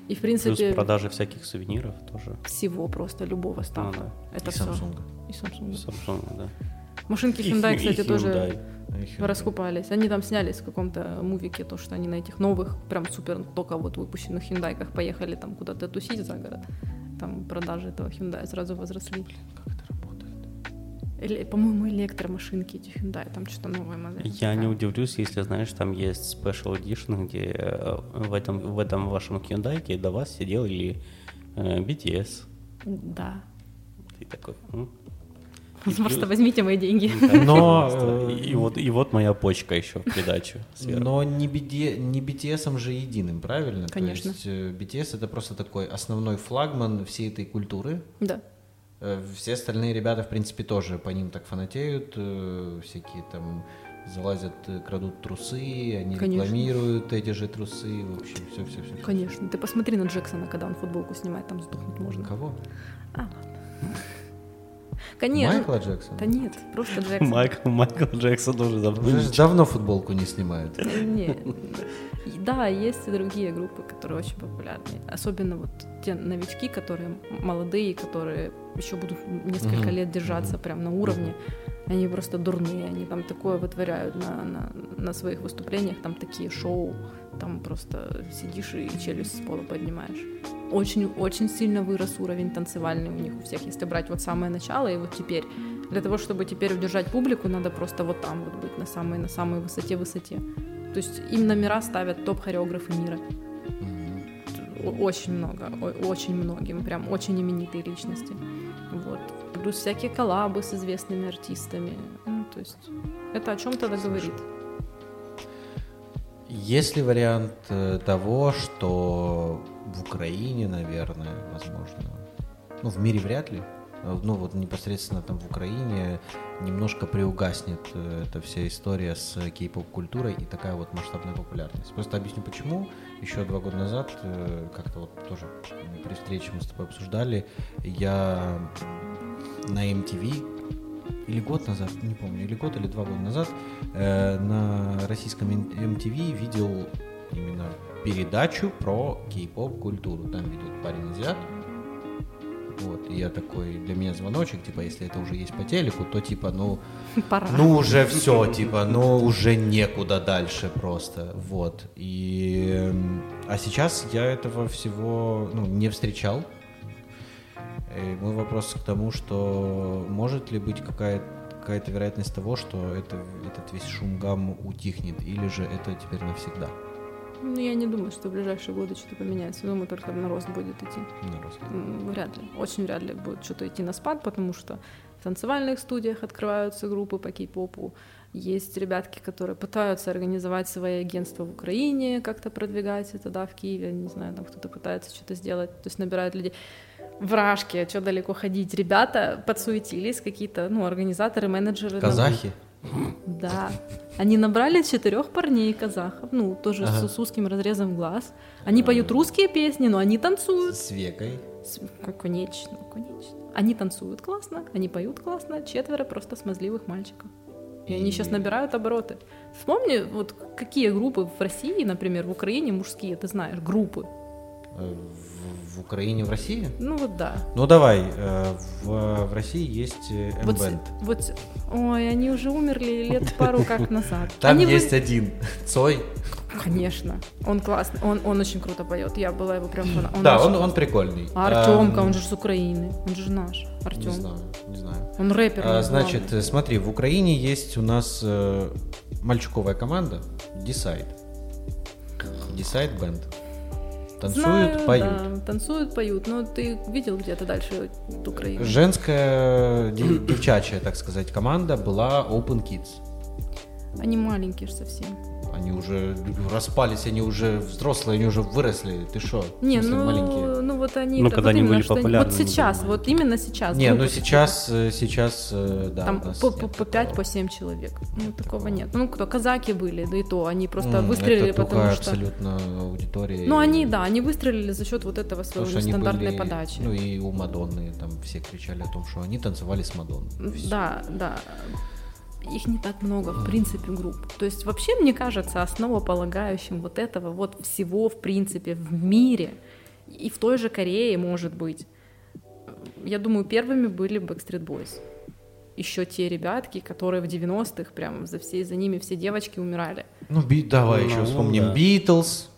И, в Плюс принципе, продажи всяких сувениров тоже. всего просто, любого стафа. да. Это И все. Samsung. И Samsung. Samsung, да. Машинки И Hyundai, Hy- кстати, и тоже Hyundai. Их это- раскупались. Они там снялись в каком-то мувике, то, что они на этих новых, прям супер только вот выпущенных Hyundai поехали там куда-то тусить за город. Там продажи этого Hyundai сразу возросли. Как это работает? Или, по-моему, электромашинки эти Hyundai, там что-то новая модель. Я не такая. удивлюсь, если, знаешь, там есть Special Edition, где э, в этом, в этом вашем Hyundai до вас сидел или э, BTS. Да. Ты такой, «М, Просто возьмите мои деньги. Но, просто». э, и, вот, и вот моя почка еще в придачу. Но не, BTS же единым, правильно? Конечно. То есть э, BTS это просто такой основной флагман всей этой культуры. Да. Э, Все остальные ребята, в принципе, тоже по ним так фанатеют, э, всякие там залазят, э, крадут трусы, они Конечно. рекламируют эти же трусы, в общем, все, все, все. Конечно. Ты посмотри на Джексона, когда он футболку снимает, там сдохнуть можно. Кого? А, ладно. Конечно. Майкла Джексона? Да нет, просто Джексон. Майкл, Майкл Джексон уже давно Уже давно футболку не снимают. Нет. И Да, есть и другие группы, которые очень популярны. Особенно вот те новички, которые молодые, которые еще будут несколько лет держаться прям на уровне. Они просто дурные, они там такое вытворяют на, на, на своих выступлениях, там такие шоу, там просто сидишь и челюсть с пола поднимаешь. Очень, очень сильно вырос уровень танцевальный у них у всех, если брать вот самое начало и вот теперь. Для того, чтобы теперь удержать публику, надо просто вот там вот быть на самой, на самой высоте-высоте. То есть им номера ставят топ-хореографы мира. Очень много, очень многим, прям очень именитые личности. Вот. Плюс всякие коллабы с известными артистами. Ну, то есть это о чем-то говорит. Есть ли вариант э, того, что в Украине, наверное, возможно, ну, в мире вряд ли, э, ну, вот непосредственно там в Украине немножко приугаснет э, эта вся история с кей-поп-культурой и такая вот масштабная популярность. Просто объясню почему. Еще два года назад, как-то вот тоже при встрече мы с тобой обсуждали, я на MTV или год назад, не помню, или год, или два года назад э, на российском MTV видел именно передачу про кей-поп культуру. Там ведет парень азиат. Вот, и я такой, для меня звоночек, типа, если это уже есть по телеку, то типа, ну, *laughs* Пора. ну уже все, типа, ну уже некуда дальше просто, вот. И, эм, а сейчас я этого всего, ну, не встречал. И мой вопрос к тому, что может ли быть какая какая-то вероятность того, что это, этот весь шум гам утихнет, или же это теперь навсегда Ну, я не думаю, что в ближайшие годы что-то поменяется. Думаю, только на рост будет идти. на рост? Вряд ли. Очень вряд ли будет что-то идти на спад, потому что в танцевальных студиях открываются группы по кей-попу. Есть ребятки, которые пытаются организовать свои агентства в Украине, как-то продвигать это, да, в Киеве, не знаю, там кто-то пытается что-то сделать, то есть набирают людей. В Рашке, что далеко ходить, ребята подсуетились, какие-то, ну, организаторы, менеджеры. Казахи? Да. Они набрали четырех парней казахов, ну, тоже с- Ага. с, узким разрезом глаз. Они поют русские песни, но они танцуют. С векой? С- Конечно, конечно. Они танцуют классно, они поют классно, четверо просто смазливых мальчиков. И они И- сейчас набирают обороты. Вспомни, вот какие группы в России, например, в Украине мужские, ты знаешь, группы. Э, В, в Украине, в России? Ну вот да. Ну давай, э, в, в России есть э, Вот, вот, ой, они уже умерли лет *laughs* пару как назад. Там Они вы- есть один, *laughs* Цой. Конечно, он классный, он, он очень круто поет. Я была его прям фана- да, очень он, он прикольный. А Артемка, Эм, он же с Украины, он же наш, Не Артем. знаю, не знаю. Он рэпер. А, значит, главный. э, смотри, в Украине есть у нас э, мальчуковая команда Decide. Decide Band. Танцуют, Знаю, поют. да, танцуют, поют. Но ты видел где-то дальше Украину? Женская, дев- девчачья, так сказать, команда была Open Kids. Они маленькие ж совсем. Они уже распались, они уже взрослые, они уже выросли. Ты что? Не, ну, ну вот они... Ну, да, когда вот они были что популярны, Вот сейчас, вот именно сейчас. Не, ну группы сейчас, э, сейчас, э, да. Там по, по, по 5, такого. по 7 человек. Ну, такого нет. Ну, кто, казаки были, да и то, они просто М, выстрелили, это потому что... абсолютно аудитория. Ну, они, да, они выстрелили за счет вот этого своего что они нестандартной были- подачи. Ну и у Мадонны там все кричали о том, что они танцевали с Мадонной. Да, да. Их не так много, в принципе, групп. То есть вообще, мне кажется, основополагающим вот этого вот всего, в принципе, в мире, и в той же Корее, может быть, я думаю, первыми были Backstreet Boys. Еще те ребятки, которые в 90-х, прям за все, за ними все девочки умирали. Ну, би- давай Ну, еще вспомним да. Битлз,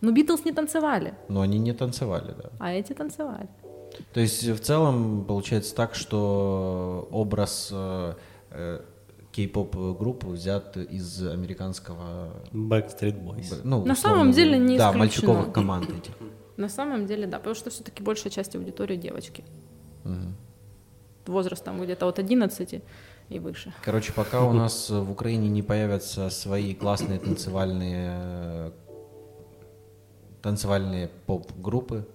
Но Битлз не танцевали, но они не танцевали, да. а эти танцевали. То есть в целом получается так, что образ э, э, кей-поп группы взят из американского, Backstreet Boys. б- ну, На условно, самом деле не да, исключено. мальчиковых команд этих. На самом деле, да, потому что все-таки большая часть аудитории девочки. Мгм. Возраст там где-то от 11 и выше. Короче, пока у нас в Украине не появятся свои классные танцевальные э, танцевальные поп-группы,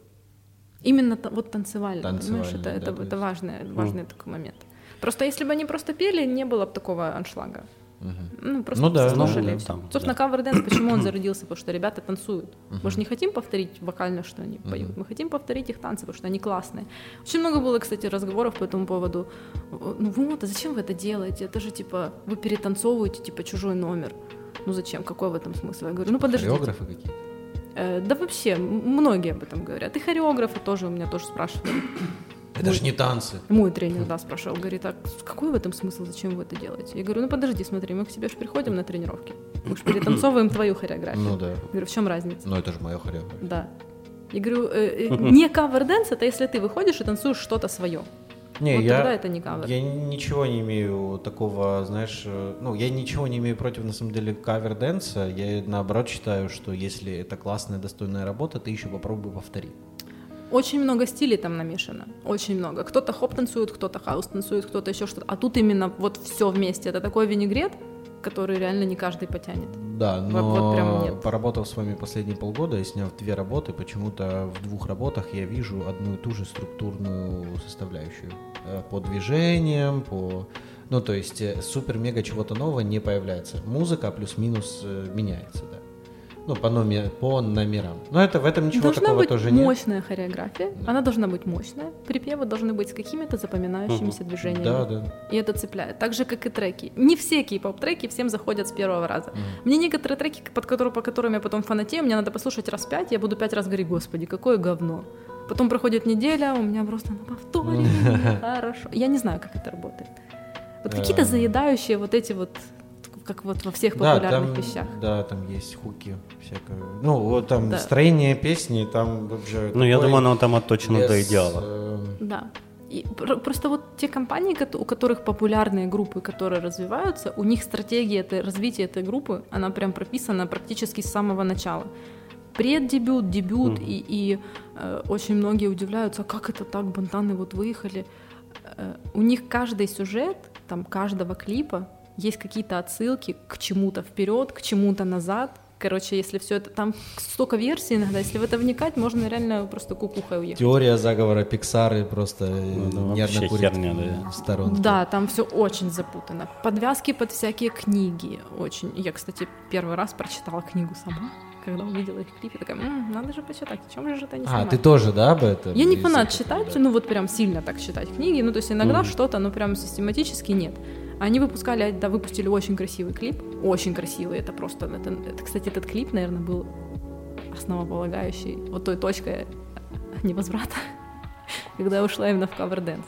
Именно вот танцевально, понимаешь, Танцевально, это, да, это, то это есть. важный, важный такой момент. Просто если бы они просто пели, не было бы такого аншлага. Ну, просто Ну да, слушали ну, там, Собственно, да. cover dance, почему он зародился? Потому что ребята танцуют. Мы же не хотим повторить вокально, что они поют. Мы хотим повторить их танцы, потому что они классные. Очень много было, кстати, разговоров по этому поводу. Ну вот, а зачем вы это делаете? Это же типа вы перетанцовываете типа чужой номер. Ну зачем? Какой в этом смысл? Я говорю, ну подождите. хореографы какие-то. Э, да вообще, многие об этом говорят. И хореографы тоже у меня тоже спрашивали. Это же не танцы. Мой тренер, да, спрашивал, говорит, а какой в этом смысл, зачем вы это делаете? Я говорю, ну подожди, смотри, мы к тебе же приходим на тренировки, мы же *clears throat* перетанцовываем твою хореографию. Ну да. Я говорю, в чем разница? Ну это же моя хореография. Да. Я говорю, э, э, *laughs* не cover dance, это если ты выходишь и танцуешь что-то свое. Не, вот я, тогда это не кавер. я ничего не имею такого, знаешь, э, ну, я ничего не имею против, на самом деле, кавер-дэнса. Я, наоборот, считаю, что если это классная, достойная работа, ты еще попробуй повтори. Очень много стилей там намешано, очень много. Кто-то хоп танцует, кто-то хаус танцует, кто-то еще что-то. А тут именно вот все вместе. Это такой винегрет, который реально не каждый потянет. Да, но вот прям нет. поработав с вами последние полгода и сняв две работы, почему-то в двух работах я вижу одну и ту же структурную составляющую. Э, По движениям, по... Ну, то есть э, супер-мега чего-то нового не появляется. Музыка плюс-минус э, меняется, да. Ну, по, номер, по номерам. Но это в этом ничего должна такого быть тоже нет. мощная хореография, она должна быть мощная, припевы должны быть с какими-то запоминающимися движениями. Да, да. И это цепляет. Так же, как и треки. Не все кей-поп треки всем заходят с первого раза. Мне некоторые треки, под которые, по которым я потом фанатею, мне надо послушать раз пять, я буду пять раз говорить, господи, какое говно. Потом проходит неделя, у меня просто на повторе, *laughs* хорошо. Я не знаю, как это работает. Вот какие-то Эм. заедающие вот эти вот, как вот во всех Да, популярных там, вещах. да, там есть хуки всякое. Ну, вот там Да. строение песни, там вообще... Ну, я думаю, оно там отточено до лес, идеала. э, Да. И пр- просто вот те компании, у которых популярные группы, которые развиваются, у них стратегия этой, развития этой группы, она прям прописана практически с самого начала. Преддебют, дебют, Мгм. и, и, э, очень многие удивляются, «А как это так, бантаны вот выехали. Э, у них каждый сюжет, там, каждого клипа есть какие-то отсылки к чему-то вперед, к чему-то назад. Короче, если все это там столько версий иногда, если в это вникать, можно реально просто кукухой уехать. Теория заговора Пиксары просто Ну, да, нервно курит херня, да. в сторонке. Да, там все очень запутано. Подвязки под всякие книги. Очень. Я, кстати, первый раз прочитала книгу сама, когда увидела их клипы, такая, «М, надо же почитать, о чем же это они А, снимают?» ты тоже, да, об этом? Я не фанат читать, да. ну вот прям сильно так читать книги, ну то есть иногда Мгм. что-то, но прям систематически нет. Они выпускали, да, выпустили очень красивый клип, очень красивый, это просто, это, это, кстати, этот клип, наверное, был основополагающий, вот той точкой невозврата, *laughs* когда я ушла именно в cover dance.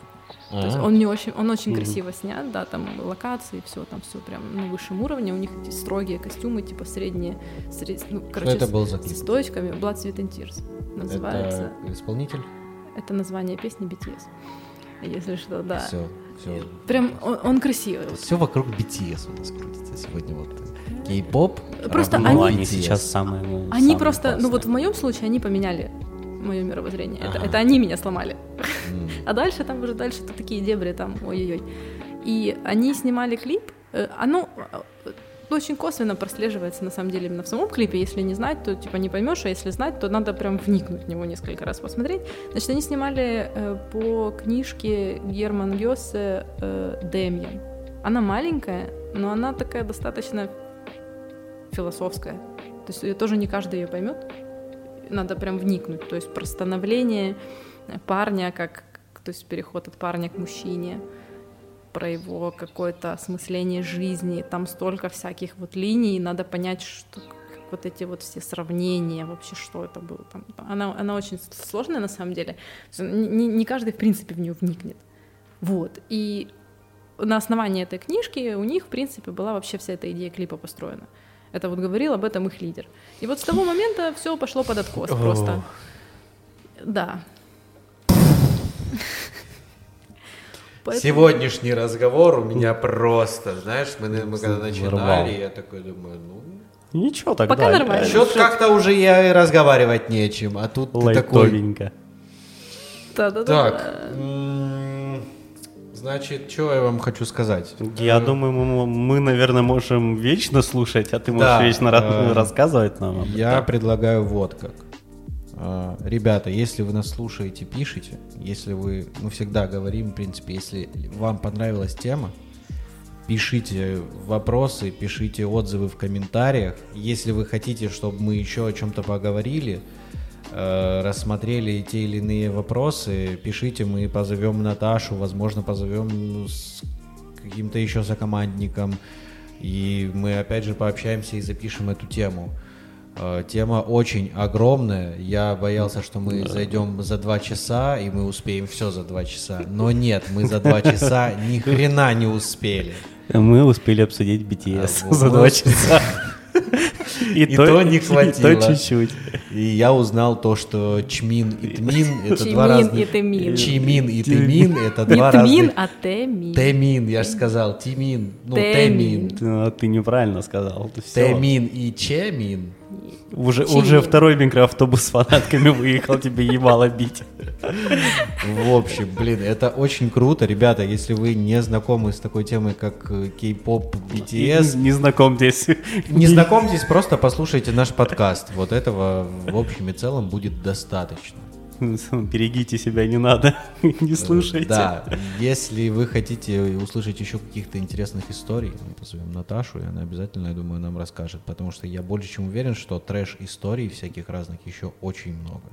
То есть Ага. он не очень, он очень красиво снят, да, там локации, все, там все прям на высшем уровне. У них эти строгие костюмы, типа средние, сред- ну, Что короче, это с- был за с клип? стоечками. Blood, Sweat and Tears называется. Это исполнитель? Это название песни BTS. Если что, да. Все, все. Прям он, он красивый. Все вокруг BTS у нас крутится сегодня. Вот кей-поп. Просто равно Ну, они- они сейчас самые ну, Они самые просто, ну вот в классные. моем случае они поменяли мое мировоззрение. Это, Ага. это они меня сломали. М. А дальше там уже дальше то такие дебри там, ой-ой-ой. И они снимали клип. э, Оно э, очень косвенно прослеживается на самом деле именно в самом клипе. Если не знать, то типа не поймешь, а если знать, то надо прям вникнуть в него несколько раз посмотреть. Значит, они снимали э, по книжке Герман Йосе э, «Демьян». Она маленькая, но она такая достаточно философская. То есть ее тоже не каждый ее поймет. Надо прям вникнуть. То есть про становление парня, как то есть переход от парня к мужчине, про его какое-то осмысление жизни. Там столько всяких вот линий, надо понять, что вот эти вот все сравнения, вообще что это было. Там, она, она очень сложная на самом деле. Не, не каждый, в принципе, в нее вникнет. Вот. И на основании этой книжки у них, в принципе, была вообще вся эта идея клипа построена. Это вот говорил об этом их лидер. И вот с того момента все пошло под откос просто. Да. Поэтому- Сегодняшний разговор у меня просто, знаешь, мы, мы когда начинали, я такой думаю, ну, Ничего тогда. Пока нормально. что как-то уже я и разговаривать нечем, а тут ты такой... Да-да-да. Так, значит, что я вам хочу сказать? Я Э, думаю, мы, мы, наверное, можем вечно слушать, а ты можешь Да, вечно э, рассказывать нам. об Я предлагаю вот как. А, Ребята, если вы нас слушаете, пишите. Если вы, мы всегда говорим, в принципе, если вам понравилась тема, пишите вопросы, пишите отзывы в комментариях. Если вы хотите, чтобы мы еще о чем-то поговорили, э, рассмотрели те или иные вопросы, пишите, мы позовем Наташу, возможно, позовем с каким-то еще сокомандником, и мы опять же пообщаемся и запишем эту тему. Э, Тема очень огромная. Я боялся, что мы зайдем за два часа и мы успеем все за два часа. Но нет, мы за два часа ни хрена не успели. Мы успели обсудить BTS А, за вот. два часа. И то не хватило. И то чуть-чуть. И я узнал то, что чмин и тмин это два разных... и. Чимин и тымин это Не два тмин, разных... а темин. Темин, я же сказал, тимин, ну. А Ты неправильно сказал. Темин и чемин. Уже, уже второй микроавтобус с фанатками выехал тебе ебало бить. В общем, блин, это очень круто. Ребята, если вы не знакомы с такой темой, как э, кей-поп, BTS, Не знакомьтесь. не знакомьтесь, просто послушайте наш подкаст. Вот этого в общем и целом будет достаточно. *laughs* Берегите себя, не надо. *laughs* Не слушайте. Да, если вы хотите услышать еще каких-то интересных историй, мы позовем Наташу, и она обязательно, я думаю, нам расскажет, потому что я больше чем уверен, что трэш-историй всяких разных еще очень много.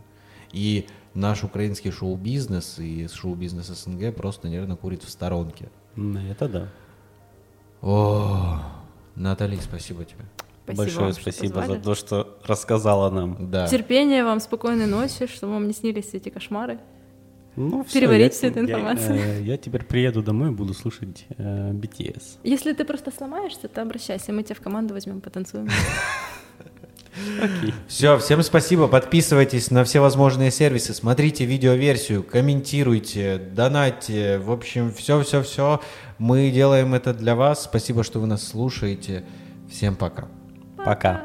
И наш украинский шоу-бизнес и шоу-бизнес СНГ просто, наверное, курит в сторонке. Ну, Это да. О, Натали, спасибо тебе. Спасибо Большое вам, что спасибо за позвали. то, что рассказала нам. Да. Терпения вам, спокойной ночи, чтобы вам не снились все эти кошмары. Ну, Переварить я- всю эту я- информацию. э, Я теперь приеду домой и буду слушать э, BTS. Если ты просто сломаешься, то обращайся, мы тебя в команду возьмем, потанцуем. *laughs* Окей. Все, всем спасибо. Подписывайтесь на все возможные сервисы, смотрите видеоверсию, комментируйте, донатьте. В общем, все-все-все. Мы делаем это для вас. Спасибо, что вы нас слушаете. Всем пока. pra cá.